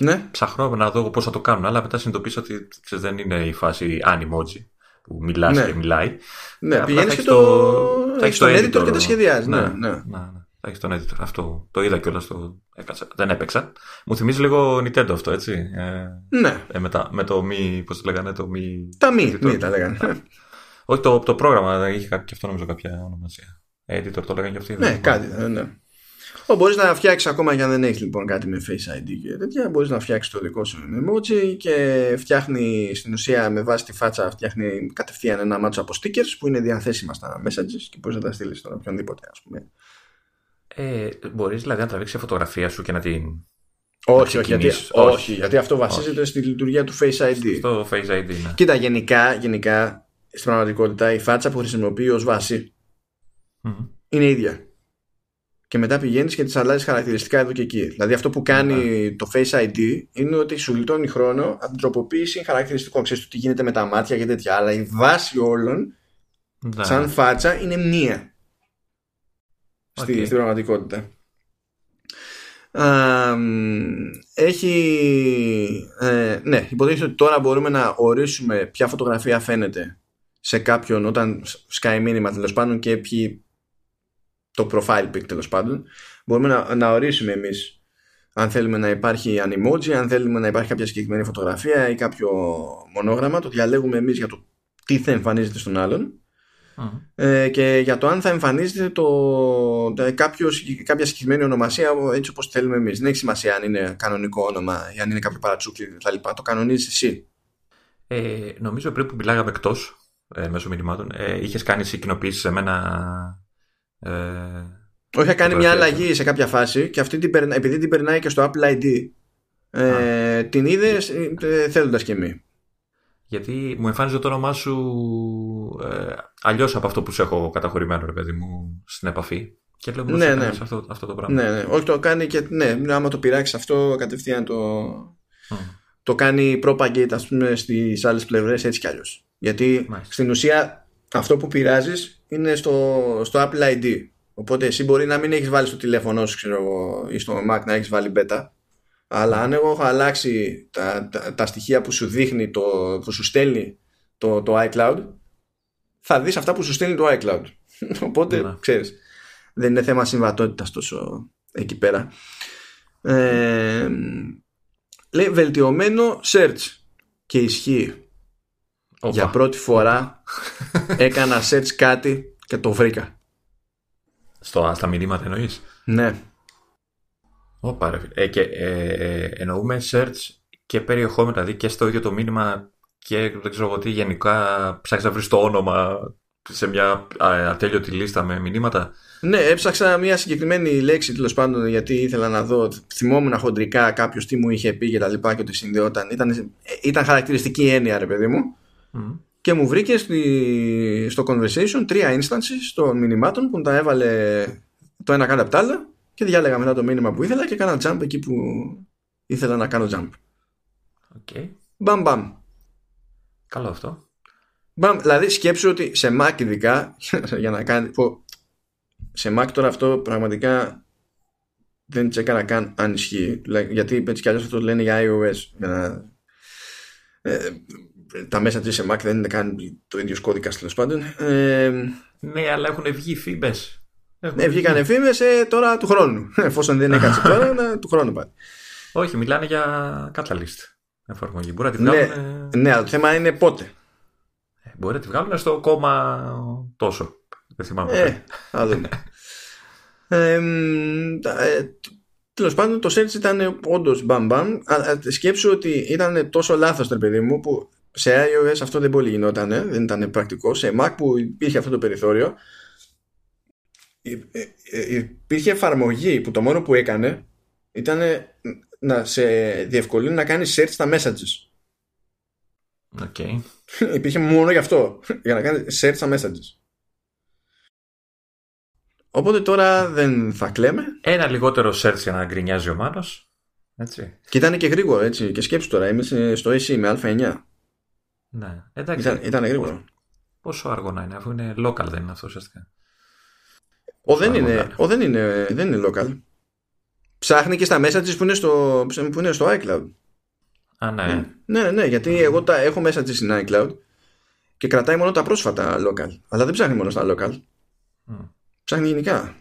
Ναι. Ψαχνώ να δω πώς θα το κάνουν, αλλά μετά συνειδητοποίησα ότι ξέρεις, δεν είναι η φάση animoji που μιλάς ναι. και μιλάει. Ναι, πηγαίνεις και το. Έχεις το editor και τα σχεδιάζεις. Ναι, ναι. ναι. Ναι. θα έχεις τον editor. Αυτό το είδα κιόλας. Το έκατσα. Δεν έπαιξα. Μου θυμίζει λίγο Nintendo αυτό, έτσι. Ε, ναι. Ε, με, τα, με το μη. Πώς το λέγανε, το μη. Τα μη, μη τα λέγανε. Όχι, το, το πρόγραμμα είχε και αυτό νομίζω κάποια ονομασία. Editor το λέγανε και αυτοί. Ναι, κάτι. Ναι. Μπορείς να φτιάξεις ακόμα και αν δεν έχεις λοιπόν κάτι με Face ID και τέτοια. Μπορείς να φτιάξεις το δικό σου emoji και φτιάχνει στην ουσία με βάση τη φάτσα φτιάχνει κατευθείαν ένα μάτσο από stickers που είναι διαθέσιμα στα messages και μπορείς να τα στείλεις στον οποιονδήποτε, ας πούμε. Ε, μπορείς δηλαδή να τραβήξεις φωτογραφία σου και να την. Όχι, όχι, γιατί, όχι, γιατί αυτό βασίζεται στη λειτουργία του Face ID. Στο Face ID, ναι. Κοίτα, γενικά, γενικά στην πραγματικότητα η φάτσα που χρησιμοποιεί ως βάση mm-hmm. είναι ίδια και μετά πηγαίνεις και τη αλλάζεις χαρακτηριστικά εδώ και εκεί. Δηλαδή αυτό που κάνει ναι. το Face ID είναι ότι σου λιτώνει χρόνο από την τροποποίηση χαρακτηριστικών. Ξέρεις τι γίνεται με τα μάτια και τέτοια. Αλλά η βάση όλων, ναι. σαν φάτσα, είναι μία. Στη, στην πραγματικότητα. έχει ε, ναι, υποτίθεται ότι τώρα μπορούμε να ορίσουμε ποια φωτογραφία φαίνεται σε κάποιον όταν σκάει μήνυμα τέλος πάντων και ποιοι το profile pic τέλος πάντων, μπορούμε να, να ορίσουμε εμείς αν θέλουμε να υπάρχει an emoji, αν θέλουμε να υπάρχει κάποια συγκεκριμένη φωτογραφία ή κάποιο μονόγραμμα, το διαλέγουμε εμείς για το τι θα εμφανίζεται στον άλλον. Ε, και για το αν θα εμφανίζεται το, κάποιος, κάποια συγκεκριμένη ονομασία έτσι όπως θέλουμε εμείς. Δεν έχει σημασία αν είναι κανονικό όνομα ή αν είναι κάποιο παρατσούκλι κτλ. Το κανονίζεις εσύ. Ε, νομίζω πριν που μιλάγαμε εκτός ε, μέσω μηνυμάτων, ε, είχες κάνει συγκοινοποίηση σε μένα ε, Όχι, θα κάνει μια αλλαγή σε κάποια φάση και αυτή την περνά, επειδή την περνάει και στο Apple ID, ε, την είδες ε, θέλοντας και εμείς. Γιατί μου εμφάνιζε το όνομά σου ε, αλλιώς από αυτό που σε έχω καταχωρημένο, ρε παιδί μου, στην επαφή. Και λέω ναι, ναι. Αυτό, αυτό το πράγμα. Ναι, ναι. Όχι, το κάνει και. Ναι, άμα το πειράξεις αυτό, κατευθείαν το. Το κάνει propagate, ας πούμε, στις άλλες πλευρές έτσι κι αλλιώς. Γιατί στην ουσία αυτό που πειράζεις είναι στο, στο Apple ID. Οπότε εσύ μπορεί να μην έχεις βάλει στο τηλέφωνο σου ξέρω, ή στο Mac να έχεις βάλει beta. Αλλά αν εγώ έχω αλλάξει τα, τα, στοιχεία που σου δείχνει, το, που σου στέλνει το, το iCloud, θα δεις αυτά που σου στέλνει το iCloud. Οπότε, ναι. ξέρεις, δεν είναι θέμα συμβατότητας τόσο εκεί πέρα. Ε, λέει βελτιωμένο search και ισχύει για πρώτη φορά έκανα search κάτι και το βρήκα. Στο, στα μηνύματα εννοείς; Ναι. Ωπα, ρε, ε, και, ε, ε, εννοούμε search και περιεχόμενο, δηλαδή και στο ίδιο το μήνυμα και δεν ξέρω τι γενικά ψάχνει να βρεις το όνομα σε μια ατέλειωτη λίστα με μηνύματα. Ναι, έψαξα μια συγκεκριμένη λέξη τέλος πάντων γιατί ήθελα να δω. Θυμόμουν χοντρικά κάποιος τι μου είχε πει και τα λοιπά και ότι συνδεόταν. Ήταν, ήταν χαρακτηριστική έννοια, ρε παιδί μου και μου βρήκε στη, στο conversation τρία instances των μηνυμάτων που τα έβαλε το ένα κάτω από το άλλο και διάλεγα μετά το μήνυμα που ήθελα και έκανα jump εκεί που ήθελα να κάνω jump. Okay. Μπαμ μπαμ. Καλό αυτό. Μπαμ, δηλαδή σκέψου ότι σε Mac ειδικά για να κάνει σε Mac τώρα αυτό πραγματικά δεν τσέκαρα καν αν ισχύει γιατί έτσι κι αλλιώς αυτό το λένε για iOS για να... Ε, τα μέσα της σε Mac δεν είναι καν το ίδιος κώδικα τέλος πάντων. Ε, ναι, αλλά έχουν βγει φήμε. Ναι, βγήκαν φήμες ε, τώρα του χρόνου. Εφόσον δεν έκατσε τώρα, να, του χρόνου πάλι. Όχι, μιλάνε για Catalyst εφαρμογή. Μπορεί να τη βγάλουν. Ναι, ναι, αλλά το θέμα είναι πότε. Ε, μπορεί να τη βγάλουν στο κόμμα τόσο. Δεν θυμάμαι. Ε, θα δούμε. ε, Τέλος πάντων, το search ήταν όντως μπαμ μπαμ. Σκέψου ότι ήταν τόσο λάθος, το παιδί μου, που σε iOS αυτό δεν πολύ γινόταν, δεν ήταν πρακτικό. Σε Mac που υπήρχε αυτό το περιθώριο, ε, ε, υπήρχε εφαρμογή που το μόνο που έκανε ήταν να σε διευκολύνει να κάνεις search στα messages. Okay. υπήρχε μόνο γι' αυτό, για να κάνεις search στα messages. Οπότε τώρα δεν θα κλαίμε. Ένα λιγότερο search για να γκρινιάζει ο Μάνος. Έτσι. Και ήταν και γρήγορο έτσι. Και σκέψου τώρα, είμαι στο AC με Α9. Ναι, εντάξει. Ήταν, ήταν γρήγορο. Πόσο αργό να είναι, αφού είναι local δεν είναι αυτό ουσιαστικά. Ο δεν, είναι, ο δεν, είναι, δεν είναι local. Ψάχνει και στα μέσα της που, είναι στο, που είναι στο iCloud. Α, ναι. Ναι, ναι, ναι γιατί εγώ τα έχω μέσα της στην iCloud και κρατάει μόνο τα πρόσφατα local. Αλλά δεν ψάχνει μόνο στα local. Mm. Ψάχνει γενικά.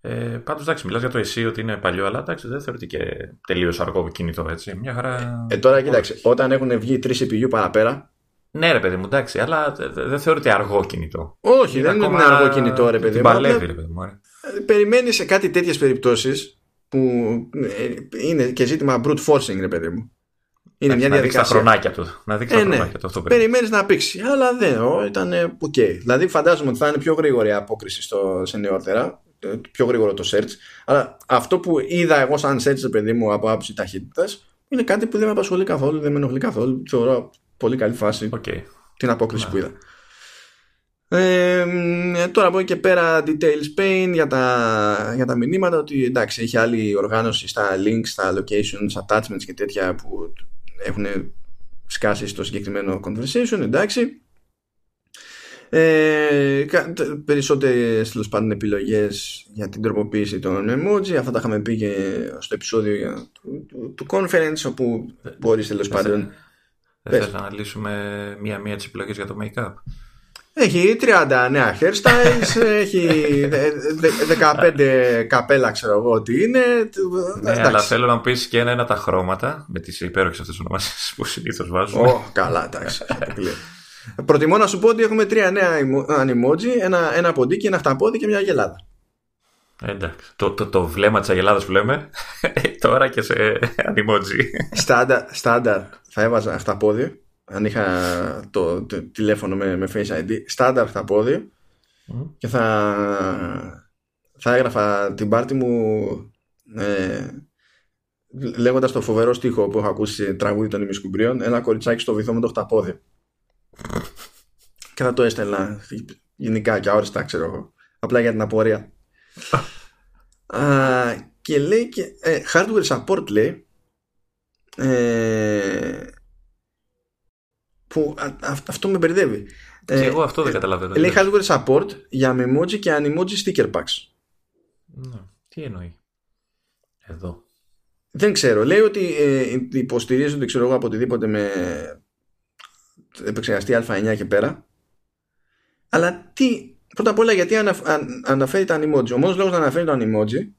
Ε, Πάντως εντάξει, μιλάς για το εσύ ότι είναι παλιό, αλλά εντάξει, δεν θεωρείται και τελείως αργό κινητό έτσι. Μια χαρά. Ε, τώρα κοίταξε, όταν έχουν βγει 3 CPU παραπέρα. Ναι, ρε παιδί μου, εντάξει, αλλά δεν θεωρείται αργό κινητό. Όχι, δεν είναι αργό κινητό, ρε παιδί μου. Παλεύει, ρε παιδί μου. Περιμένει σε κάτι τέτοιες περιπτώσεις που ε, είναι και ζήτημα brute forcing, ρε παιδί μου. Είναι μια να διαδικασία. τα χρονάκια του. Να δείξει ε, τα ναι. χρονάκια του. Περιμένεις να πήξει. Αλλά δεν, ήταν OK. Okay. Δηλαδή φαντάζομαι ότι θα είναι πιο γρήγορη η απόκριση στο, σε νεότερα. Ε, πιο γρήγορο το search. Αλλά αυτό που είδα εγώ σαν search, παιδί μου, από άποψη ταχύτητας, είναι κάτι που δεν με απασχολεί καθόλου, δεν με ενοχλεί καθόλου. Θεωρώ πολύ καλή φάση okay. την απόκριση ναι. που είδα. Ε, τώρα από εκεί και πέρα details pain για τα, για τα μηνύματα ότι εντάξει έχει άλλη οργάνωση στα links, στα locations, attachments και τέτοια που έχουν σκάσει στο συγκεκριμένο conversation εντάξει ε, περισσότερες τέλος πάντων επιλογές για την τροποποίηση των emoji αυτά τα είχαμε πει και στο επεισόδιο του, του, του conference όπου μπορείς τέλος πάντων δεν θες να αναλύσουμε μία-μία τις επιλογές για το make-up; Έχει 30 νέα hairstyles, έχει 15 καπέλα, ξέρω εγώ ότι είναι. Ναι, αλλά θέλω να πεις και ένα-ένα τα χρώματα με τις υπέροχες αυτές ονομασίες που συνήθως βάζουμε. Oh, καλά, εντάξει. Προτιμώ να σου πω ότι έχουμε τρία νέα emoji, ένα, ένα ποντίκι, ένα χταπόδι και μια γελάδα. Εντάξει. Το, το, το βλέμμα της αγελάδας που λέμε τώρα και σε emoji. Στάνταρ θα έβαζα χταπόδι αν είχα το, το, τηλέφωνο με, με Face ID, στάνταρ στα πόδι και θα, θα έγραφα την πάρτη μου ε, λέγοντας το φοβερό στίχο που έχω ακούσει τραγούδι των ημισκουμπρίων ένα κοριτσάκι στο βυθό με το χταπόδι και θα το έστελνα γενικά και αόριστα ξέρω εγώ. Απλά για την απορία και λέει και ε, hardware support λέει ε, που αυτό με μπερδεύει. Και ε, εγώ αυτό δεν καταλαβαίνω. Λέει hardware support για memoji και animoji sticker packs. Ναι. Τι εννοεί. Εδώ. Δεν ξέρω. Λέει ότι ε, υποστηρίζονται ξέρω εγώ από οτιδήποτε με επεξεργαστή α9 και πέρα. Αλλά τι. Πρώτα απ' όλα γιατί ανα, αναφέρει τα animoji. Ο μόνος λόγος να αναφέρει το animoji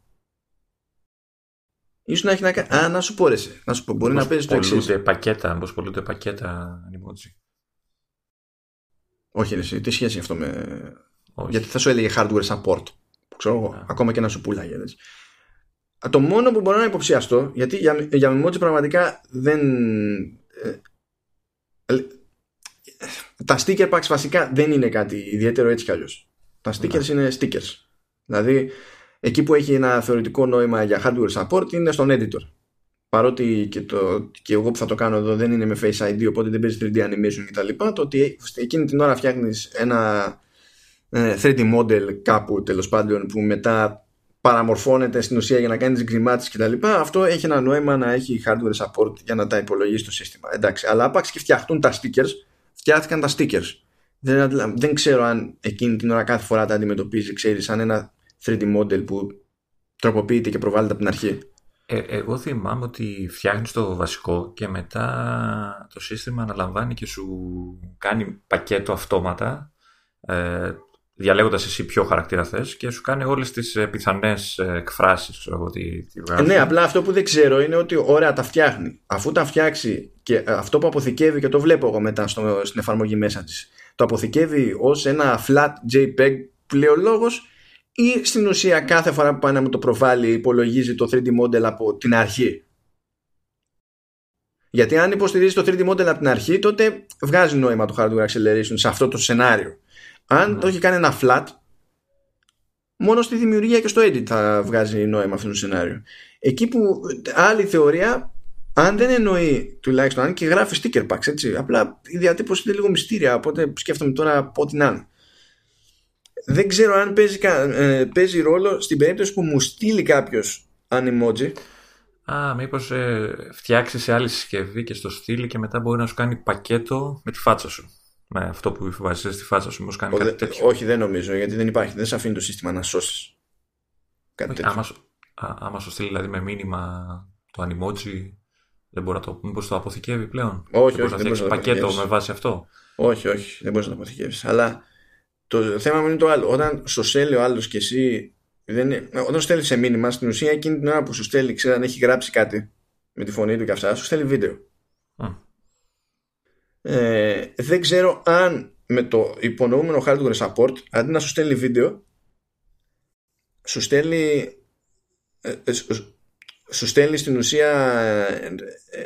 ίσως να έχει να κάνει. Α, να σου πω ρε, Να σου πω. Μπορεί να παίζεις το εξής. πακέτα, πώ πολλούνται πακέτα emoji. Όχι, ρε, τι σχέση αυτό με. Όχι. Γιατί θα σου έλεγε hardware support. Που ξέρω εγώ, ακόμα και να σου πουλάγε. Το μόνο που μπορώ να υποψιαστώ, γιατί για, για emoji πραγματικά δεν. Ε, ε, τα sticker packs βασικά δεν είναι κάτι ιδιαίτερο έτσι κι αλλιώς. Τα stickers είναι stickers. Δηλαδή, Εκεί που έχει ένα θεωρητικό νόημα για hardware support είναι στον editor. Παρότι και, το, και εγώ που θα το κάνω εδώ δεν είναι με Face ID, οπότε δεν παίζει 3D animation κτλ. Το ότι εκείνη την ώρα φτιάχνεις ένα 3D ε, model κάπου τέλος πάντων που μετά παραμορφώνεται στην ουσία για να κάνεις γκριμάτσε κτλ. Αυτό έχει ένα νόημα να έχει hardware support για να τα υπολογίσεις το σύστημα. Εντάξει, αλλά άπαξ και φτιαχτούν τα stickers, φτιάχτηκαν τα stickers. Δεν, δεν ξέρω αν εκείνη την ώρα κάθε φορά τα αντιμετωπίζει, ξέρεις, σαν ένα 3D model που τροποποιείται και προβάλλεται από την αρχή. Ε, εγώ θυμάμαι ότι φτιάχνεις το βασικό και μετά το σύστημα αναλαμβάνει και σου κάνει πακέτο αυτόματα ε, διαλέγοντας εσύ ποιο χαρακτήρα θες και σου κάνει όλες τις ε, πιθανές ε, εκφράσεις ξέρω, τι, τι ε, ναι, απλά αυτό που δεν ξέρω είναι ότι ωραία τα φτιάχνει. Αφού τα φτιάξει και αυτό που αποθηκεύει και το βλέπω εγώ μετά στο, στην εφαρμογή μέσα της το αποθηκεύει ως ένα flat JPEG που λέει ο λόγος ή στην ουσία κάθε φορά που πάει να μου το προβάλλει υπολογίζει το 3D model από την αρχή; Γιατί αν υποστηρίζει το 3D model από την αρχή τότε βγάζει νόημα το hardware acceleration σε αυτό το σενάριο. Αν ναι. το έχει κάνει ένα flat μόνο στη δημιουργία και στο edit θα βγάζει νόημα αυτό το σενάριο. Εκεί που άλλη θεωρία αν δεν εννοεί τουλάχιστον αν και γράφει sticker packs έτσι απλά η διατύπωση είναι λίγο μυστήρια οπότε σκέφτομαι τώρα από ό,τι να είναι δεν ξέρω αν παίζει, ε, παίζει ρόλο στην περίπτωση που μου στείλει κάποιος emoji. Α, μήπως ε, φτιάξεις σε άλλη συσκευή και στο στείλει και μετά μπορεί να σου κάνει πακέτο με τη φάτσα σου. Με αυτό που βασίζεται στη φάτσα σου, μήπως κάνει Ο, κάτι τέτοιο. Όχι, δεν νομίζω, γιατί δεν υπάρχει. Δεν σε αφήνει το σύστημα να σώσεις. Κάτι όχι, τέτοιο. Άμα, άμα σου στείλει δηλαδή με μήνυμα το animoji, δεν μπορεί να το. Μήπως το αποθηκεύει πλέον; Όχι, δεν όχι. Δεν μπορείς να πακέτο με βάση αυτό; Όχι, όχι, δεν μπορείς να το αποθηκεύεις. Αλλά το θέμα μου είναι το άλλο. Όταν σου στέλνει ο άλλος και εσύ Δεν είναι, όταν σου στέλνει σε μήνυμα, στην ουσία εκείνη την ώρα που σου στέλνει, ξέρω αν έχει γράψει κάτι με τη φωνή του και αυτά, σου στέλνει βίντεο. Ε, δεν ξέρω αν με το υπονοούμενο hardware support, αντί να σου στέλνει βίντεο, σου στέλνει ε, ε, σου στέλνει στην ουσία ε,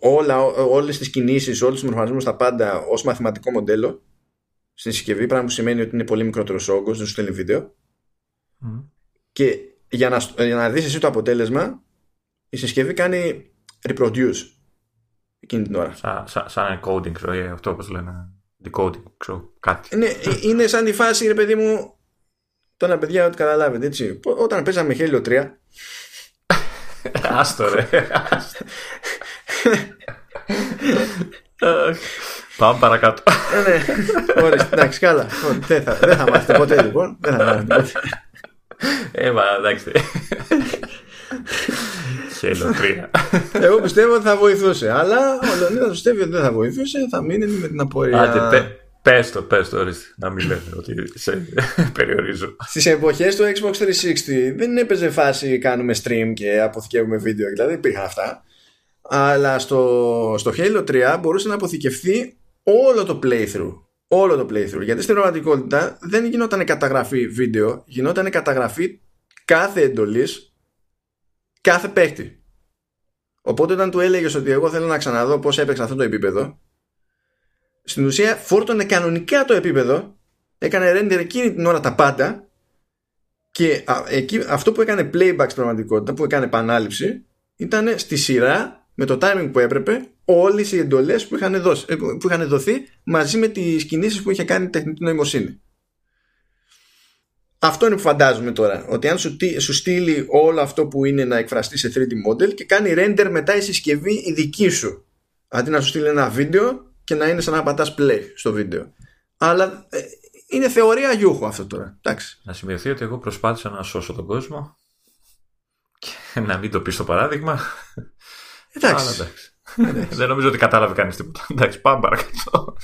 όλα, όλες τις κινήσεις, όλους τους μορφανισμούς, τα πάντα ως μαθηματικό μοντέλο στην συσκευή, πράγμα που σημαίνει ότι είναι πολύ μικρότερος ο όγκος, δεν σου στέλνει βίντεο. Και για να, για να δεις εσύ το αποτέλεσμα, η συσκευή κάνει reproduce εκείνη την ώρα. Σαν, σαν, σαν coding, ξέρω, αυτό όπως λένε. Decoding, ξέρω, κάτι. Ναι, είναι σαν τη φάση, ρε παιδί μου, Τώρα παιδιά ότι καταλάβετε έτσι Όταν παίζαμε Halo 3 Άστο ρε. Πάμε παρακάτω. Ε, Ναι, ορίστε, εντάξει καλά. Δεν θα, δεν θα μάθετε ποτέ λοιπόν. Δεν θα μάθετε ποτέ. Ε, μα εντάξει. Halo 3 Εγώ πιστεύω ότι θα βοηθούσε Αλλά ο Λεωνίδας πιστεύει ότι δεν θα βοηθούσε Θα μείνει με την απορία. Άντε, Πες το, πες το, ορίστε, να μην λένε ότι σε περιορίζω. Στις εποχές του Xbox 360 δεν έπαιζε φάση κάνουμε stream και αποθηκεύουμε βίντεο, δηλαδή υπήρχαν αυτά. Αλλά στο, στο Halo 3 μπορούσε να αποθηκευθεί όλο το playthrough. Όλο το playthrough. Γιατί στην πραγματικότητα δεν γινόταν καταγραφή βίντεο, γινόταν καταγραφή κάθε εντολής, κάθε παίχτη. Οπότε όταν του έλεγες ότι εγώ θέλω να ξαναδώ πώς έπαιξε αυτό το επίπεδο, στην ουσία φόρτωνε κανονικά το επίπεδο, έκανε render εκείνη την ώρα τα πάντα και εκεί, αυτό που έκανε playback στην πραγματικότητα, που έκανε επανάληψη, ήταν στη σειρά με το timing που έπρεπε όλες οι εντολές που, είχαν ε, που είχαν δοθεί μαζί με τις κινήσεις που είχε κάνει η τεχνητή νοημοσύνη. Αυτό είναι που φαντάζομαι τώρα. Ότι αν σου, σου στείλει όλο αυτό που είναι να εκφραστεί σε 3D model και κάνει render μετά η συσκευή η δική σου. Αντί να σου στείλει ένα βίντεο και να είναι σαν να πατάς play στο βίντεο. Αλλά ε, είναι θεωρία γιούχου αυτό τώρα. Εντάξει. Να σημειωθεί ότι εγώ προσπάθησα να σώσω τον κόσμο και να μην το πει στο παράδειγμα. Εντάξει. εντάξει. δεν νομίζω ότι κατάλαβε κανείς τίποτα. Εντάξει, πάμε παρακάτω.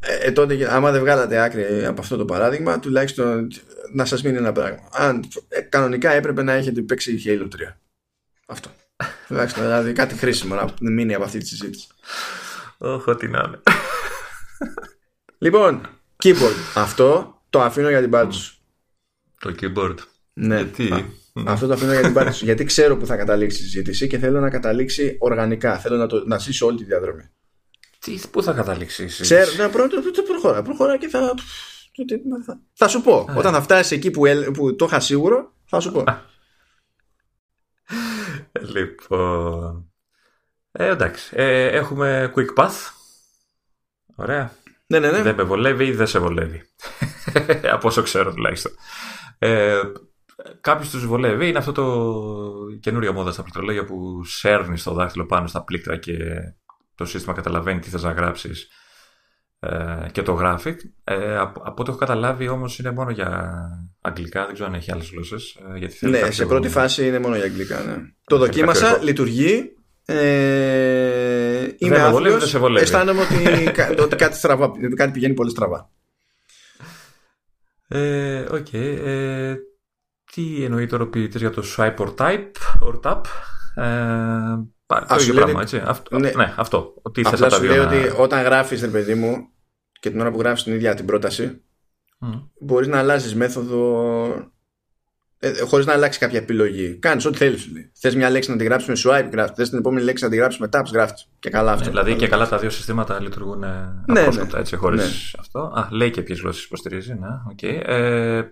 Ε, ε, τότε, άμα δεν βγάλατε άκρη από αυτό το παράδειγμα, τουλάχιστον να σας μείνει ένα πράγμα. Αν, ε, κανονικά έπρεπε να έχετε παίξει Halo 3. Αυτό. Τουλάχιστον δηλαδή κάτι χρήσιμο να μείνει από αυτή τη συζήτηση. Όχι, ό,τι να είναι. Λοιπόν, keyboard. Αυτό το αφήνω για την πάρτι σου. Το keyboard. Ναι. Γιατί; Αυτό το αφήνω για την πάρτι σου. Γιατί ξέρω που θα καταλήξει η συζήτηση και θέλω να καταλήξει οργανικά. Θέλω να, το, να ζήσω όλη τη διαδρομή. Τι, πού θα καταλήξει η συζήτηση; Ξέρω, να προχώρα. Προχώρα και θα. Θα σου πω. Όταν θα φτάσει εκεί που, που το είχα σίγουρο, θα σου πω. λοιπόν. Ε, εντάξει. Ε, έχουμε quick path. Ωραία. Ναι, ναι, ναι. Δεν με βολεύει ή δεν σε βολεύει. Από όσο ξέρω τουλάχιστον. Ε, Κάποιος τους βολεύει. Είναι αυτό το καινούριο μόδα στα πληκτρολόγια που σέρνει το δάχτυλο πάνω στα πλήκτρα και το σύστημα καταλαβαίνει τι θες να γράψεις ε, και το γράφει. Ε, από, από ό,τι έχω καταλάβει όμως είναι μόνο για αγγλικά. Δεν ξέρω αν έχει άλλες γλώσσες. Ε, ναι, σε πρώτη φάση είναι μόνο για αγγλικά. Ναι. Το δοκίμασα, λειτουργεί. Ε, είμαι άθλιος, αισθάνομαι ότι, ότι κάτι, στραβά, κάτι πηγαίνει πολύ στραβά. Ε, okay. ε, τι εννοεί τώρα ο ποιητής για το swipe or type or tap; Ε, το ίδιο πράγμα, έτσι. Αυτό, ναι. ναι, αυτό. Ότι Απλά σου λέει να... ότι όταν γράφεις, ρε παιδί μου, και την ώρα που γράφεις την ίδια την πρόταση, mm. μπορείς να αλλάζεις μέθοδο ε, χωρίς να αλλάξει κάποια επιλογή. Κάνεις ό,τι θέλεις. Θες μια λέξη να τη γράψεις με swipe, γράφεις. Θες την επόμενη λέξη να τη γράψεις με taps, γράφεις. Και καλά αυτό. Ναι, δηλαδή και καλά τα δύο συστήματα λειτουργούν ναι, απρόσκοπτα ναι, έτσι, χωρίς ναι. αυτό. Α, λέει και ποιες γλώσσες υποστηρίζει. Ναι, okay. ε,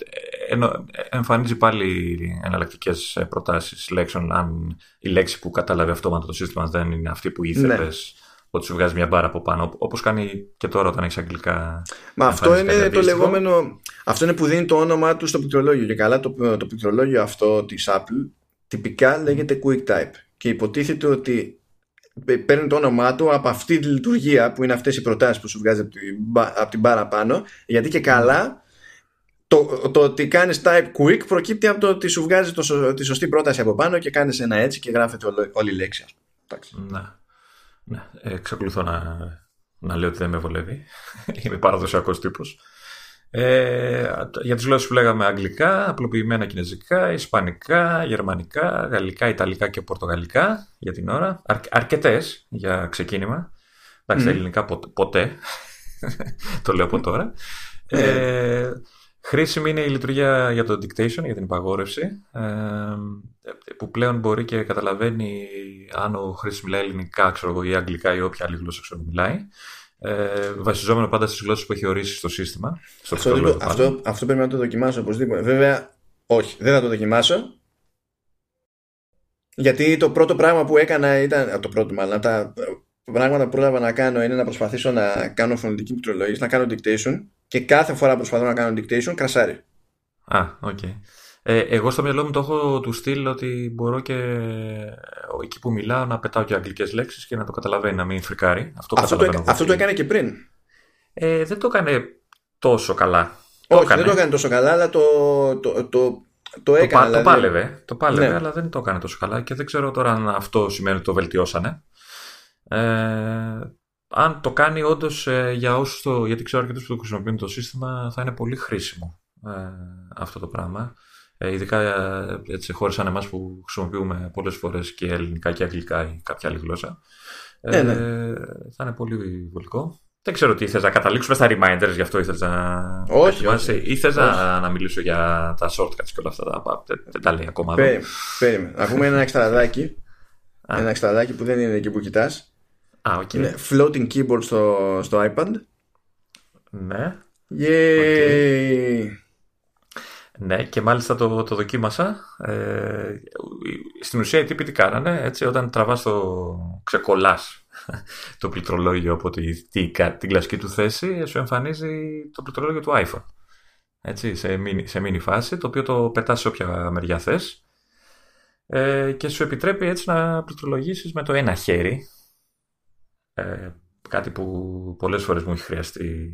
ενο, εμφανίζει πάλι εναλλακτικές προτάσεις λέξεων αν η λέξη που κατάλαβε αυτόματα το σύστημα δεν είναι αυτή που ήθελες. Ναι ότι σου βγάζει μια μπάρα από πάνω. Όπως κάνει και τώρα όταν έχεις αγγλικά. Μα αυτό είναι το λεγόμενο. Αυτό είναι που δίνει το όνομά του στο πληκτρολόγιο. Και καλά το, το πληκτρολόγιο αυτό της Apple τυπικά λέγεται QuickType. Και υποτίθεται ότι παίρνει το όνομά του από αυτή τη λειτουργία που είναι αυτές οι προτάσεις που σου βγάζει από την, από την μπάρα πάνω. Γιατί και καλά το, το ότι κάνεις type quick προκύπτει από το ότι σου βγάζει το, τη σωστή πρόταση από πάνω και κάνεις ένα έτσι και γράφεται όλη η λέξη. Ναι. Ναι, εξακολουθώ να, να λέω ότι δεν με βολεύει. Είμαι παραδοσιακός τύπος. Ε, για τις γλώσσες που λέγαμε αγγλικά, απλοποιημένα κινέζικα, ισπανικά, γερμανικά, γαλλικά, ιταλικά και πορτογαλικά για την ώρα. Αρ, αρκετές για ξεκίνημα. Εντάξει, mm. ελληνικά ποτέ. το λέω από τώρα. Ναι. Ε, χρήσιμη είναι η λειτουργία για το dictation, για την υπαγόρευση, ε, που πλέον μπορεί και καταλαβαίνει αν ο χρήστη μιλάει ελληνικά ξέρω, ή αγγλικά ή όποια άλλη γλώσσα ξέρω, μιλάει. Ε, βασιζόμενο πάντα στις γλώσσες που έχει ορίσει στο σύστημα. Στο αυτό, αυτό, αυτό πρέπει να το δοκιμάσω οπωσδήποτε. Βέβαια, όχι, δεν θα το δοκιμάσω. Γιατί το πρώτο πράγμα που έκανα ήταν. Το πρώτο μάλλον. Τα πράγματα που πρόλαβα να κάνω είναι να προσπαθήσω να κάνω φωνητική πληκτρολόγηση, να κάνω dictation και κάθε φορά που προσπαθώ να κάνω dictation κρασάρει. Α, OK. Okay. Ε, εγώ στο μυαλό μου το έχω του στυλ ότι μπορώ και εκεί που μιλάω να πετάω και αγγλικές λέξεις και να το καταλαβαίνει, να μην φρικάρει. Αυτό, αυτό, το, αυτό το έκανε και πριν; Ε, δεν το έκανε τόσο καλά. Όχι, το δεν το έκανε τόσο καλά, αλλά το, το, το, το έκανε. Το, δηλαδή... το πάλευε, το πάλευε ναι. αλλά δεν το έκανε τόσο καλά και δεν ξέρω τώρα αν αυτό σημαίνει ότι το βελτιώσανε. Ε, αν το κάνει όντως ε, για όσους το. γιατί ξέρω αρκετούς που το χρησιμοποιούν το σύστημα, θα είναι πολύ χρήσιμο ε, αυτό το πράγμα. Ε, ειδικά ε, έτσι, χώρε σαν εμάς που χρησιμοποιούμε πολλές φορές και ελληνικά και αγγλικά ή κάποια άλλη γλώσσα. Ε, ναι. Θα είναι πολύ βολικό. Δεν ξέρω τι ήθελα να καταλήξουμε στα reminders, γι' αυτό ήθελα να. Όχι. όχι. Ήθελα να, να μιλήσω για τα shortcuts και όλα αυτά. Τα, δεν, δεν τα λέει ακόμα. Περίμενε. Να πούμε ένα εξτραδάκι. ένα εξτραδάκι που δεν είναι εκεί που κοιτάς. Α, okay. Είναι floating keyboard στο, στο iPad. Ναι. Yay. Okay. Ναι, και μάλιστα το, το δοκίμασα. Ε, στην ουσία οι τύποι τι κάνανε, έτσι, όταν τραβάς το ξεκολλάς το πληκτρολόγιο από τη, τη, την κλασική του θέση, σου εμφανίζει το πληκτρολόγιο του iPhone. Έτσι, σε μίνι, σε μίνι φάση, το οποίο το πετάς σε όποια μεριά θες ε, και σου επιτρέπει έτσι να πληκτρολογήσεις με το ένα χέρι. Ε, κάτι που πολλές φορές μου έχει χρειαστεί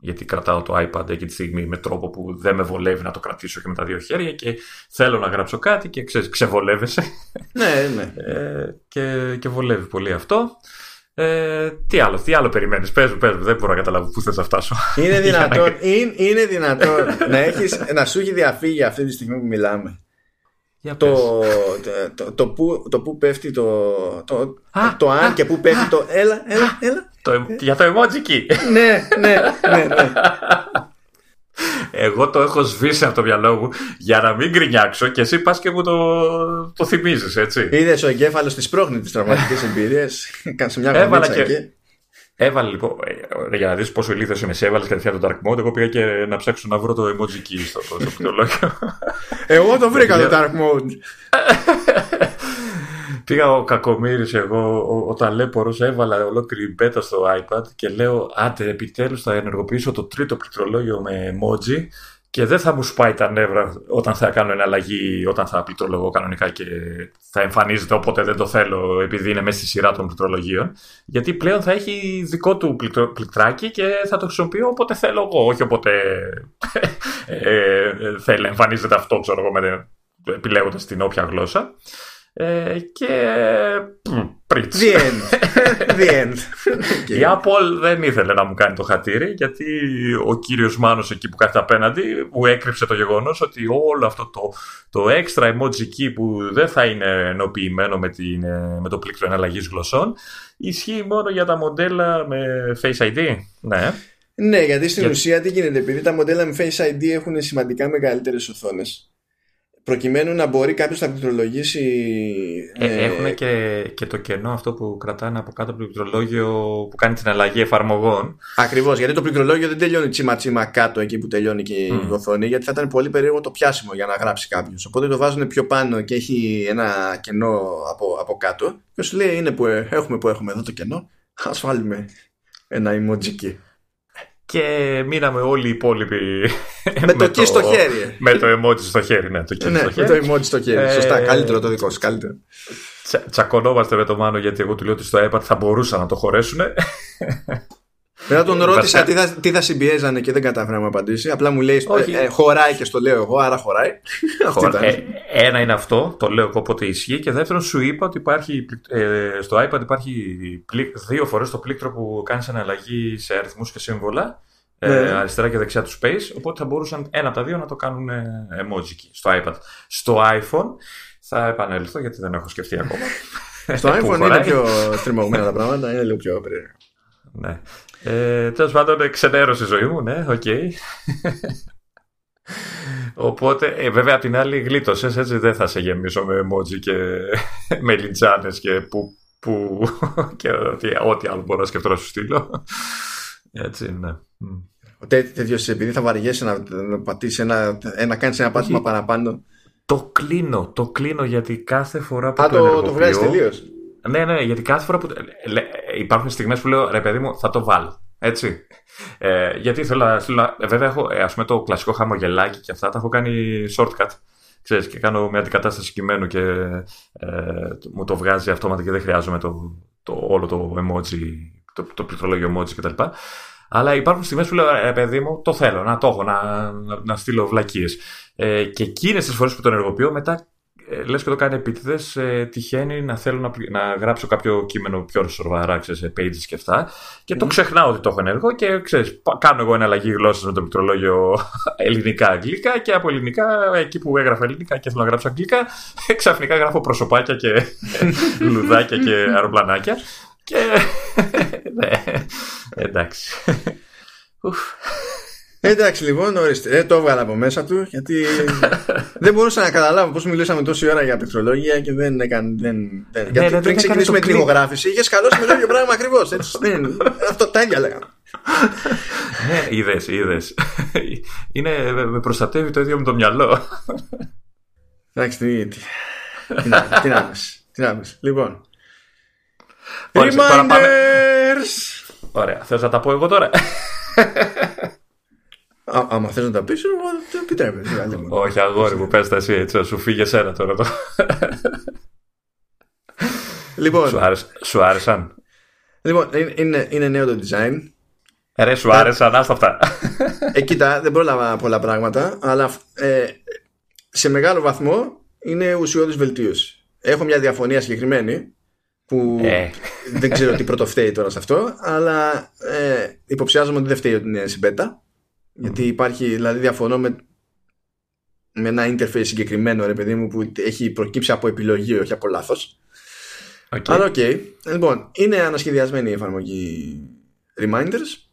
γιατί κρατάω το iPad εκεί τη στιγμή με τρόπο που δεν με βολεύει να το κρατήσω και με τα δύο χέρια και θέλω να γράψω κάτι και ξε, ξεβολεύεσαι. Ναι, ναι. Ε, και, και βολεύει πολύ αυτό. Ε, τι άλλο, τι άλλο περιμένεις, πες μου, πες μου, δεν μπορώ να καταλάβω πού θες να φτάσω. Είναι δυνατόν, είναι, είναι δυνατόν να, έχεις, να σου έχει διαφύγει αυτή τη στιγμή που μιλάμε. Το, το, το, που, το που πέφτει το, το, α, το αν και που πέφτει το έλα, έλα, έλα. Το, για το emoji ναι, ναι, ναι, ναι. Εγώ το έχω σβήσει από το μυαλό μου για να μην γκρινιάξω και εσύ πας και μου το, το θυμίζεις, έτσι. Είδες ο εγκέφαλος της πρόχνη τη τραυματικής εμπειρίας. Κάνει μια Έβαλα και... εκεί. Έβαλε λοιπόν, ε, για να δεις πόσο ηλίθιος είμαι, σε έβαλε κατευθείαν το Dark Mode. Εγώ πήγα και να ψάξω να βρω το emoji key στο, στο πληκτρολόγιο. Εγώ το βρήκα το Dark Mode. Πήγα ο κακομύρης εγώ, ο, ο ταλέπορος, έβαλα ολόκληρη μπέτα στο iPad και λέω άντε επιτέλους θα ενεργοποιήσω το τρίτο πληκτρολόγιο με emoji και δεν θα μου σπάει τα νεύρα όταν θα κάνω εναλλαγή, όταν θα πληκτρολογώ κανονικά και θα εμφανίζεται όποτε δεν το θέλω επειδή είναι μέσα στη σειρά των πληκτρολογίων. Γιατί πλέον θα έχει δικό του πληκτράκι και θα το χρησιμοποιώ όποτε θέλω εγώ, όχι όποτε ε, θέλει, εμφανίζεται αυτό, ξέρω εγώ, επιλέγοντας την όποια γλώσσα. Ε, και πριτς. The end. The end. Η Apple δεν ήθελε να μου κάνει το χατήρι γιατί ο κύριος Μάνος εκεί που κάθεται απέναντι μου έκρυψε το γεγονός ότι όλο αυτό το, το extra emoji key που δεν θα είναι ενοποιημένο με, την, με το πλήκτρο εναλλαγής γλωσσών ισχύει μόνο για τα μοντέλα με Face ID. Ναι. Ναι, γιατί στην ουσία τι γίνεται, επειδή τα μοντέλα με Face ID έχουν σημαντικά μεγαλύτερες οθόνες προκειμένου να μπορεί κάποιος να πληκτρολογήσει. Ε, ε, έχουν και, και το κενό αυτό που κρατάνε από κάτω από το πληκτρολόγιο που κάνει την αλλαγή εφαρμογών. Ακριβώς, γιατί το πληκτρολόγιο δεν τελειώνει τσίμα τσίμα κάτω εκεί που τελειώνει και η οθόνη, γιατί θα ήταν πολύ περίεργο το πιάσιμο για να γράψει κάποιος. Οπότε το βάζουν πιο πάνω και έχει ένα κενό από, από κάτω. Και σου λέει είναι που έχουμε που έχουμε εδώ το κενό. Α βάλουμε ένα emoji και μείναμε όλοι οι υπόλοιποι. Με, το key στο χέρι. Με το emoji στο χέρι, ναι. Το key ναι, στο χέρι. με το emoji στο χέρι. Σωστά, ε, καλύτερο το δικό σου. Καλύτερο. τσακωνόμαστε με το Μάνο γιατί εγώ του λέω ότι στο iPad θα μπορούσαν να το χωρέσουν. Μετά τον ρώτησα τι θα, τι θα συμπιέζανε και δεν κατάφερα να μου απαντήσει. Απλά μου λέει ε, ε, χωράει και στο λέω εγώ, άρα χωράει. ε, ένα είναι αυτό, το λέω εγώ πότε ισχύει. Και δεύτερον, σου είπα ότι υπάρχει, ε, στο iPad υπάρχει δύο φορές το πλήκτρο που κάνεις εναλλαγή σε αριθμούς και σύμβολα Ε, ναι. αριστερά και δεξιά του space, οπότε θα μπορούσαν ένα από τα δύο να το κάνουν emoji στο iPad. Στο iPhone θα επανέλθω γιατί δεν έχω σκεφτεί ακόμα. στο iPhone είναι πιο στριμωγμένα τα πράγματα, είναι λίγο πιο περίεργα. Ναι. Ε, Τέλος πάντων, ξενέρωσε η ζωή μου, ναι, OK. Okay. Οπότε, ε, βέβαια, απ' την άλλη γλίτωσες, έτσι δεν θα σε γεμίσω με emoji και με λιτζάνε και που, που και ό,τι, ό,τι άλλο μπορώ να σκεφτώ να σου στείλω. Έτσι, ναι. Ο τέτοιος επειδή θα βαριέσαι να, να πατήσεις ένα, να κάνεις ένα πάτημα παραπάνω. Το κλείνω, το κλείνω γιατί κάθε φορά που Α, το, το, το βγάζεις τελείως. Ναι, ναι, γιατί κάθε φορά που. Υπάρχουν στιγμές που λέω ρε παιδί μου, θα το βάλω. Έτσι. Ε, γιατί θέλω, θέλω Βέβαια, έχω ε, ας πούμε, το κλασικό χαμογελάκι και αυτά τα έχω κάνει shortcut. Ξέρεις, και κάνω μια αντικατάσταση κειμένου και ε, μου το βγάζει αυτόματα και δεν χρειάζομαι το, το, όλο το emoji, το, το πληκτρολόγιο emoji κτλ. Αλλά υπάρχουν στιγμές που λέω, ρε παιδί μου, το θέλω να το έχω, να, να, να στείλω βλακίες. Ε, και εκείνες τις φορές που τον ενεργοποιώ, μετά ε, λες και το κάνει επίτηδες, ε, τυχαίνει να θέλω να, να γράψω κάποιο κείμενο πιο σοβαρά, σε pages και αυτά. Και το ξεχνάω ότι το έχω ενεργό και ξέρεις, κάνω εγώ ένα αλλαγή γλώσσας με το πληκτρολόγιο ελληνικά-αγγλικά και από ελληνικά, εκεί που έγραφα ελληνικά και θέλω να γράψω αγγλικά, ξαφνικά γράφω προσωπάκια και λουδάκια και αεροπλανάκια. Και. ναι, εντάξει. Εντάξει λοιπόν, ορίστε. Ε, το έβγαλα από μέσα του γιατί δεν μπορούσα να καταλάβω πώς μιλήσαμε τόση ώρα για πληκτρολόγια και δεν έκανε. Δεν, δεν, ναι, γιατί πριν ξεκινήσουμε την ηχογράφηση είχες καλώσει με το ίδιο πράγμα ακριβώς. Αυτό τα ίδια λέγαμε. Ναι, είδες, είδες. Είναι, με προστατεύει το ίδιο με το μυαλό. Εντάξει, τι, τι, τι, τι να πεις. Λοιπόν. Reminders! Ωραία, θες να τα πω εγώ τώρα; Α, άμα θες να τα πεις, το επιτρέπεις. Όχι, αγόρι μου, πες τα εσύ, έτσι, σου φύγει εσένα τώρα. Το. λοιπόν, σου, άρεσ, σου άρεσαν; Λοιπόν, είναι, είναι νέο το design. Ε, ρε, σου άρεσαν, άστα αυτά. Ε, κοίτα, δεν πρόλαβα πολλά πράγματα, αλλά ε, σε μεγάλο βαθμό είναι ουσιώδης βελτίωση. Έχω μια διαφωνία συγκεκριμένη που ε. δεν ξέρω τι πρώτο φταίει τώρα σε αυτό, αλλά ε, υποψιάζομαι ότι δεν φταίει ότι είναι συμπέτα. Γιατί υπάρχει, δηλαδή διαφωνώ με, με ένα interface συγκεκριμένο ρε παιδί μου που έχει προκύψει από επιλογή όχι από λάθος. Okay. Αλλά OK. Okay. Λοιπόν, είναι ανασχεδιασμένη η εφαρμογή Reminders.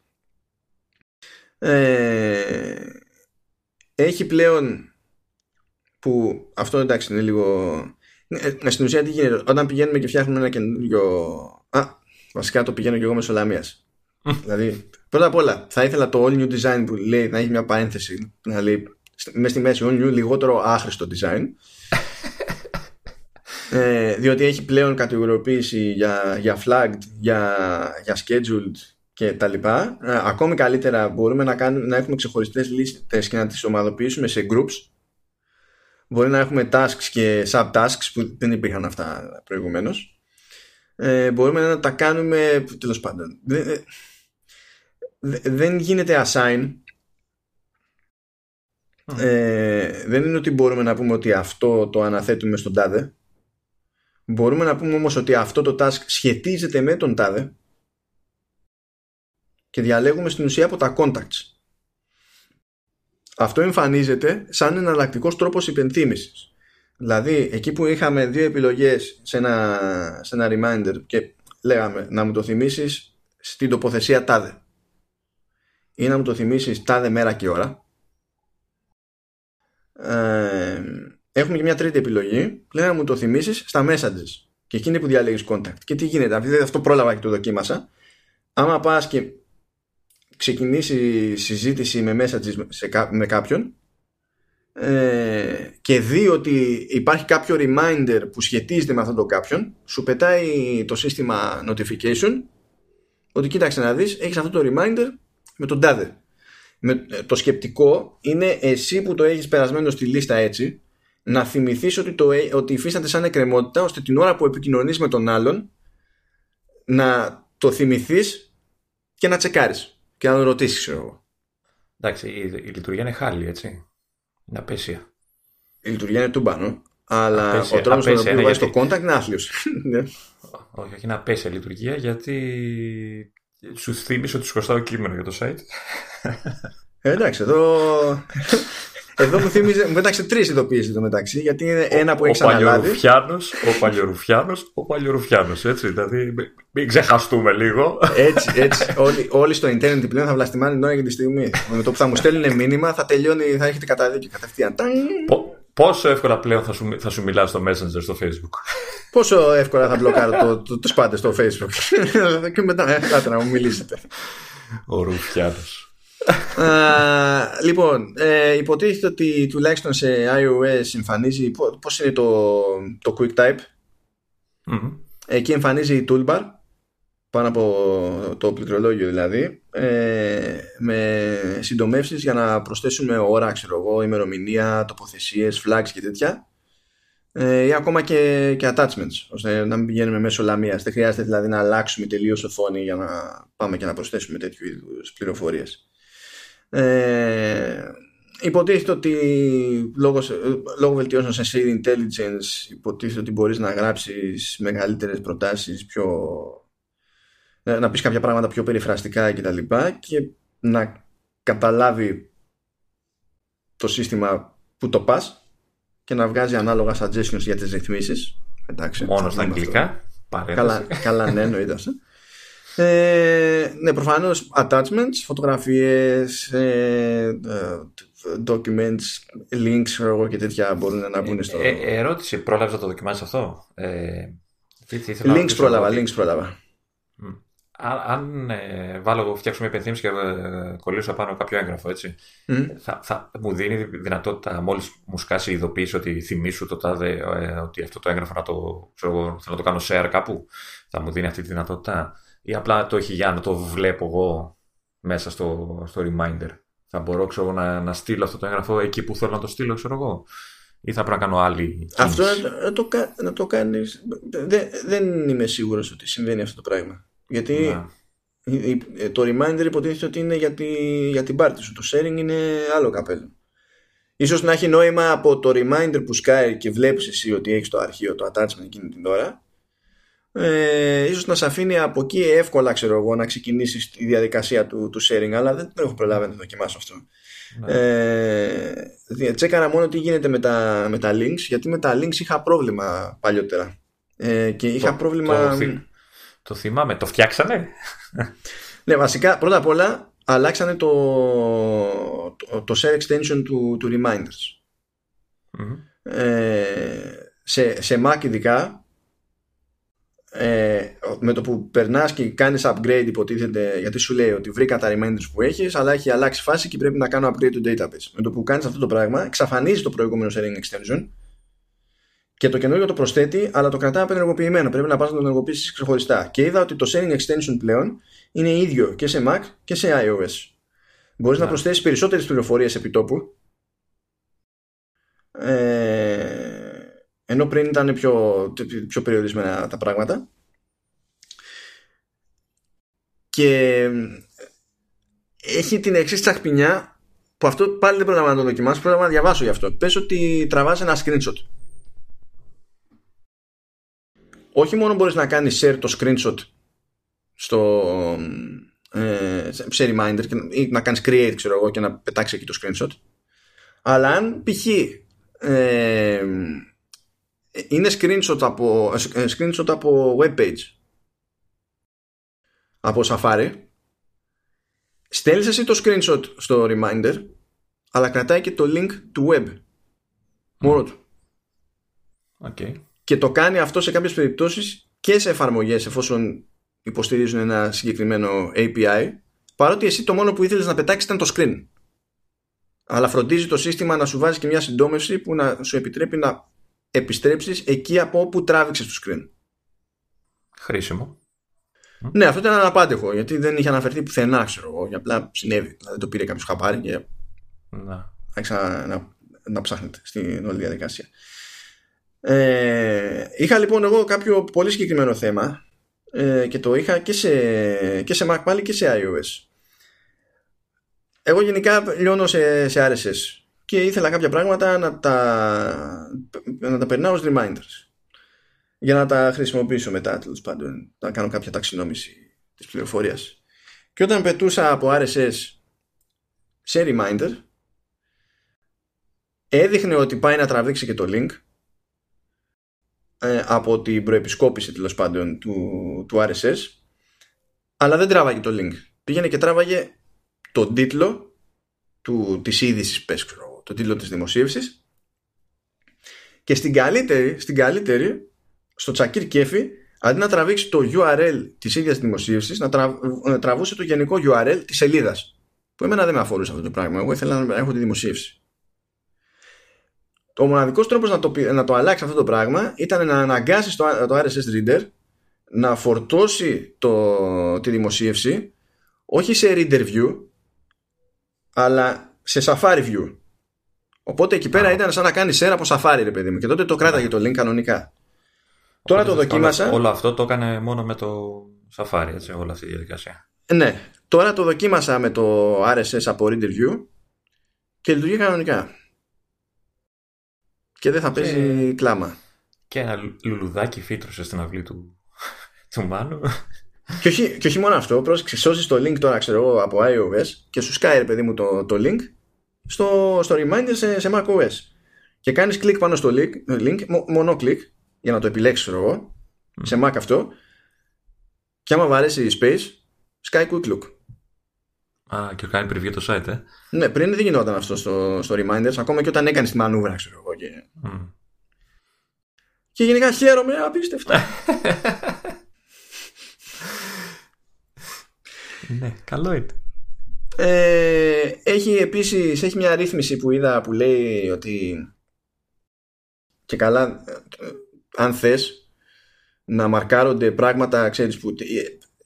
Ε, έχει πλέον που αυτό εντάξει είναι λίγο ε, στην ουσία τι γίνεται όταν πηγαίνουμε και φτιάχνουμε ένα καινούριο α, βασικά το πηγαίνω και εγώ μέσω Λαμίας δηλαδή Πρώτα απ' όλα, θα ήθελα το all new design που λέει να έχει μια παρένθεση να λέει μέσα στη μέση all new λιγότερο άχρηστο design. ε, διότι έχει πλέον κατηγοριοποίηση για, για flagged, για, για scheduled και τα λοιπά. Ε, ακόμη καλύτερα μπορούμε να, κάνουμε, να έχουμε ξεχωριστές λίστες και να τις ομαδοποιήσουμε σε groups. Μπορεί να έχουμε tasks και subtasks που δεν υπήρχαν αυτά προηγουμένως. Ε, μπορούμε να τα κάνουμε τέλος πάντων δεν γίνεται assign. Ε, δεν είναι ότι μπορούμε να πούμε ότι αυτό το αναθέτουμε στον τάδε. Μπορούμε να πούμε όμως ότι αυτό το task σχετίζεται με τον τάδε και διαλέγουμε στην ουσία από τα contacts. Αυτό εμφανίζεται σαν εναλλακτικός τρόπος υπενθύμησης. Δηλαδή εκεί που είχαμε δύο επιλογές σε ένα, σε ένα reminder και λέγαμε να μου το θυμίσεις στην τοποθεσία τάδε ή να μου το θυμίσεις τάδε μέρα και ώρα. Ε, έχουμε και μια τρίτη επιλογή. Λέει να μου το θυμίσεις στα messages και εκείνη που διαλέγεις contact. Και τι γίνεται δηλαδή αυτό πρόλαβα και το δοκίμασα. Άμα πας και ξεκινήσεις συζήτηση με messages με κάποιον ε, και δει ότι υπάρχει κάποιο reminder που σχετίζεται με αυτόν τον κάποιον σου πετάει το σύστημα notification ότι κοίταξε να δεις έχεις αυτό το reminder με τον τάδε. Με, ε, το σκεπτικό είναι εσύ που το έχεις περασμένο στη λίστα έτσι να θυμηθείς ότι, το, ότι υφίσταται σαν εκκρεμότητα ώστε την ώρα που επικοινωνείς με τον άλλον να το θυμηθείς και να τσεκάρεις και να τον ρωτήσεις ξέρω εγώ. Εντάξει, η, η λειτουργία είναι χάλη έτσι. Είναι απέσια. Η λειτουργία είναι τούμπανο. Αλλά απέσια, ο τρόπος με τον οποίο βάζεις το contact είναι άθλιος. Ναι. όχι, όχι είναι απέσια λειτουργία γιατί Σου θύμισε ότι σου χρωστάω κείμενο για το site. Ε, εντάξει, εδώ. Εδώ μου θύμιζε, μου πέταξε τρεις ειδοποιήσει το μεταξύ, γιατί είναι ένα που έχει αναλάβει. Ο Παλιορουφιάνος, ο Παλιορουφιάνος, έτσι. Δηλαδή, μην ξεχαστούμε λίγο. Έτσι, έτσι. όλοι, όλοι στο Ιντερνετ πλέον θα βλαστημάνε την ώρα για τη στιγμή. Με το που θα μου στέλνουν μήνυμα θα τελειώνει, θα έχετε καταδίκη κατευθείαν. Πόσο εύκολα πλέον θα σου, θα σου μιλάς στο Messenger στο Facebook; Πόσο εύκολα θα μπλοκάρω το, το, το, σπάτε στο Facebook; και μετά, ε, να μου μιλήσετε. Ο Ρουφιάνος λοιπόν, ε, υποτίθεται ότι τουλάχιστον σε iOS εμφανίζει πώς είναι το, το Quick Type; Εκεί εμφανίζει η toolbar πάνω από το πληκτρολόγιο δηλαδή ε, με συντομεύσεις για να προσθέσουμε ώρα, ξέρω εγώ, ημερομηνία, τοποθεσίες, flags και τέτοια ε, ή ακόμα και, και attachments ώστε να μην πηγαίνουμε μέσω λαμίας. Δεν χρειάζεται δηλαδή να αλλάξουμε τελείως οθόνη για να πάμε και να προσθέσουμε τέτοιου είδους πληροφορίες. Ε, υποτίθεται ότι λόγω, λόγω βελτιώσεων σε Shade Intelligence υποτίθεται ότι μπορείς να γράψεις μεγαλύτερες προτάσεις πιο, να πεις κάποια πράγματα πιο περιφραστικά και τα λοιπά και να καταλάβει το σύστημα που το πας και να βγάζει ανάλογα suggestions για τις ρυθμίσεις Εντάξει, Μόνος στα αγγλικά Καλά, καλά ναι εννοείται ε, ναι, προφανώς attachments, φωτογραφίες, ε, ε, documents, links εγώ, και τέτοια μπορούν να μπουν στο. Ε, ερώτηση, πρόλαβες να το δοκιμάσεις αυτό; Ε, links πρόλαβα, links πρόλαβα. Αν ε, βάλω, φτιάξω μια υπενθύμηση και ε, κολλήσω πάνω κάποιο έγγραφο, έτσι, mm. θα, θα, μου δίνει δυνατότητα, μόλις μου σκάσει η ειδοποίηση ότι θυμίσου το τάδε, ε, ότι αυτό το έγγραφο να το, ξέρω, θέλω να το κάνω share κάπου, θα μου δίνει αυτή τη δυνατότητα ή απλά το έχει για να το βλέπω εγώ μέσα στο, στο reminder. Θα μπορώ ξέρω, να, να στείλω αυτό το έγγραφο εκεί που θέλω να το στείλω, ξέρω εγώ. Ή θα πρέπει να κάνω άλλη. Αυτό να, το, να το κάνεις δεν, δεν είμαι σίγουρος ότι συμβαίνει αυτό το πράγμα. Γιατί το reminder υποτίθεται ότι είναι για, τη, για την πάρτι σου. Το sharing είναι άλλο καπέλο. Ίσως να έχει νόημα από το reminder που σκάει και βλέπεις εσύ ότι έχεις το αρχείο, το attachment εκείνη την ώρα ε, ίσως να σε αφήνει από εκεί εύκολα ξέρω εγώ να ξεκινήσεις τη διαδικασία του, του sharing αλλά δεν το έχω προλάβει να το δοκιμάσω αυτό ναι. ε, τσέκαρα μόνο τι γίνεται με τα, με τα links γιατί με τα links είχα πρόβλημα παλιότερα ε, και είχα το, πρόβλημα το, το θυμάμαι, το φτιάξανε; Ναι βασικά πρώτα απ' όλα αλλάξανε το, το, το share extension του, του reminders. Ε, σε, σε Mac ειδικά ε, με το που περνάς και κάνεις upgrade υποτίθεται γιατί σου λέει ότι βρήκα τα reminders που έχεις αλλά έχει αλλάξει φάση και πρέπει να κάνω upgrade το database. Με το που κάνεις αυτό το πράγμα εξαφανίζει το προηγούμενο sharing extension και το καινούργιο το προσθέτει αλλά το κρατάει απενεργοποιημένο. Πρέπει να πας να το ενεργοποιήσεις ξεχωριστά. Και είδα ότι το sharing extension πλέον είναι ίδιο και σε Mac και σε iOS. Μπορείς να, να προσθέσεις περισσότερες πληροφορίες επί τόπου. Ε, ενώ πριν ήταν πιο, πιο περιορισμένα τα πράγματα. Και έχει την εξής τσαχπινιά που αυτό πάλι δεν πρέπει να το δοκιμάσω. Πρέπει να διαβάσω γι' αυτό. Πες ότι τραβάς ένα screenshot όχι μόνο μπορείς να κάνεις share το screenshot στο ε, σε reminder ή να κάνεις create ξέρω εγώ και να πετάξεις εκεί το screenshot αλλά αν π.χ. Ε, είναι screenshot από, ε, screenshot από web page από Safari στέλνεις εσύ το screenshot στο reminder αλλά κρατάει και το link του web μόνο του okay. Και το κάνει αυτό σε κάποιες περιπτώσεις και σε εφαρμογές εφόσον υποστηρίζουν ένα συγκεκριμένο API παρότι εσύ το μόνο που ήθελες να πετάξεις ήταν το screen αλλά φροντίζει το σύστημα να σου βάζει και μια συντόμευση που να σου επιτρέπει να επιστρέψεις εκεί από όπου τράβηξες το screen. Χρήσιμο. Ναι, αυτό ήταν αναπάντεχο γιατί δεν είχε αναφερθεί πουθενά, ξέρω εγώ. Για απλά συνέβη. Δηλαδή το πήρε κάποιος χαπάρι και. Να. Άρχισα να, να ψάχνετε στην όλη διαδικασία. Ε, είχα λοιπόν εγώ κάποιο πολύ συγκεκριμένο θέμα ε, και το είχα και σε, και σε Mac πάλι και σε iOS. Εγώ γενικά λιώνω σε, σε RSS και ήθελα κάποια πράγματα να τα, να τα περνάω ως reminders για να τα χρησιμοποιήσω μετά τέλος πάντων να κάνω κάποια ταξινόμηση της πληροφορίας και όταν πετούσα από RSS σε reminder έδειχνε ότι πάει να τραβήξει και το link ε, από την προεπισκόπηση τέλος πάντων του, του RSS αλλά δεν τράβαγε το link. Πήγαινε και τράβαγε τον τίτλο του, της είδησης πες ξέρω, το τίτλο της δημοσίευσης. Και στην καλύτερη, στην καλύτερη στο τσακίρ κέφι αντί να τραβήξει το URL της ίδιας δημοσίευσης να, να τραβούσε το γενικό URL της σελίδας. Που εμένα δεν με αφορούσε αυτό το πράγμα. Εγώ ήθελα να έχω τη δημοσίευση ο μοναδικός τρόπος να το, να το αλλάξει αυτό το πράγμα ήταν να αναγκάσει το, το RSS Reader να φορτώσει το, τη δημοσίευση όχι σε Reader View αλλά σε Safari View. Οπότε εκεί πέρα ήταν σαν να κάνει share από Safari, ρε παιδί μου. Και τότε το κράταγε το link κανονικά. Τώρα το δοκίμασα. Όλο αυτό το έκανε μόνο με το Safari, έτσι, όλη αυτή η διαδικασία. Ναι. Τώρα το δοκίμασα με το RSS από Reader View και λειτουργεί κανονικά και δεν θα παίζει κλάμα. Και ένα λουλουδάκι φύτρωσε στην αυλή του, του Μάνου. Και όχι, και όχι μόνο αυτό, πρόσεξε, σώζει το link τώρα ξέρω εγώ από iOS και σου σκάει ρε παιδί μου το, το link στο, στο reminder σε, σε macOS. Και κάνεις κλικ πάνω στο link, link μόνο κλικ, για να το επιλέξεις εγώ, σε Mac αυτό, και άμα βαρέσεις η space, σκάει quick look. Α, και κάνει preview το site, ε. Ναι, πριν δεν γινόταν αυτό στο, στο Reminders, ακόμα και όταν έκανε τη μανούβρα, ξέρω εγώ. Και, mm. και γενικά χαίρομαι απίστευτα. ναι, καλό είναι. Ε, έχει επίσης έχει μια ρύθμιση που είδα που λέει ότι και καλά αν θες να μαρκάρονται πράγματα ξέρεις που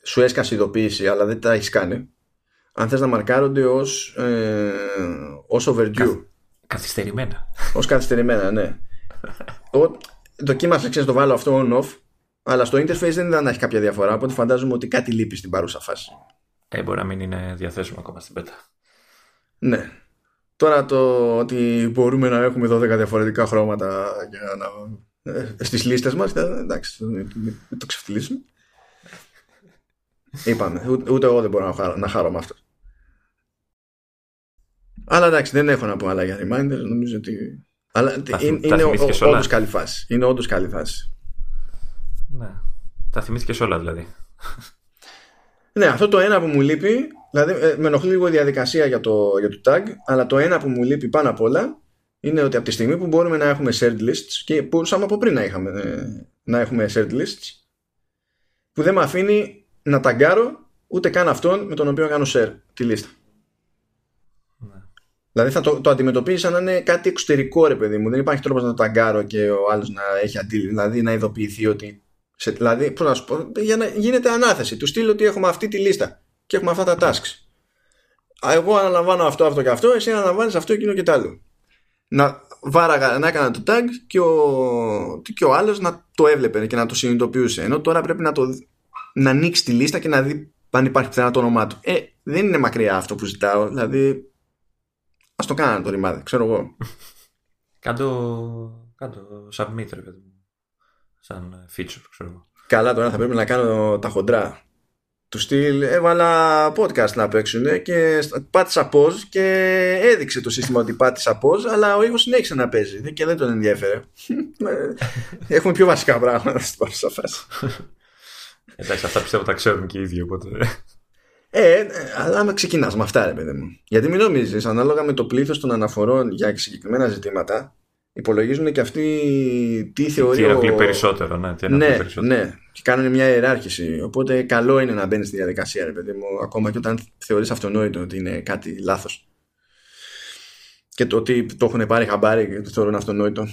σου έσκασε ειδοποίηση αλλά δεν τα έχεις κάνει αν θες να μαρκάρονται ως, ε, ως overdue. καθυστερημένα. Ως καθυστερημένα, ναι. Ο, δοκίμασα, ξέρεις, το βάλω αυτό on-off, αλλά στο interface δεν ήταν να έχει κάποια διαφορά, οπότε φαντάζομαι ότι κάτι λείπει στην παρούσα φάση. Ε, μπορεί να μην είναι διαθέσιμο ακόμα στην πέτα. Ναι. Τώρα το ότι μπορούμε να έχουμε 12 διαφορετικά χρώματα για να... Ε, στις λίστες μας, εντάξει, μην το ξεφτυλίσουμε. Είπαμε, ούτε εγώ δεν μπορώ να χαρώ, να χαρώ με αυτό. Αλλά εντάξει, δεν έχω να πω άλλα για reminder. Νομίζω ότι. Αλλά είναι, είναι όντως καλή φάση. Είναι όντως καλή φάση. Ναι. Τα θυμήθηκες όλα δηλαδή. Ναι, αυτό το ένα που μου λείπει, δηλαδή ε, με ενοχλεί λίγο η διαδικασία για το, για το tag, αλλά το ένα που μου λείπει πάνω απ' όλα είναι ότι από τη στιγμή που μπορούμε να έχουμε shared lists και που σαν από πριν να, είχαμε, ε, να έχουμε shared lists, που δεν με αφήνει να ταγκάρω ούτε καν αυτόν με τον οποίο κάνω share τη λίστα. Δηλαδή θα το, το αντιμετωπίζεις σαν να είναι κάτι εξωτερικό, ρε παιδί μου. Δεν υπάρχει τρόπος να το ταγκάρω και ο άλλος να έχει αντίληψη, δηλαδή να ειδοποιηθεί ότι. Σε, δηλαδή, πώς να σου πω, για να γίνεται ανάθεση. Του στείλω ότι έχουμε αυτή τη λίστα και έχουμε αυτά τα tasks. Εγώ αναλαμβάνω αυτό, αυτό και αυτό, εσύ αναλαμβάνεις αυτό, εκείνο και τ' άλλο. Να βάραγα, να έκανα το tag και ο, και ο άλλος να το έβλεπε και να το συνειδητοποιούσε. Ενώ τώρα πρέπει να, το, να ανοίξει τη λίστα και να δει αν υπάρχει πουθενά το όνομά του. Ε, δεν είναι μακριά αυτό που ζητάω. Δηλαδή, Α το κάνω το ρημάδι, ξέρω εγώ. Κάντο, κάντο submit, ρε παιδί μου. Σαν feature, ξέρω εγώ. Καλά, τώρα θα πρέπει να κάνω τα χοντρά. Του στυλ έβαλα podcast να παίξουν και πάτησα pause και έδειξε το σύστημα ότι πάτησα pause, αλλά ο ήχος συνέχισε να παίζει και δεν τον ενδιαφέρε. Έχουμε πιο βασικά πράγματα στην παρούσα φάση. Εντάξει, αυτά πιστεύω τα ξέρουν και οι ίδιοι, οπότε. Ε, αλλά με ξεκινάς με αυτά, ρε παιδί μου. Γιατί μην νομίζεις, ανάλογα με το πλήθος των αναφορών για συγκεκριμένα ζητήματα, υπολογίζουν και αυτοί τι θεωρεί. Τι περισσότερο, ναι. Τι ναι, περισσότερο. ναι. Και κάνουν μια ιεράρχηση. Οπότε καλό είναι να μπαίνεις στη διαδικασία, ρε παιδί μου, ακόμα και όταν θεωρείς αυτονόητο ότι είναι κάτι λάθος. Και το ότι το έχουν πάρει χαμπάρι και το θεωρούν αυτονόητο.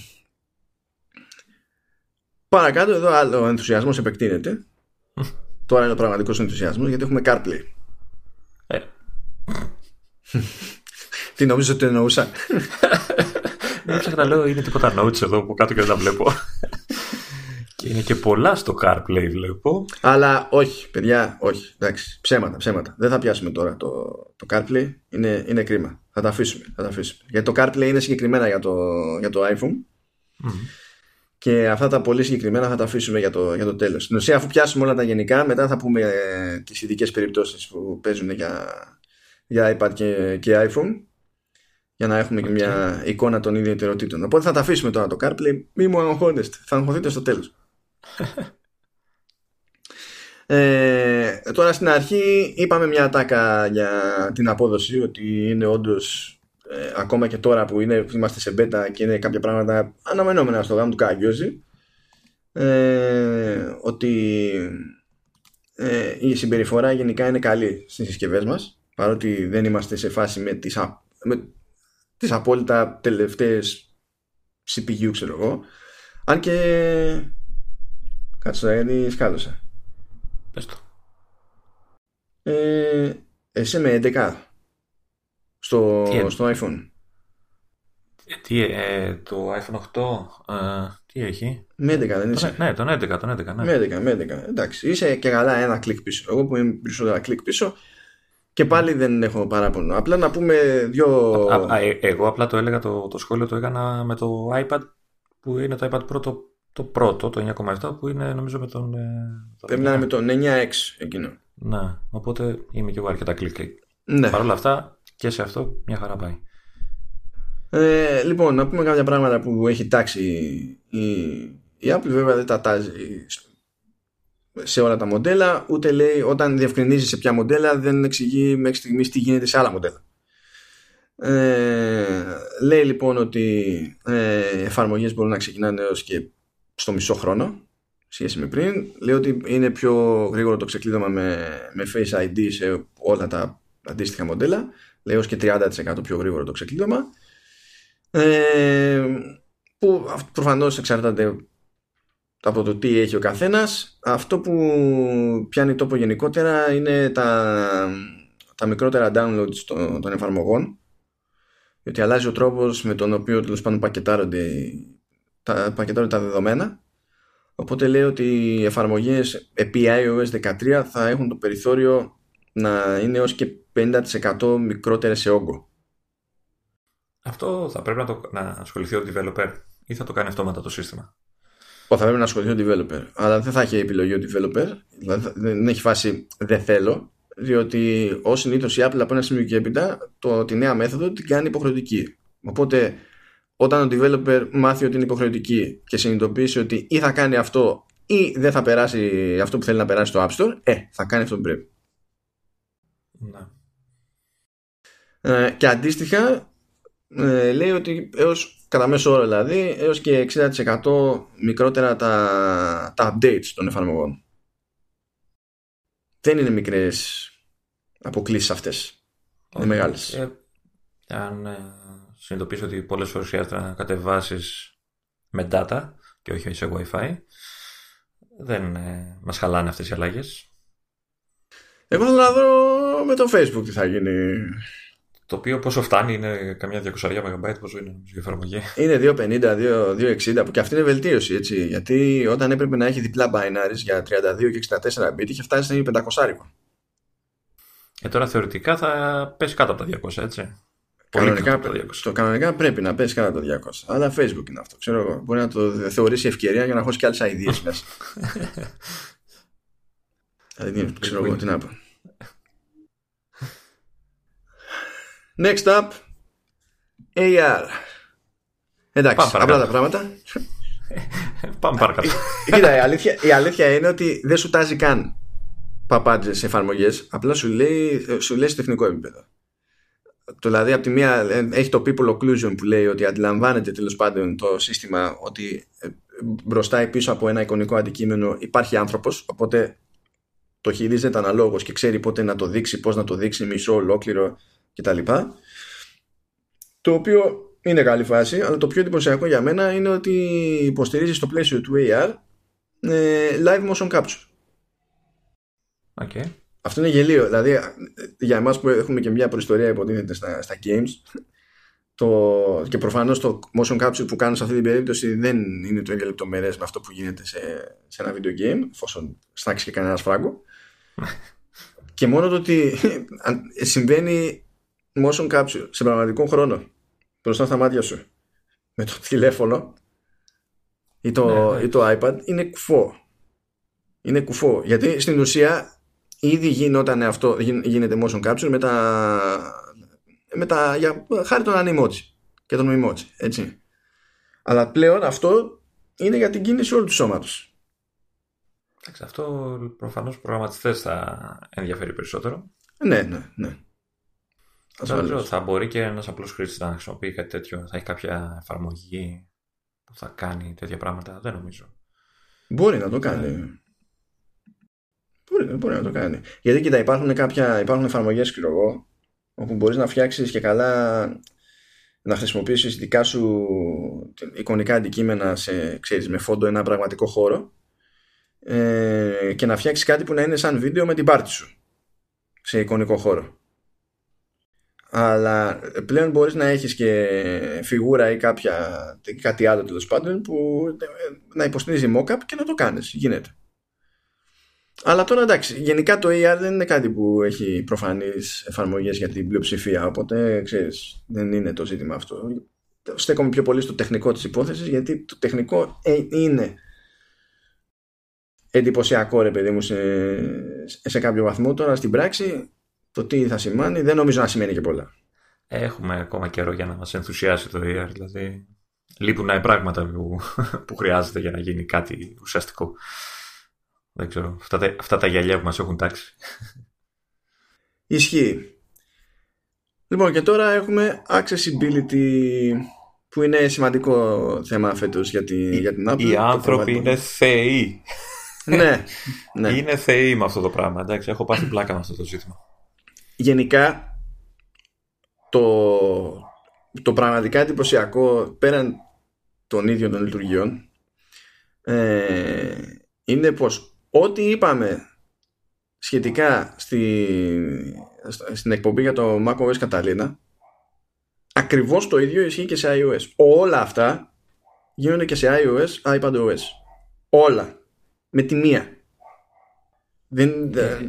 Παρακάτω, εδώ άλλο ενθουσιασμός επεκτείνεται. Τώρα είναι ο πραγματικός ενθουσιασμός γιατί έχουμε CarPlay. Ε. Τι νομίζω ότι εννοούσα. Δεν ψάχνα να λέω είναι τίποτα notes εδώ που κάτω και δεν τα βλέπω. και είναι και πολλά στο CarPlay βλέπω. Αλλά όχι, παιδιά, όχι. Εντάξει, ψέματα, ψέματα. Δεν θα πιάσουμε τώρα το, το CarPlay. Είναι, είναι κρίμα. Θα τα αφήσουμε. Θα τα αφήσουμε. Γιατί το CarPlay είναι συγκεκριμένα για το, για το iPhone. Και αυτά τα πολύ συγκεκριμένα θα τα αφήσουμε για το, για το τέλος. Στην ουσία αφού πιάσουμε όλα τα γενικά μετά θα πούμε ε, τις ειδικές περιπτώσεις που παίζουν για, για iPad και, και iPhone για να έχουμε και μια εικόνα των ιδιαιτεροτήτων. Οπότε θα τα αφήσουμε τώρα το CarPlay. Μη μου αγχώνεστε. Θα αγχωθείτε στο τέλος. ε, τώρα στην αρχή είπαμε μια ατάκα για την απόδοση ότι είναι όντως ε, ακόμα και τώρα που, είναι, είμαστε σε beta και είναι κάποια πράγματα αναμενόμενα στο γάμο του Καγκιόζη ε, ότι ε, η συμπεριφορά γενικά είναι καλή στις συσκευές μας παρότι δεν είμαστε σε φάση με τις, α, απόλυτα τελευταίες CPU ξέρω εγώ. Αν και κάτσε γιατί σκάλωσα. Πες το. Ε, SM11 στο, τι, στο iPhone. Ε, τι, ε, το iPhone 8, ε, τι έχει; Με 11 δεν είσαι. Ε, ναι, τον 11, τον 11. Ναι. Με 11, με 11. Εντάξει, είσαι και καλά ένα κλικ πίσω. Εγώ που είμαι περισσότερα κλικ πίσω και πάλι δεν έχω παράπονο. Απλά να πούμε δύο... Α, α, ε, εγώ απλά το έλεγα, το, το σχόλιο το έκανα με το iPad που είναι το iPad Pro το πρώτο, το 9,7 που είναι νομίζω με τον... Πρέπει να είναι με τον 9X εκείνο. Ναι, οπότε είμαι και εγώ αρκετά κλικ. Ναι. Παρ' όλα αυτά και σε αυτό μια χαρά πάει. Ε, λοιπόν, να πούμε κάποια πράγματα που έχει τάξει η, η Apple. Βέβαια δεν τα τάζει σε όλα τα μοντέλα, ούτε λέει όταν διευκρινίζει σε ποια μοντέλα δεν εξηγεί μέχρι στιγμής τι γίνεται σε άλλα μοντέλα. Ε, λέει λοιπόν ότι ε, εφαρμογές μπορούν να ξεκινάνε έως και στο μισό χρόνο σχέση με πριν. Λέει ότι είναι πιο γρήγορο το ξεκλείδωμα με, με Face ID σε όλα τα αντίστοιχα μοντέλα λέει και 30% πιο γρήγορο το ξεκλείδωμα. Ε, που προφανώς εξαρτάται από το τι έχει ο καθένας. Αυτό που πιάνει τόπο γενικότερα είναι τα, τα μικρότερα downloads των, των εφαρμογών. Γιατί αλλάζει ο τρόπος με τον οποίο τέλος πάντων πακετάρονται τα, πακετάρονται τα δεδομένα. Οπότε λέει ότι οι εφαρμογές επί iOS 13 θα έχουν το περιθώριο να είναι ως και 50% μικρότερες σε όγκο. Αυτό θα πρέπει να, το, να ασχοληθεί ο developer ή θα το κάνει αυτόματα το σύστημα; Ο, θα πρέπει να ασχοληθεί ο developer. Αλλά δεν θα έχει επιλογή ο developer. Δηλαδή δεν έχει φάση δεν θέλω. Διότι ως συνήθως η Apple από ένα σημείο και έπειτα το, τη νέα μέθοδο την κάνει υποχρεωτική. Οπότε όταν ο developer μάθει ότι είναι υποχρεωτική και συνειδητοποιήσει ότι ή θα κάνει αυτό ή δεν θα περάσει αυτό που θέλει να περάσει στο App Store, ε, θα κάνει αυτό που πρέπει. Ναι. Ε, και αντίστοιχα ε, λέει ότι έως κατά μέσο όρο δηλαδή έως και 60% μικρότερα τα, τα updates των εφαρμογών. Δεν είναι μικρές αποκλήσεις αυτές. Είναι μεγάλες. Ε, αν ε, συνειδητοποιήσω ότι πολλές φορές χρειάζεται να κατεβάσεις με data και όχι σε Wi-Fi δεν ε, μας χαλάνε αυτές οι αλλαγές. Εγώ θέλω να δω με το Facebook τι θα γίνει. Το οποίο πόσο φτάνει, είναι καμιά 200 MB, πόσο είναι η εφαρμογή. Είναι 250, 260, που και αυτή είναι βελτίωση, έτσι. Γιατί όταν έπρεπε να έχει διπλά binaries για 32 και 64 bit, είχε φτάσει σε 500 Ε, τώρα θεωρητικά θα πέσει κάτω από τα 200, έτσι. Κανονικά, το κανονικά πρέπει να πέσει κάτω από τα 200. Αλλά Facebook είναι αυτό. Ξέρω εγώ. Μπορεί να το θεωρήσει ευκαιρία για να χώσει και άλλες ideas μέσα. Δηλαδή, ξέρω εγώ τι να πω. Next up, AR. Εντάξει, απλά τα πράγματα. Πάμε παρακάτω. Κοίτα, η αλήθεια, η αλήθεια είναι ότι δεν σου τάζει καν παπάντζες σε εφαρμογές. Απλά σου λέει, σου λέει σε τεχνικό επίπεδο. Το, δηλαδή, από τη μία ε, έχει το people occlusion που λέει ότι αντιλαμβάνεται τέλος πάντων το σύστημα ότι ε, μπροστά ή πίσω από ένα εικονικό αντικείμενο υπάρχει άνθρωπος. Οπότε το χειρίζεται αναλόγως και ξέρει πότε να το δείξει, πώς να το δείξει, μισό, ολόκληρο κτλ. Το οποίο είναι καλή φάση, αλλά το πιο εντυπωσιακό για μένα είναι ότι υποστηρίζει στο πλαίσιο του AR ε, live motion capture. Okay. Αυτό είναι γελίο. Δηλαδή, για εμάς που έχουμε και μια προϊστορία υποτίθεται στα, στα games, το, και προφανώς το motion capture που κάνω σε αυτή την περίπτωση δεν είναι το ίδιο λεπτομερές με αυτό που γίνεται σε, σε ένα video game, εφόσον στάξεις και κανένας φράγκο. και μόνο το ότι συμβαίνει motion capture σε πραγματικό χρόνο μπροστά στα μάτια σου με το τηλέφωνο ή το, ναι, ναι. ή το iPad είναι κουφό. Είναι κουφό. Γιατί στην ουσία ήδη γινόταν αυτό, γίνεται motion capture με τα, με τα για, χάρη των animoji και των emoji. Έτσι. Αλλά πλέον αυτό είναι για την κίνηση όλου του σώματος. Εντάξει, αυτό προφανώς προγραμματιστές θα ενδιαφέρει περισσότερο. Ναι, ναι, ναι. Θα, θα μπορεί και ένας απλός χρήστης να χρησιμοποιεί κάτι τέτοιο. Θα έχει κάποια εφαρμογή που θα κάνει τέτοια πράγματα. Δεν νομίζω. Μπορεί να το κάνει. Ναι. Μπορεί, μπορεί να το κάνει. Γιατί κοίτα, υπάρχουν, κάποια, υπάρχουν εφαρμογές, ξέρω εγώ, όπου μπορείς να φτιάξεις και καλά να χρησιμοποιήσεις δικά σου εικονικά αντικείμενα σε, ξέρεις, με φόντο ένα πραγματικό χώρο ε, και να φτιάξεις κάτι που να είναι σαν βίντεο με την πάρτι σου σε εικονικό χώρο. Αλλά πλέον μπορείς να έχεις και φιγούρα ή κάποια, κάτι άλλο τέλος πάντων που να υποστηρίζει mock-up και να το κάνεις. Γίνεται. Αλλά τώρα εντάξει, γενικά το AR δεν είναι κάτι που έχει προφανείς εφαρμογές για την πλειοψηφία, οπότε ξέρεις, δεν είναι το ζήτημα αυτό. Στέκομαι πιο πολύ στο τεχνικό της υπόθεσης, γιατί το τεχνικό ε, είναι εντυπωσιακό ρε παιδί μου σε, σε κάποιο βαθμό τώρα στην πράξη το τι θα σημαίνει δεν νομίζω να σημαίνει και πολλά Έχουμε ακόμα καιρό για να μας ενθουσιάσει το AR δηλαδή λείπουν πράγματα που, που χρειάζεται για να γίνει κάτι ουσιαστικό δεν ξέρω αυτά τα, αυτά τα γυαλιά που μας έχουν τάξει Ισχύει Λοιπόν και τώρα έχουμε accessibility που είναι σημαντικό θέμα φέτος για, τη, για την Apple. Οι άνθρωποι είναι θεοί ναι, ναι. Είναι θεοί με αυτό το πράγμα. Εντάξει, έχω πάθει πλάκα με αυτό το ζήτημα. Γενικά, το, το πραγματικά εντυπωσιακό πέραν των ίδιων των λειτουργιών ε, είναι πως ό,τι είπαμε σχετικά στη, στην εκπομπή για το macOS Catalina ακριβώς το ίδιο ισχύει και σε iOS. Όλα αυτά γίνονται και σε iOS, iPadOS. Όλα με τη μία. Δεν, ε,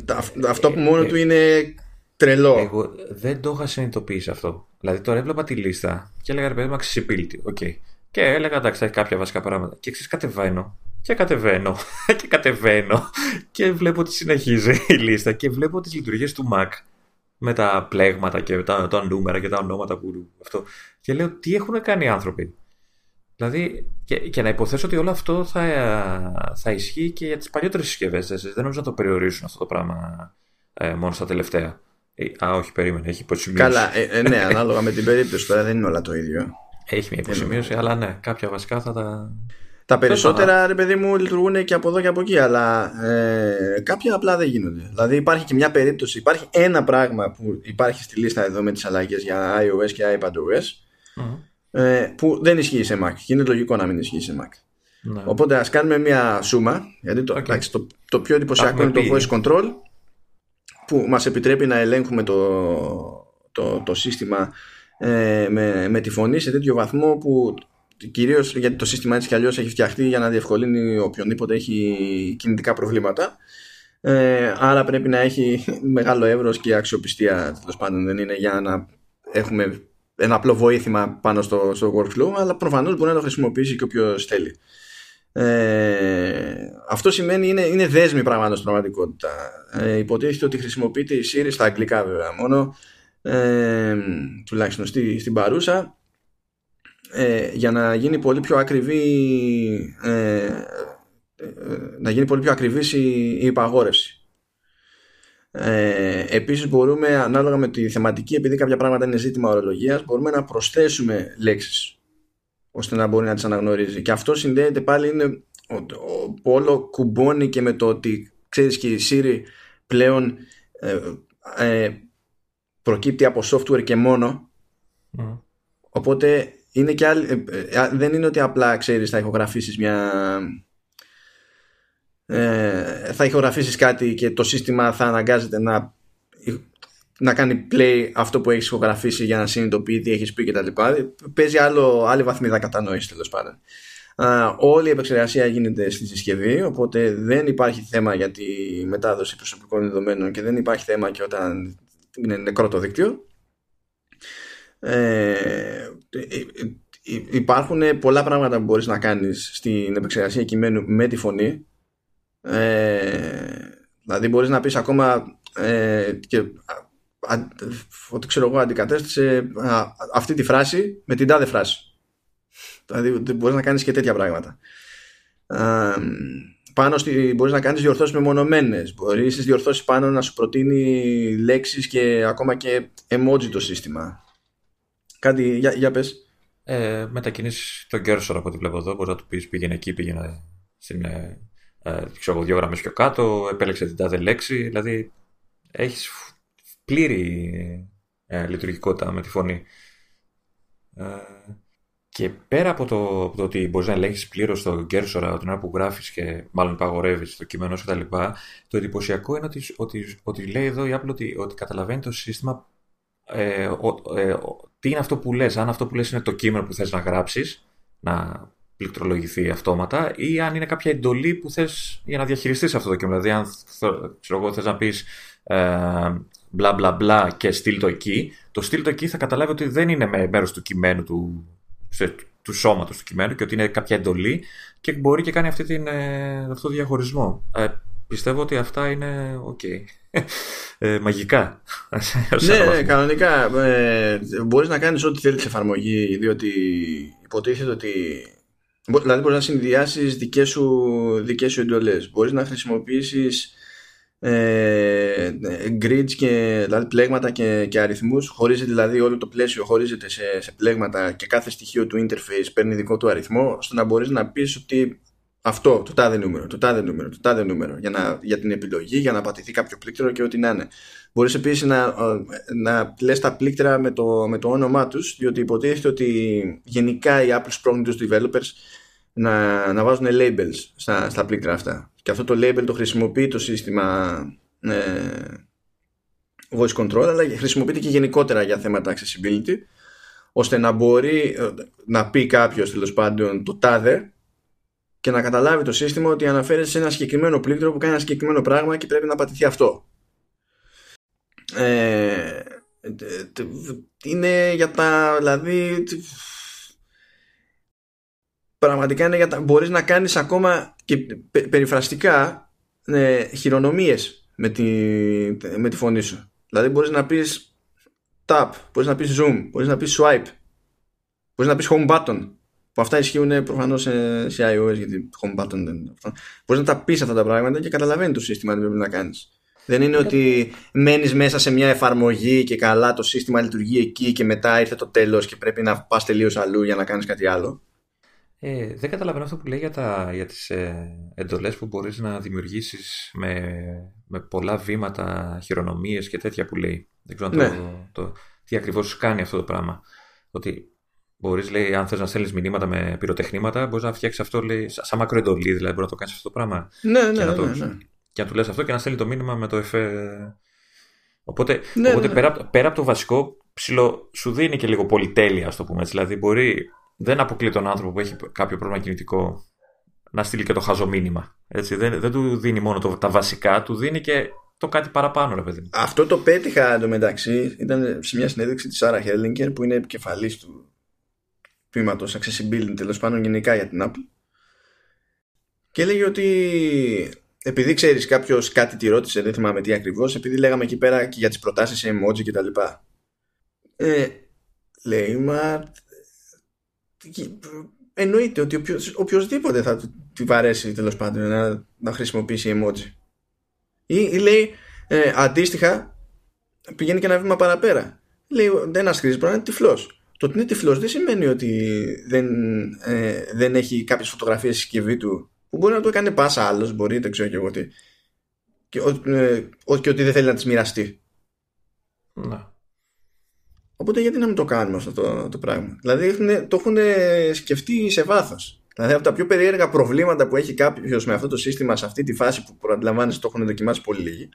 αυτό που μόνο ε, του είναι τρελό. Εγώ δεν το είχα συνειδητοποιήσει αυτό. Δηλαδή τώρα έβλεπα τη λίστα και έλεγα ρε παιδί μου accessibility. Okay. Και έλεγα εντάξει, έχει κάποια βασικά πράγματα. Και εξή κατεβαίνω και κατεβαίνω και κατεβαίνω και βλέπω ότι συνεχίζει η λίστα και βλέπω τις λειτουργίες του Mac με τα πλέγματα και τα, τα νούμερα και τα ονόματα που αυτό. Και λέω τι έχουν κάνει οι άνθρωποι; Δηλαδή, και, και, να υποθέσω ότι όλο αυτό θα, θα ισχύει και για τις παλιότερες συσκευές. Δεν νομίζω να το περιορίσουν αυτό το πράγμα ε, μόνο στα τελευταία. Ε, α, όχι, περίμενε, έχει υποσημείωση. Καλά, ε, ε, ναι, ανάλογα με την περίπτωση τώρα δεν είναι όλα το ίδιο. Έχει μια υποσημείωση, αλλά ναι, κάποια βασικά θα τα. Τα περισσότερα, ρε παιδί μου, λειτουργούν και από εδώ και από εκεί, αλλά ε, κάποια απλά δεν γίνονται. Δηλαδή υπάρχει και μια περίπτωση, υπάρχει ένα πράγμα που υπάρχει στη λίστα εδώ με τις αλλαγές για iOS και iPadOS, mm ε, που δεν ισχύει σε Mac και είναι λογικό να μην ισχύει σε Mac. Ναι. Οπότε ας κάνουμε μια σούμα γιατί το, okay. το, το πιο εντυπωσιακό είναι το voice control που μας επιτρέπει να ελέγχουμε το, το, το σύστημα ε, με, με τη φωνή σε τέτοιο βαθμό που κυρίως γιατί το σύστημα έτσι κι αλλιώς έχει φτιαχτεί για να διευκολύνει οποιονδήποτε έχει κινητικά προβλήματα ε, άρα πρέπει να έχει μεγάλο εύρος και αξιοπιστία τέλος πάντων δεν είναι για να έχουμε ένα απλό βοήθημα πάνω στο, στο workflow, αλλά προφανώς μπορεί να το χρησιμοποιήσει και όποιος θέλει. Ε, αυτό σημαίνει είναι, είναι δέσμη πράγματα στην πραγματικότητα. Ε, υποτίθεται ότι χρησιμοποιείται η Siri στα αγγλικά βέβαια μόνο, ε, τουλάχιστον στη, στην παρούσα, ε, για να γίνει πολύ πιο ακριβή ε, ε, να γίνει πολύ πιο ακριβής η, η υπαγόρευση. Ε, επίσης μπορούμε ανάλογα με τη θεματική επειδή κάποια πράγματα είναι ζήτημα ορολογίας μπορούμε να προσθέσουμε λέξεις ώστε να μπορεί να τις αναγνωρίζει. Και αυτό συνδέεται πάλι είναι ο, όλο κουμπώνει και με το ότι ξέρεις και η Siri πλέον ε, ε, προκύπτει από software και μόνο. Οπότε είναι και άλλη, ε, δεν είναι ότι απλά ξέρεις θα ηχογραφήσεις μια ε, θα ηχογραφήσεις κάτι και το σύστημα θα αναγκάζεται να, να κάνει play αυτό που έχεις ηχογραφήσει για να συνειδητοποιεί τι έχεις πει κτλ. Παίζει άλλο, άλλη βαθμίδα κατανόησης τέλος πάντων. όλη η επεξεργασία γίνεται στη συσκευή, οπότε δεν υπάρχει θέμα για τη μετάδοση προσωπικών δεδομένων και δεν υπάρχει θέμα και όταν είναι νεκρό το δίκτυο. Ε, υπάρχουν πολλά πράγματα που μπορείς να κάνεις στην επεξεργασία κειμένου με τη φωνή ε, δηλαδή μπορείς να πεις ακόμα ε, και, α, ότι ξέρω εγώ αντικατέστησε αυτή τη φράση με την τάδε φράση. Δηλαδή μπορείς να κάνεις και τέτοια πράγματα. Ε, πάνω στη, μπορείς να κάνεις διορθώσεις μεμονωμένες. Μπορείς στις διορθώσεις πάνω να σου προτείνει λέξεις και ακόμα και emoji το σύστημα. Κάτι, για, για πες. Ε, μετακινήσεις τον cursor από ό,τι βλέπω εδώ. Μπορείς να του πεις πήγαινε εκεί, πήγαινε στην, ε, ε, ξέρω, δύο γραμμές πιο κάτω, επέλεξε την τάδε λέξη. Δηλαδή έχεις πλήρη ε, λειτουργικότητα με τη φωνή. Ε, και πέρα από το, από το ότι μπορείς να ελέγχεις πλήρως το cursor την ώρα που γράφεις και μάλλον υπαγορεύει το κείμενο σου κτλ., το εντυπωσιακό είναι ότι, ότι, ότι λέει εδώ η Apple ότι, ότι καταλαβαίνει το σύστημα ε, ε, τι είναι αυτό που λες, αν αυτό που λες είναι το κείμενο που θες να γράψεις, να πληκτρολογηθεί αυτόματα ή αν είναι κάποια εντολή που θες για να διαχειριστείς αυτό το κείμενο. Δηλαδή αν ξέρω εγώ, θες να πεις ε, μπλα μπλα μπλα και στείλ το εκεί, το στείλ το εκεί θα καταλάβει ότι δεν είναι με μέρος του κειμένου του, σε, του σώματος του κειμένου και ότι είναι κάποια εντολή και μπορεί και κάνει αυτή την, ε, αυτό το διαχωρισμό. Ε, πιστεύω ότι αυτά είναι ok. Ε, μαγικά. ναι, ναι, κανονικά. Ε, μπορείς να κάνεις ό,τι θέλεις εφαρμογή, διότι υποτίθεται ότι... Δηλαδή μπορείς να συνδυάσεις δικές σου, δικές σου εντολές. Μπορείς να χρησιμοποιήσεις ε, grids και δηλαδή πλέγματα και, και αριθμούς χωρίζεται δηλαδή όλο το πλαίσιο χωρίζεται σε, σε πλέγματα και κάθε στοιχείο του interface παίρνει δικό του αριθμό ώστε να μπορείς να πεις ότι αυτό, το τάδε νούμερο, το τάδε νούμερο, το τάδε νούμερο για, να, για την επιλογή, για να πατηθεί κάποιο πλήκτρο και ό,τι να είναι. Μπορείς επίσης να, να λες τα πλήκτρα με το, με το όνομά τους, διότι υποτίθεται ότι γενικά οι Apple σπρώχνουν τους developers να, να βάζουν labels στα, στα πλήκτρα αυτά. Και αυτό το label το χρησιμοποιεί το σύστημα ε, voice control, αλλά χρησιμοποιείται και γενικότερα για θέματα accessibility, ώστε να μπορεί ε, να πει κάποιος τέλος πάντων το τάδε και να καταλάβει το σύστημα ότι αναφέρεται σε ένα συγκεκριμένο πλήκτρο που κάνει ένα συγκεκριμένο πράγμα και πρέπει να πατηθεί αυτό. Ε, είναι για τα δηλαδή πραγματικά είναι για τα μπορείς να κάνεις ακόμα και περιφραστικά ε, χειρονομίες με τη, με τη φωνή σου δηλαδή μπορείς να πεις tap, μπορείς να πεις zoom, μπορείς να πεις swipe μπορείς να πεις home button που αυτά ισχύουν προφανώς σε, σε iOS γιατί home button δεν είναι αυτό. Μπορείς να τα πεις αυτά τα πράγματα και καταλαβαίνει το σύστημα τι πρέπει να κάνεις. Δεν είναι ότι μένεις μέσα σε μια εφαρμογή και καλά το σύστημα λειτουργεί εκεί και μετά ήρθε το τέλος και πρέπει να πας τελείως αλλού για να κάνεις κάτι άλλο. Ε, δεν καταλαβαίνω αυτό που λέει για, τα, για τις ε, εντολές που μπορείς να δημιουργήσεις με, με πολλά βήματα, χειρονομίες και τέτοια που λέει. Δεν ξέρω ναι. το, το, τι ακριβώς κάνει αυτό το πράγμα. Ότι Μπορείς, λέει, αν θες να στέλνεις μηνύματα με πυροτεχνήματα, μπορείς να φτιάξεις αυτό, λέει, σαν μακροεντολή, δηλαδή μπορείς να το κάνεις αυτό το πράγμα. Ναι, ναι, και να, το, ναι, ναι. Και να του λες αυτό και να στέλνει το μήνυμα με το εφέ. Οπότε, ναι, οπότε ναι. Πέρα, πέρα από το βασικό, ψηλο, σου δίνει και λίγο πολυτέλεια, ας το πούμε έτσι. Δηλαδή, μπορεί, δεν αποκλεί τον άνθρωπο που έχει κάποιο πρόβλημα κινητικό να στείλει και το χαζό μήνυμα. Έτσι, δεν, δεν του δίνει μόνο το, τα βασικά, του δίνει και το κάτι παραπάνω, ρε παιδί Αυτό το πέτυχα εντωμεταξύ. Ήταν σε μια συνέντευξη της Σάρα Χέρλινγκερ που είναι επικεφαλής του τμήματος accessibility τέλος πάντων γενικά για την Apple. Και έλεγε ότι επειδή ξέρεις κάποιος κάτι τη ρώτησε, δεν θυμάμαι τι ακριβώς, επειδή λέγαμε εκεί πέρα και για τις προτάσεις σε emoji και τα λοιπά. Ε, λέει, μα. Εννοείται ότι οποιος, οποιοδήποτε θα του βαρέσει τέλος πάντων να, να χρησιμοποιήσει emoji. Ή, ή λέει, ε, αντίστοιχα, πηγαίνει και ένα βήμα παραπέρα. Λέει, ένα χρήστη μπορεί να είναι τυφλός. Το ότι είναι τυφλός δεν σημαίνει ότι δεν, ε, δεν έχει κάποιες φωτογραφίες στη συσκευή του που μπορεί να το έκανε πάσα άλλος, μπορεί, δεν ξέρω και εγώ τι. Και, ε, και ότι δεν θέλει να τι μοιραστεί. Να. Οπότε γιατί να μην το κάνουμε αυτό το, το πράγμα; Δηλαδή το έχουν σκεφτεί σε βάθος. Δηλαδή από τα πιο περίεργα προβλήματα που έχει κάποιος με αυτό το σύστημα σε αυτή τη φάση που προαντιλαμβάνεσαι το έχουν δοκιμάσει πολύ λίγοι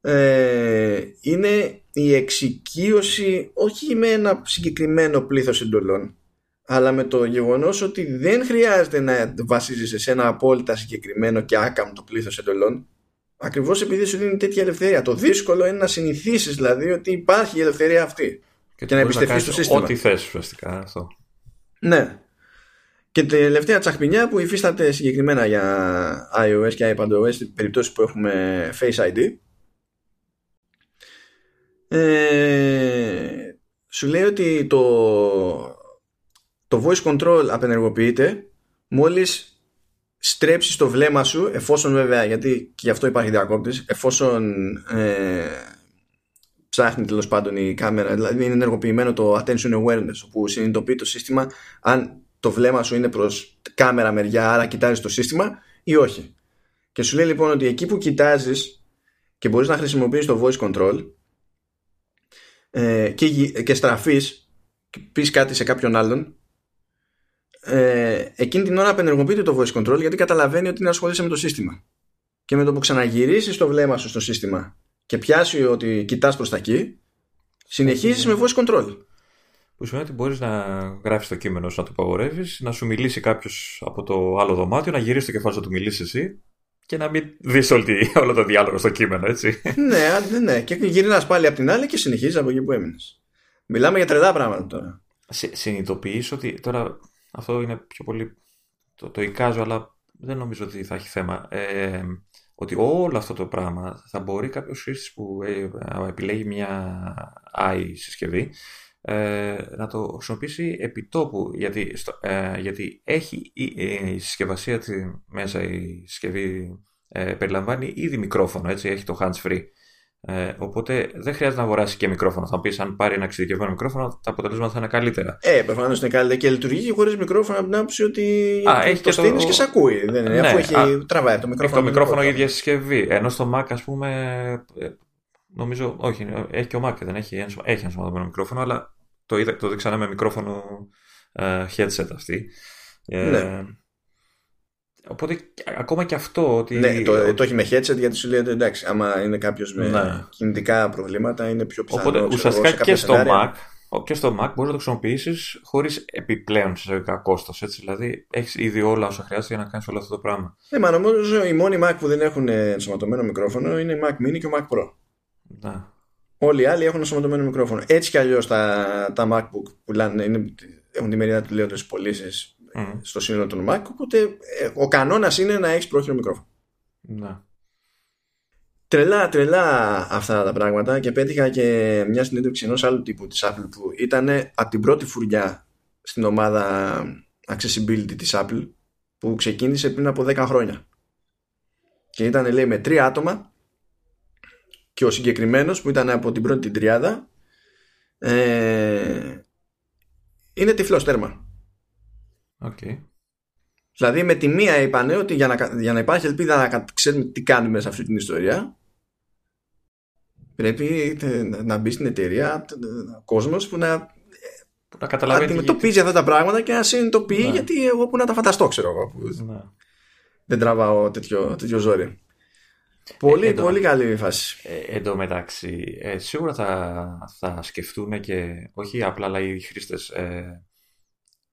ε, είναι η εξοικείωση όχι με ένα συγκεκριμένο πλήθος εντολών αλλά με το γεγονός ότι δεν χρειάζεται να βασίζεσαι σε ένα απόλυτα συγκεκριμένο και άκαμπτο πλήθος εντολών ακριβώς επειδή σου δίνει τέτοια ελευθερία. Το δύσκολο είναι να συνηθίσεις δηλαδή ότι υπάρχει η ελευθερία αυτή και, και να εμπιστευτείς το σύστημα. Ό,τι θες ουσιαστικά αυτό. Ναι. Και τελευταία τσαχπινιά που υφίσταται συγκεκριμένα για iOS και iPadOS στην περίπτωση που έχουμε Face ID ε, σου λέει ότι το, το voice control απενεργοποιείται μόλις στρέψεις το βλέμμα σου εφόσον βέβαια γιατί και γι' αυτό υπάρχει διακόπτης εφόσον ε, ψάχνει τέλος πάντων η κάμερα δηλαδή είναι ενεργοποιημένο το attention awareness όπου συνειδητοποιεί το σύστημα αν το βλέμμα σου είναι προς κάμερα μεριά άρα κοιτάζεις το σύστημα ή όχι. Και σου λέει λοιπόν ότι εκεί που κοιτάζεις και μπορείς να χρησιμοποιείς το voice control ε, και, και στραφείς και πεις κάτι σε κάποιον άλλον ε, εκείνη την ώρα απενεργοποιείται το voice control γιατί καταλαβαίνει ότι είναι ασχολείσαι με το σύστημα και με το που ξαναγυρίσεις το βλέμμα σου στο σύστημα και πιάσει ότι κοιτάς προς τα εκεί συνεχίζεις με voice control που σημαίνει ότι μπορείς να γράφεις το κείμενο σου, να το απαγορεύεις, να σου μιλήσει κάποιος από το άλλο δωμάτιο, να γυρίσεις το κεφάλι σου να του μιλήσεις εσύ και να μην δεις όλο το διάλογο στο κείμενο, έτσι. ναι, ναι. Και γυρνάς πάλι από την άλλη και συνεχίζεις από εκεί που έμεινες. Μιλάμε για τρελά πράγματα τώρα. Συνειδητοποιείς ότι τώρα αυτό είναι πιο πολύ. Το, το εικάζω, αλλά δεν νομίζω ότι θα έχει θέμα. Ε, ότι όλο αυτό το πράγμα θα μπορεί κάποιος χρήστης που ε, επιλέγει μια AI συσκευή ε, να το χρησιμοποιήσει επιτόπου γιατί, ε, γιατί έχει η, η συσκευασία της, μέσα η συσκευή ε, περιλαμβάνει ήδη μικρόφωνο, έτσι, έχει το hands free. Ε, οπότε δεν χρειάζεται να αγοράσεις και μικρόφωνο. Θα πεις, αν πάρει ένα εξειδικευμένο μικρόφωνο, τα αποτελέσματα θα είναι καλύτερα. Ε, προφανώς είναι καλύτερα και λειτουργεί χωρίς μικρόφωνο από την άποψη ότι α, έχει το, το στείνεις και σε ακούει. Δεν είναι, ναι, αφού έχει α, τραβάει το μικρόφωνο. Έχει το μικρόφωνο η ίδια συσκευή. Ενώ στο Mac, ας πούμε, ε, νομίζω, όχι, έχει και ο Mac, δεν έχει, έχει ενσωματωμένο μικρόφωνο, αλλά το, είδα, το δείξανε με μικρόφωνο uh, headset αυτή. Ε, ναι. Οπότε ακόμα και αυτό ότι... Ναι, το, το έχει με headset γιατί σου λέει εντάξει, άμα είναι κάποιος με ναι. κινητικά προβλήματα είναι πιο πιθανό. Οπότε ουσιαστικά και στο Mac και στο Mac μπορείς να το χρησιμοποιήσεις χωρίς επιπλέον συστατικά κόστος. Δηλαδή έχεις ήδη όλα όσα χρειάζεται για να κάνεις όλο αυτό το πράγμα. Ναι, μα νομίζω οι μόνοι Mac που δεν έχουν ενσωματωμένο μικρόφωνο είναι η Mac Mini και ο Mac Pro. Ναι. Όλοι οι άλλοι έχουν ενσωματωμένο μικρόφωνο. Έτσι κι αλλιώς τα, τα MacBook πουλάνε, είναι, έχουν τη μερίδα του λέω πωλήσεις mm. στο σύνολο των Mac. Οπότε ε, ο κανόνας είναι να έχεις πρόχειρο μικρόφωνο. Να. Τρελά, τρελά αυτά τα πράγματα και πέτυχα και μια συνέντευξη ενός άλλου τύπου της Apple που ήταν από την πρώτη φουριά στην ομάδα accessibility της Apple που ξεκίνησε πριν από 10 χρόνια. Και ήταν λέει με τρία άτομα και ο συγκεκριμένος που ήταν από την πρώτη την τριάδα ε, είναι τυφλός τέρμα. Okay. Δηλαδή με τη μία είπανε ότι για να, για να υπάρχει ελπίδα να ξέρουμε τι κάνουμε σε αυτή την ιστορία πρέπει να μπει στην εταιρεία κόσμος που να, που να καταλαβαίνει αντιμετωπίζει αυτά τα πράγματα και να συνειδητοποιεί ναι. γιατί εγώ που να τα φανταστώ ξέρω εγώ ναι. δεν τραβάω τέτοιο, τέτοιο ζόρι. Πολύ, ε, πολύ καλή φάση. Ε, εν τω μεταξύ, ε, σίγουρα θα, θα σκεφτούν και όχι απλά αλλά οι χρήστες ε,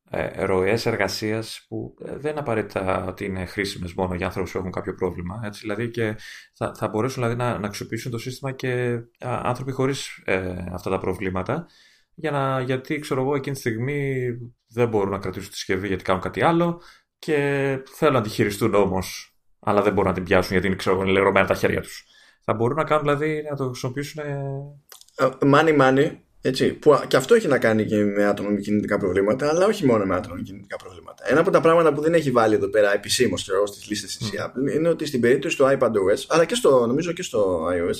ε, ροές εργασίας που ε, δεν απαραίτητα ότι είναι χρήσιμες μόνο για άνθρωπους που έχουν κάποιο πρόβλημα. Έτσι, δηλαδή και θα, θα μπορέσουν δηλαδή, να, να αξιοποιήσουν το σύστημα και άνθρωποι χωρίς ε, αυτά τα προβλήματα. Για να, γιατί ξέρω εγώ εκείνη τη στιγμή δεν μπορούν να κρατήσουν τη συσκευή γιατί κάνουν κάτι άλλο και θέλουν να τη χειριστούν όμως αλλά δεν μπορούν να την πιάσουν γιατί είναι, ξέρω, λερωμένα τα χέρια τους. Θα μπορούν να κάνουν δηλαδή να το χρησιμοποιήσουν. Μάνι, ε, μάνι. Έτσι, που και αυτό έχει να κάνει και με άτομα με κινητικά προβλήματα, αλλά όχι μόνο με άτομα με κινητικά προβλήματα. Ένα από τα πράγματα που δεν έχει βάλει εδώ πέρα επισήμως στις λίστες της mm. Apple είναι ότι στην περίπτωση του iPadOS, αλλά και στο, νομίζω και στο iOS,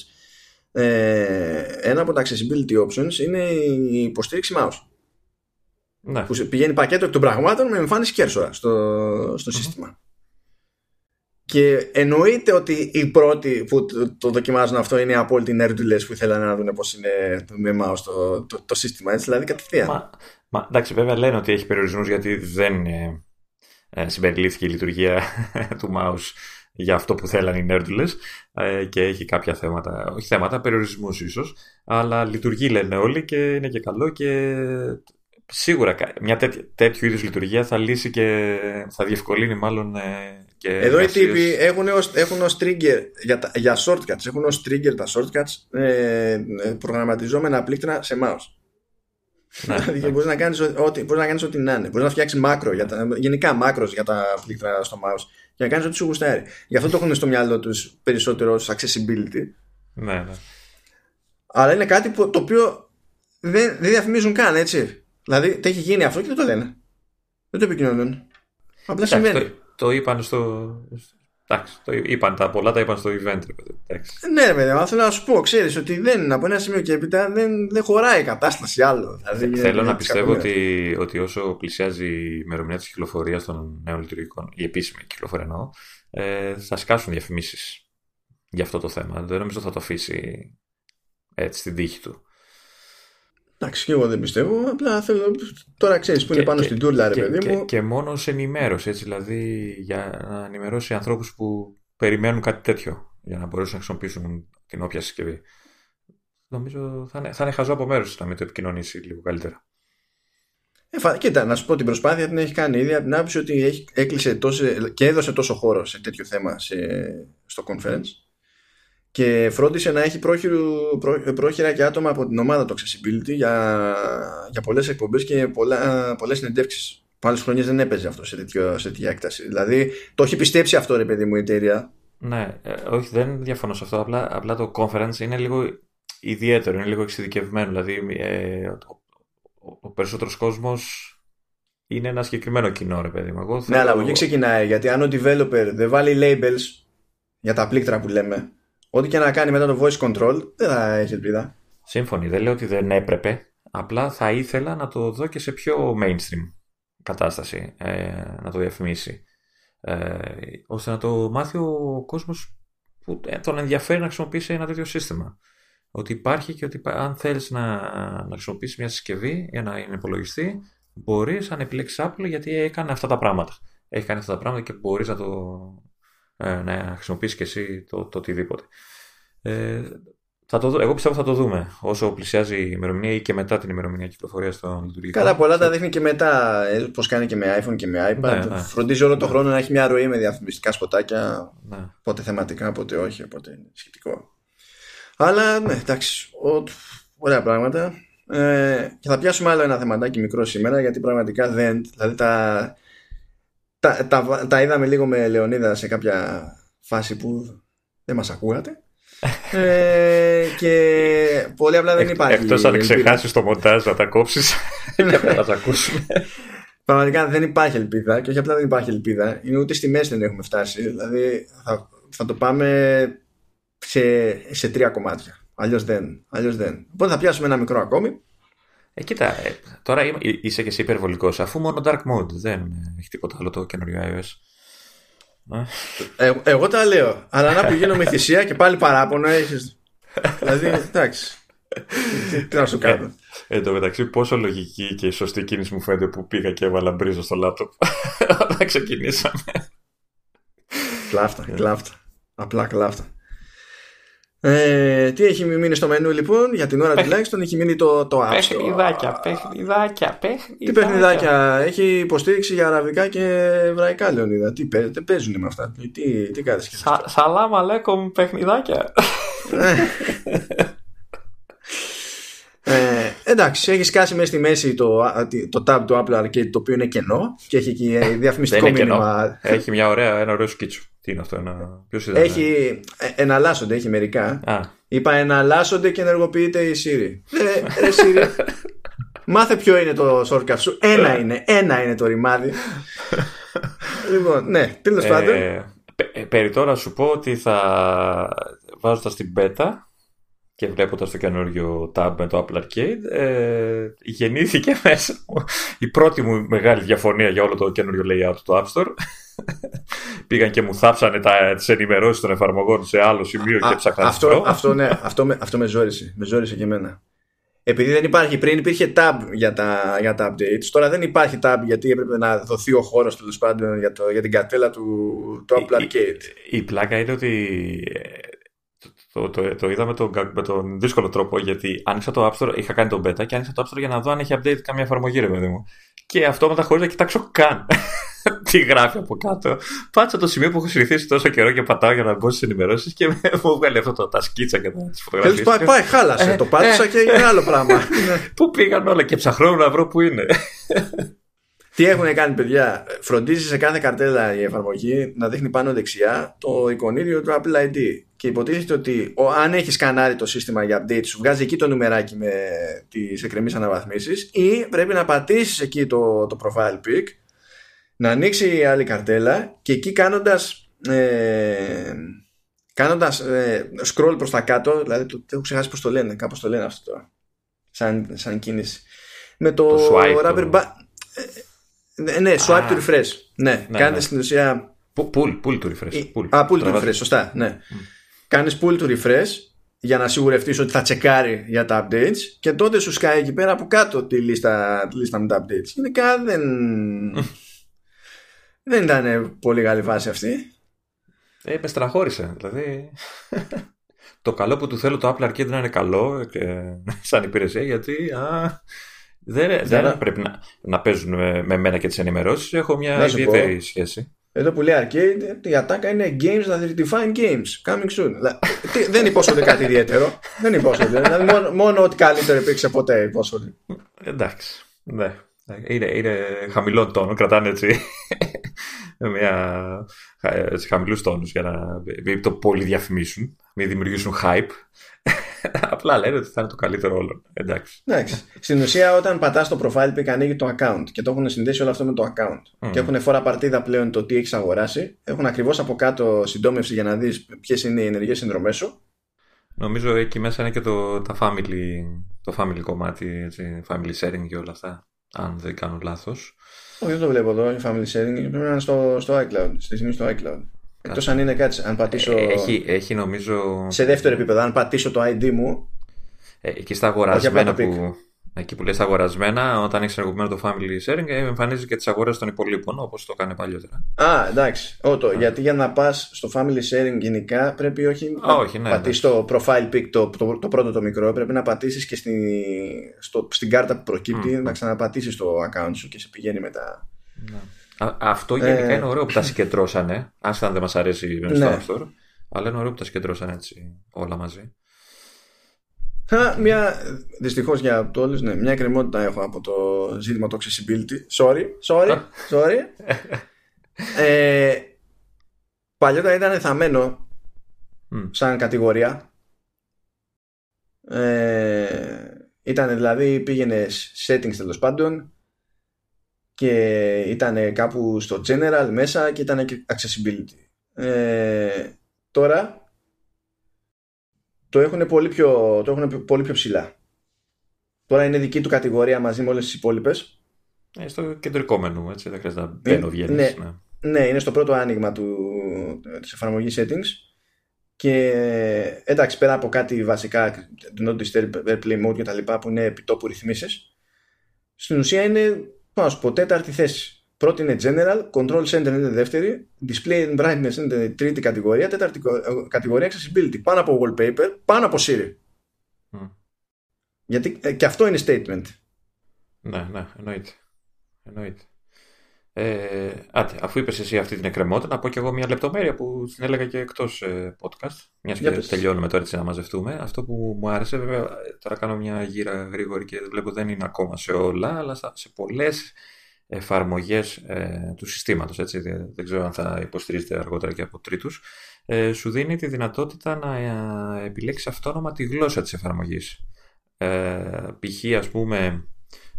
ε, ένα από τα accessibility options είναι η υποστήριξη mouse. Ναι. Που πηγαίνει πακέτο εκ των πραγμάτων με εμφάνιση κέρσορα στο, στο mm-hmm. σύστημα. Και εννοείται ότι οι πρώτοι που το δοκιμάζουν αυτό είναι οι απόλυτοι νέρντουλες που ήθελαν να δουν πώς είναι με mouse το, το, το, σύστημα, έτσι, δηλαδή κατευθείαν. Μα, μα, εντάξει, βέβαια λένε ότι έχει περιορισμούς γιατί δεν ε, ε, συμπεριλήφθηκε η λειτουργία του mouse για αυτό που θέλανε οι νέρντουλες ε, και έχει κάποια θέματα, όχι θέματα, περιορισμούς ίσως, αλλά λειτουργεί λένε όλοι και είναι και καλό και σίγουρα μια τέτοι, τέτοιου είδους λειτουργία θα λύσει και θα διευκολύνει μάλλον ε, και Εδώ οι τύποι έχουν ως, έχουν ως trigger για, για shortcuts, έχουν ως trigger τα shortcuts ε, προγραμματιζόμενα πλήκτρα σε mouse. Ναι, δηλαδή, μπορείς να κάνεις ό,τι, μπορείς να κάνεις ό,τι να είναι. Μπορείς να φτιάξεις μάκρο, για τα, γενικά μάκρο για τα πλήκτρα στο mouse και να κάνεις ό,τι σου γουστάρει. Γι' αυτό το έχουν στο μυαλό τους περισσότερο ως accessibility. Ναι, ναι. Αλλά είναι κάτι που, το οποίο δεν, δεν διαφημίζουν καν, έτσι. Δηλαδή, το έχει γίνει αυτό και δεν το λένε. Δεν το επικοινωνούν. Απλά συμβαίνει. Το, το είπαν στο. Εντάξει, το είπαν τα πολλά, τα είπαν στο event. Εντάξει. Ναι, ρε παιδί, αλλά θέλω να σου πω, ξέρεις ότι δεν, από ένα σημείο και έπειτα δεν, δεν χωράει η κατάσταση άλλο. Δηλαδή, Θέλω να πιστεύω ότι, ότι όσο πλησιάζει η ημερομηνία της κυκλοφορίας των νέων λειτουργικών, η επίσημη κυκλοφορία εννοώ, ε, θα σκάσουν διαφημίσεις για αυτό το θέμα. Δεν νομίζω θα το αφήσει έτσι στην τύχη του. Εντάξει, και εγώ δεν πιστεύω. Απλά θέλω. Τώρα ξέρεις που είναι πάνω στην τούρλα, ρε και, παιδί μου. Και, και μόνος σε ενημέρωση, έτσι, δηλαδή για να ενημερώσει ανθρώπους που περιμένουν κάτι τέτοιο για να μπορέσουν να χρησιμοποιήσουν την όποια συσκευή. Νομίζω θα είναι, θα είναι χαζό από μέρο να μην το επικοινωνήσει λίγο καλύτερα. Ε, κοίτα, να σου πω την προσπάθεια την έχει κάνει ήδη από την άποψη ότι έχει, έκλεισε τόσο, και έδωσε τόσο χώρο σε τέτοιο θέμα σε, στο conference και φρόντισε να έχει πρόχειρο, πρό, πρόχειρα και άτομα από την ομάδα του Accessibility για, για πολλές εκπομπές και πολλά, πολλές συνεντεύξεις. Που άλλες χρονιές δεν έπαιζε αυτό σε, τέτοιο, σε τέτοια έκταση. Δηλαδή το έχει πιστέψει αυτό ρε παιδί μου η εταιρεία. Ναι, ε, όχι δεν διαφωνώ σε αυτό. Απλά, απλά το conference είναι λίγο ιδιαίτερο, είναι λίγο εξειδικευμένο. Δηλαδή ε, ο, ο, ο περισσότερος κόσμος είναι ένα συγκεκριμένο κοινό, ρε παιδί μου. Εγώ Ναι, αλλά από εκεί ξεκινάει. Γιατί αν ο developer δεν βάλει labels για τα πλήκτρα που λέμε, ό,τι και να κάνει μετά το voice control, δεν θα έχει ελπίδα. Σύμφωνοι. Δεν λέω ότι δεν έπρεπε. Απλά θα ήθελα να το δω και σε πιο mainstream κατάσταση. Ε, να το διαφημίσει. Ε, ώστε να το μάθει ο κόσμος που τον ενδιαφέρει να χρησιμοποιήσει ένα τέτοιο σύστημα. Ότι υπάρχει και ότι αν θέλεις να, να χρησιμοποιήσεις μια συσκευή για να είναι υπολογιστή, μπορείς να επιλέξεις Apple γιατί έκανε αυτά τα πράγματα. Έχει κάνει αυτά τα πράγματα και μπορείς να το ε, να χρησιμοποιήσεις και εσύ το, το οτιδήποτε. Ε, θα το, εγώ πιστεύω θα το δούμε όσο πλησιάζει η ημερομηνία ή και μετά την ημερομηνία κυκλοφορίας των λειτουργικών. Καλά, πολλά τα δείχνει και μετά. Ε, Πώς κάνει και με iPhone και με iPad. Ναι, ναι. Φροντίζει όλο το ναι. χρόνο να έχει μια ροή με διαφημιστικά σποτάκια. Ναι. Πότε θεματικά, πότε όχι. Οπότε είναι σχετικό. Αλλά ναι, εντάξει. Ο, ωραία πράγματα. Ε, και θα πιάσουμε άλλο ένα θεματάκι μικρό σήμερα γιατί πραγματικά δεν. Δηλαδή τα, τα, τα, τα είδαμε λίγο με Λεωνίδα σε κάποια φάση που δεν μας ακούγατε. Ε, και πολύ απλά δεν υπάρχει Εκτός αν ξεχάσεις το μοντάζ να τα κόψεις και να τα ακούσουμε. Πραγματικά δεν υπάρχει ελπίδα και όχι απλά δεν υπάρχει ελπίδα. Είναι ούτε στη μέση δεν έχουμε φτάσει. Δηλαδή θα, θα το πάμε σε, σε τρία κομμάτια. Αλλιώς δεν, αλλιώς δεν. Οπότε θα πιάσουμε ένα μικρό ακόμη ε, κοίτα, ε, τώρα είσαι και εσύ υπερβολικός, αφού μόνο dark mode δεν έχει τίποτα άλλο το καινούριο iOS. Ε, εγώ τα λέω. Αλλά να πηγαίνω με θυσία και πάλι παράπονο έχει. δηλαδή, εντάξει. Τι να σου κάνω. Ε, εν τω μεταξύ, πόσο λογική και σωστή κίνηση μου φαίνεται που πήγα και έβαλα μπρίζο στο λάπτοπ. Όταν ξεκινήσαμε. Κλάφτα, κλάφτα. Απλά κλάφτα. Ε, τι έχει μείνει στο μενού λοιπόν, για την ώρα Πέχ... τουλάχιστον έχει μείνει το, το App Παιχνιδάκια, παιχνιδάκια, παιχνιδάκια. Τι παιχνιδάκια, έχει υποστήριξη για αραβικά και εβραϊκά, Λεωνίδα. Τι δεν παίζουν με αυτά. Τι, τι κάνεις και Σα, Σαλάμ αλέκομ παιχνιδάκια. ε, εντάξει, έχεις σκάσει μέσα στη μέση το, το tab του Apple Arcade το οποίο είναι κενό και έχει και διαφημιστικό μήνυμα. Έχει μια ωραία, ένα ωραίο σκίτσο. Τι είναι αυτό, ένα. Ποιος ήταν. Έχει. Ε, εναλλάσσονται, έχει μερικά. Α. Είπα εναλλάσσονται και ενεργοποιείται η Siri. Ε, ρε Siri. Μάθε ποιο είναι το shortcut σου. Ένα είναι. Ένα είναι το ρημάδι. λοιπόν, ναι, τέλος ε, πάντων. Περί τώρα σου πω ότι θα βάζοντα την beta και βλέποντας το καινούριο tab με το Apple Arcade ε, γεννήθηκε μέσα η πρώτη μου μεγάλη διαφωνία για όλο το καινούριο layout του App Store πήγαν και μου θάψανε τις ενημερώσεις των εφαρμογών σε άλλο σημείο και ψάχναν αυτό, αυτό, ναι, αυτό, με, αυτό με ζόρισε. Με ζόρισε και εμένα. Επειδή δεν υπάρχει, πριν υπήρχε tab για τα, για τα updates, τώρα δεν υπάρχει tab γιατί έπρεπε να δοθεί ο χώρος τέλος πάντων για, το, για την κατέλα του, του Apple Arcade. Η, η, πλάκα είναι ότι ε, το, το, το, είδα με τον, με τον δύσκολο τρόπο γιατί άνοιξα το App Store, είχα κάνει τον beta και άνοιξα το App Store για να δω αν έχει update καμία εφαρμογή, ρε παιδί μου. και αυτόματα χωρί να κοιτάξω καν τι γράφει από κάτω. Πάτσα το σημείο που έχω συνηθίσει τόσο καιρό και πατάω για να μπω στις ενημερώσεις και μου βγάλει αυτό το, τα σκίτσα και τα φωτογραφίες. Πάει, πάει, χάλασε. Ε, το πάτησα ε, και είναι άλλο πράγμα. πού πήγαν όλα και ψαχρώνω να βρω πού είναι. Τι έχουν κάνει παιδιά, φροντίζει σε κάθε καρτέλα η εφαρμογή να δείχνει πάνω δεξιά το εικονίδιο του Apple ID και υποτίθεται ότι ο, αν έχεις σκανάρει το σύστημα για update σου βγάζει εκεί το νουμεράκι με τις εκκρεμείς αναβαθμίσεις ή πρέπει να πατήσεις εκεί το, το profile pic να ανοίξει η άλλη καρτέλα και εκεί κάνοντας ε, κάνοντας ε, scroll προς τα κάτω δηλαδή το, έχω ξεχάσει πως το λένε κάπως το λένε αυτό τώρα σαν, σαν κίνηση με το, το swipe, rubber band ε, ναι, swipe to refresh ναι, ναι κάνετε ναι. στην ουσία Pull, pull to refresh. Pull. Α, pull to refresh, σωστά. Ναι. Mm. Κάνεις pull to refresh για να σιγουρευτείς ότι θα τσεκάρει για τα updates και τότε σου σκάει εκεί πέρα από κάτω τη λίστα, τη λίστα με τα updates. Είναι δεν... δεν ήταν πολύ καλή βάση αυτή. Ε, με στραχώρησε. Δηλαδή, το καλό που του θέλω το Apple Arcade να είναι καλό και, σαν υπηρεσία γιατί α, δεν, δεν πρέπει να, να παίζουν με, με μένα και τις ενημερώσεις. Έχω μια ιδιαίτερη σχέση. Εδώ που λέει arcade, η ατάκα είναι games that define games. Coming soon. δεν υπόσχονται κάτι ιδιαίτερο. Δεν υπόσχονται. Δηλαδή μόνο, μόνο ότι καλύτερο υπήρξε ποτέ υπόσχονται. Εντάξει. Ναι. Είναι, είναι χαμηλό τόνο. Κρατάνε έτσι. μια, έτσι χαμηλούς τόνους για να μην το πολύ διαφημίσουν. Μην δημιουργήσουν hype. Απλά λένε ότι θα είναι το καλύτερο όλο. Εντάξει. Εντάξει. Στην ουσία, όταν πατάς το profile pic, ανοίγει το account και το έχουν συνδέσει όλο αυτό με το account. Mm. Και έχουν φορά παρτίδα πλέον το τι έχεις αγοράσει. Έχουν ακριβώς από κάτω συντόμευση για να δεις ποιες είναι οι ενεργές συνδρομές σου. Νομίζω εκεί μέσα είναι και το, τα family, το family κομμάτι, έτσι, family sharing και όλα αυτά. Αν δεν κάνω λάθος. Όχι, δεν το βλέπω εδώ. Η family sharing πρέπει να είναι στο, στο iCloud. Στη στιγμή στο iCloud. Εκτός αν είναι κάτι, αν πατήσω. Ε, έχει, έχει νομίζω. Σε δεύτερο επίπεδο, αν πατήσω το ID μου. Ε, εκεί στα αγορασμένα που, Εκεί που λες αγορασμένα, όταν έχεις ενεργοποιημένο το family sharing, ε, εμφανίζεις και τις αγορές των υπολείπων, όπως το έκανε παλιότερα. Α, εντάξει. Ότο, γιατί για να πας στο family sharing γενικά πρέπει όχι, Α, όχι ναι, πατήσεις το profile pic, το, το, το, πρώτο το μικρό, πρέπει να πατήσεις και στη, στο, στην κάρτα που προκύπτει, mm. να ξαναπατήσεις το account σου και σε πηγαίνει μετά. Ναι. Α, αυτό γενικά ε... είναι ωραίο που τα συγκεντρώσανε. Άσχετα αν δεν μας αρέσει στο ναι. App Store. Αλλά είναι ωραίο που τα συγκεντρώσανε έτσι όλα μαζί. Ha, μια, δυστυχώς για το όλους, ναι, μια εκκρεμότητα έχω από το ζήτημα του accessibility. Sorry, sorry, sorry. ε, παλιότερα ήταν θαμένο σαν κατηγορία. Ε, ήταν δηλαδή πήγαινε settings τέλος πάντων και ήταν κάπου στο general μέσα και ήταν και accessibility. Ε, τώρα το έχουν πολύ πιο, το έχουν πολύ πιο ψηλά. Τώρα είναι δική του κατηγορία μαζί με όλες τις υπόλοιπες. Ε, στο κεντρικό μενού, έτσι. Δεν χρειάζεται να ε, μπαίνω, βγαίνεις. Ναι, ναι. ναι, είναι στο πρώτο άνοιγμα του, της εφαρμογής settings και εντάξει πέρα από κάτι βασικά do not disturb airplay mode και τα λοιπά που είναι επιτόπου ρυθμίσεις στην ουσία είναι πάω πω τέταρτη θέση Πρώτη είναι General, Control Center είναι δεύτερη, Display and Brightness είναι τρίτη κατηγορία, τέταρτη ε, κατηγορία Accessibility. Πάνω από Wallpaper, πάνω από Siri. Γιατί ε, και αυτό είναι statement. Ναι, ναι, εννοείται. εννοείται. Ε, άτε, αφού είπες εσύ αυτή την εκκρεμότητα, να πω και εγώ μια λεπτομέρεια που την έλεγα και εκτός ε, podcast. Μιας και τελειώνουμε τώρα έτσι να μαζευτούμε. Αυτό που μου άρεσε, βέβαια, τώρα κάνω μια γύρα γρήγορη και βλέπω δεν είναι ακόμα σε όλα, αλλά σε πολλές εφαρμογές ε, του συστήματος, έτσι, δεν ξέρω αν θα υποστηρίζεται αργότερα και από τρίτους, ε, σου δίνει τη δυνατότητα να ε, επιλέξεις αυτόνομα τη γλώσσα της εφαρμογής. Ε, π.χ. ας πούμε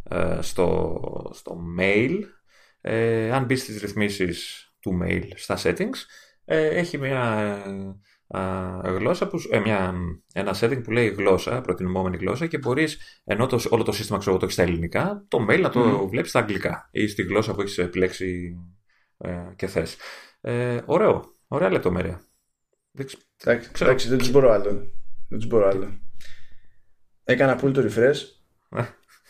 ε, στο, στο mail, αν μπεις στις ρυθμίσεις του mail στα settings, έχει μια γλώσσα που, ε, μια, ένα setting που λέει γλώσσα, προτιμόμενη γλώσσα και μπορείς, ενώ το, όλο το σύστημα ξέρω, το έχεις στα ελληνικά, το mail να το mm. βλέπεις στα αγγλικά ή στη γλώσσα που έχεις επιλέξει ε, και θες. Ε, ωραίο, ωραία λεπτομέρεια. Εντάξει, δεν τους μπορώ άλλο. Δεν τους μπορώ άλλο. Έκανα pull το refresh ε.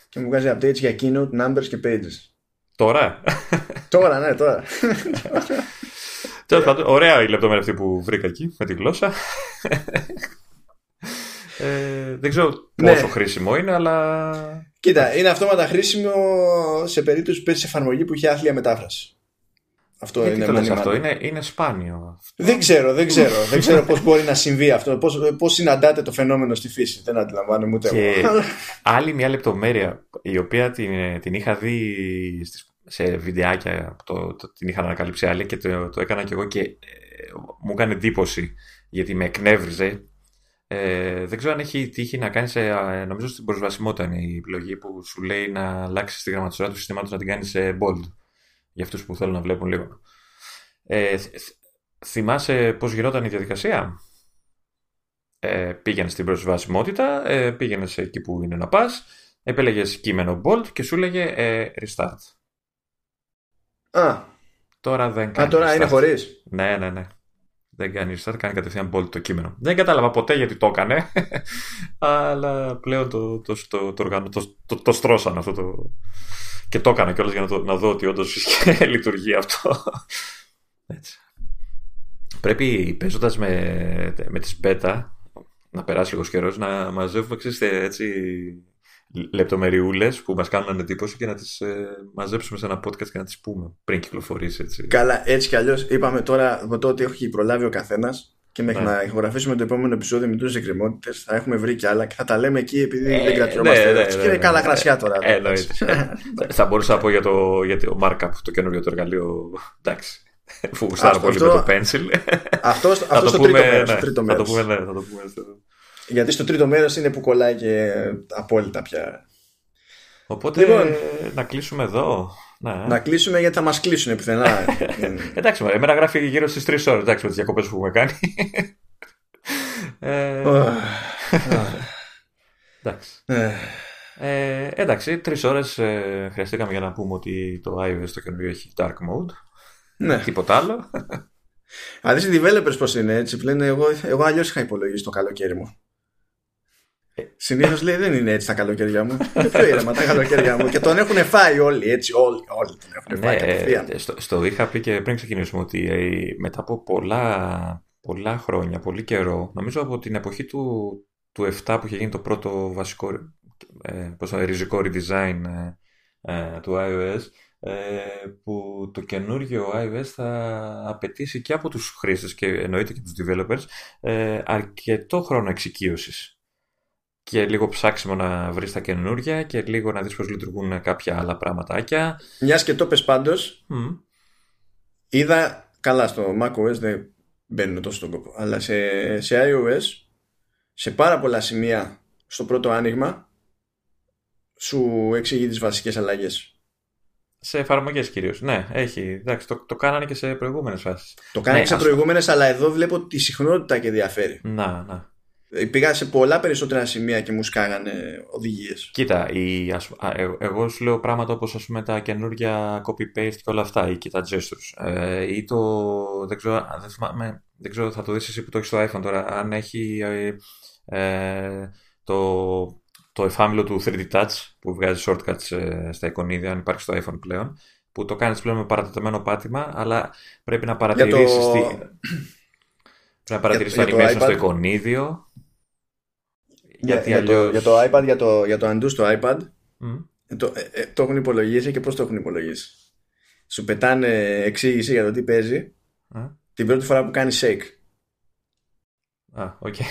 και μου βγάζει updates για keynote, numbers και pages. Τώρα; τώρα, ναι, τώρα. Τέλος πάντων, ωραία η λεπτομέρεια αυτή που βρήκα εκεί με τη γλώσσα. Ε, δεν ξέρω Ναι. πόσο χρήσιμο είναι, αλλά. Κοίτα, είναι αυτόματα χρήσιμο σε περίπτωση που παίζει εφαρμογή που έχει άθλια μετάφραση. Αυτό Γιατί είναι το λες μόνιμα. αυτό, είναι, είναι σπάνιο. Δεν ξέρω, δεν ξέρω. δεν ξέρω πώς μπορεί να συμβεί αυτό. Πώς πώς συναντάτε το φαινόμενο στη φύση. Δεν αντιλαμβάνομαι ούτε Και εγώ. άλλη μια λεπτομέρεια, η οποία την, την είχα δει στις- σε βιντεάκια, το, το- την είχαν ανακαλύψει άλλοι και το, το έκανα κι εγώ και ε, μου έκανε εντύπωση γιατί με εκνεύριζε. Ε, δεν ξέρω αν έχει τύχει να κάνεις, νομίζω στην προσβασιμότητα είναι η επιλογή που σου λέει να αλλάξεις τη γραμματοσυρά του συστήματος να την κάνεις σε bold. Για αυτούς που θέλουν να βλέπουν λίγο. Ε, θ- θ- θυμάσαι πώς γινόταν η διαδικασία; Ε, πήγαινες στην προσβασιμότητα, ε, πήγαινες εκεί που είναι να πας, επέλεγες κείμενο bold και σου έλεγε ε, restart. Α, Τώρα δεν κάνει α, τώρα restart. είναι χωρίς. Ναι, ναι, ναι. Δεν κάνει restart, κάνει κατευθείαν bold το κείμενο. Δεν κατάλαβα ποτέ γιατί το έκανε, αλλά πλέον το, το, το, το, οργανω- το, το, το στρώσαν αυτό το... Και το έκανα κιόλας για να, το, να δω ότι όντως λειτουργεί αυτό. Έτσι. Πρέπει παίζοντας με, με τις beta, να περάσει λίγος καιρός, να μαζεύουμε ξέρεις, έτσι, λεπτομεριούλες που μας κάνουν εντύπωση και να τις ε, μαζέψουμε σε ένα podcast και να τις πούμε πριν κυκλοφορήσει. Έτσι. Καλά, έτσι κι αλλιώς είπαμε τώρα από το ότι έχει προλάβει ο καθένας και μέχρι Ναι. να ηχογραφήσουμε το επόμενο επεισόδιο με τούτες εκκρεμότητες θα έχουμε βρει κι άλλα και θα τα λέμε εκεί επειδή Ε, δεν κρατιόμαστε. ναι, ναι, και ναι, είναι ναι. καλά κρασιά τώρα. Ε, εννοείται. Θα μπορούσα να πω για το, για το markup, το καινούριο το εργαλείο. Εντάξει. Που γουστάρω Αυτό- πολύ με αυτό- το pencil. αυτό Θα αυτό το στο πούμε, τρίτο μέρος. ναι, στο τρίτο θα μέρος. το πούμε, ναι, θα το πούμε. Στο- Γιατί στο τρίτο μέρος είναι που κολλάει και απόλυτα πια. Οπότε Λοιπόν. να κλείσουμε εδώ. Ναι. Να κλείσουμε γιατί θα μας κλείσουν πουθενά. Εντάξει, μωρέ, εμένα γράφει γύρω στις 3 ώρες. Εντάξει, με τις διακοπές που έχουμε κάνει. ε, εντάξει. Ε, Ε, εντάξει, τρεις ώρες ε, χρειαστήκαμε για να πούμε ότι το iOS το καινούριο έχει dark mode. Ναι. Τίποτα άλλο. Αν δεις οι developers πώς είναι έτσι, που λένε εγώ, εγώ αλλιώς είχα υπολογίσει το καλοκαίρι μου. Συνήθως λέει δεν είναι έτσι τα καλοκαίρια μου. Είναι πιο ήρεμα τα καλοκαίρια μου. Και τον έχουν φάει όλοι έτσι. Όλοι, όλοι τον έχουν φάει Ναι, κατευθείαν. ε, στο, στο είχα πει και πριν ξεκινήσουμε ότι ε, μετά από πολλά, πολλά χρόνια, πολύ καιρό, νομίζω από την εποχή του, του 7 που είχε γίνει το πρώτο βασικό ε, πώς το, ριζικό redesign ε, ε, του iOS, ε, που το καινούργιο iOS θα απαιτήσει και από τους χρήστες και εννοείται και τους developers ε, αρκετό χρόνο εξοικείωσης και λίγο ψάξιμο να βρεις τα καινούργια και λίγο να δεις πώς λειτουργούν κάποια άλλα πραγματάκια. Μιας και το πες πάντως, Μμ. είδα καλά στο macOS δεν μπαίνουν τόσο στον κόπο. Αλλά σε, σε iOS, σε πάρα πολλά σημεία στο πρώτο άνοιγμα, σου εξηγεί τις βασικές αλλαγές. Σε εφαρμογές κυρίως. Ναι, έχει. Εντάξει, το, το κάνανε και σε προηγούμενες φάσεις. Το κάνει Ναι, σε ας- προηγούμενες, αλλά εδώ βλέπω τη συχνότητα και διαφέρει. Να, να. Πήγα σε πολλά περισσότερα σημεία και μου σκάγανε οδηγίες. Κοίτα, η, ας, α, ε- εγώ σου λέω πράγματα όπως ας πούμε τα καινούργια copy-paste και όλα αυτά ή και τα gestures ε, ή το, δεν ξέρω, α, δεν, θυμάμαι, δεν ξέρω, θα το δεις εσύ που το έχεις στο iPhone τώρα, αν έχει ε, ε, το, το εφάμιλο του 3D Touch που βγάζει shortcuts ε, στα εικονίδια, αν υπάρχει στο iPhone πλέον, που το κάνεις πλέον με παρατεταμένο πάτημα, αλλά πρέπει να παρατηρήσεις, το- τι, πρέπει να παρατηρήσεις για το το animation στο iPad. Εικονίδιο. Για, Γιατί για, το, αλλιώς- για το iPad, για το, για το undo στο iPad, Μμ. ε, το, ε, ε, το έχουν υπολογίσει και πώς το έχουν υπολογίσει. Σου πετάνε εξήγηση για το τι παίζει Α. την πρώτη φορά που κάνεις shake. Α, οκ.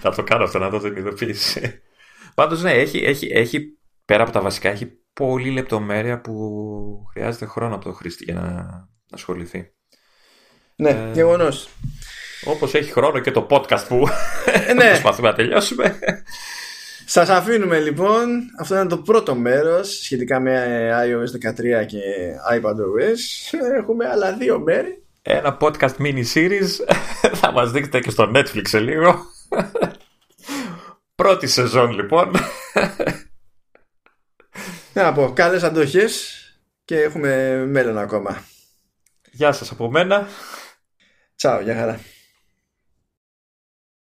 Θα το κάνω αυτό, να δω την ειδοποίηση. Πάντως ναι, έχει, έχει, έχει, πέρα από τα βασικά, έχει πολλή λεπτομέρεια που χρειάζεται χρόνο από το χρήστη για να, να ασχοληθεί. Ναι, Ε, γεγονός. Όπως έχει χρόνο και το podcast που Ε, ναι. προσπαθούμε να τελειώσουμε. Σας αφήνουμε λοιπόν. Αυτό ήταν το πρώτο μέρος σχετικά με ε, iOS 13 και iPadOS. Έχουμε άλλα δύο μέρη. Ένα podcast mini series θα μας δείξετε και στο Netflix σε λίγο. Πρώτη σεζόν λοιπόν. Να πω, καλές αντοχές και έχουμε μέλλον ακόμα. Γεια σας από μένα. Τσάου, για χαρά.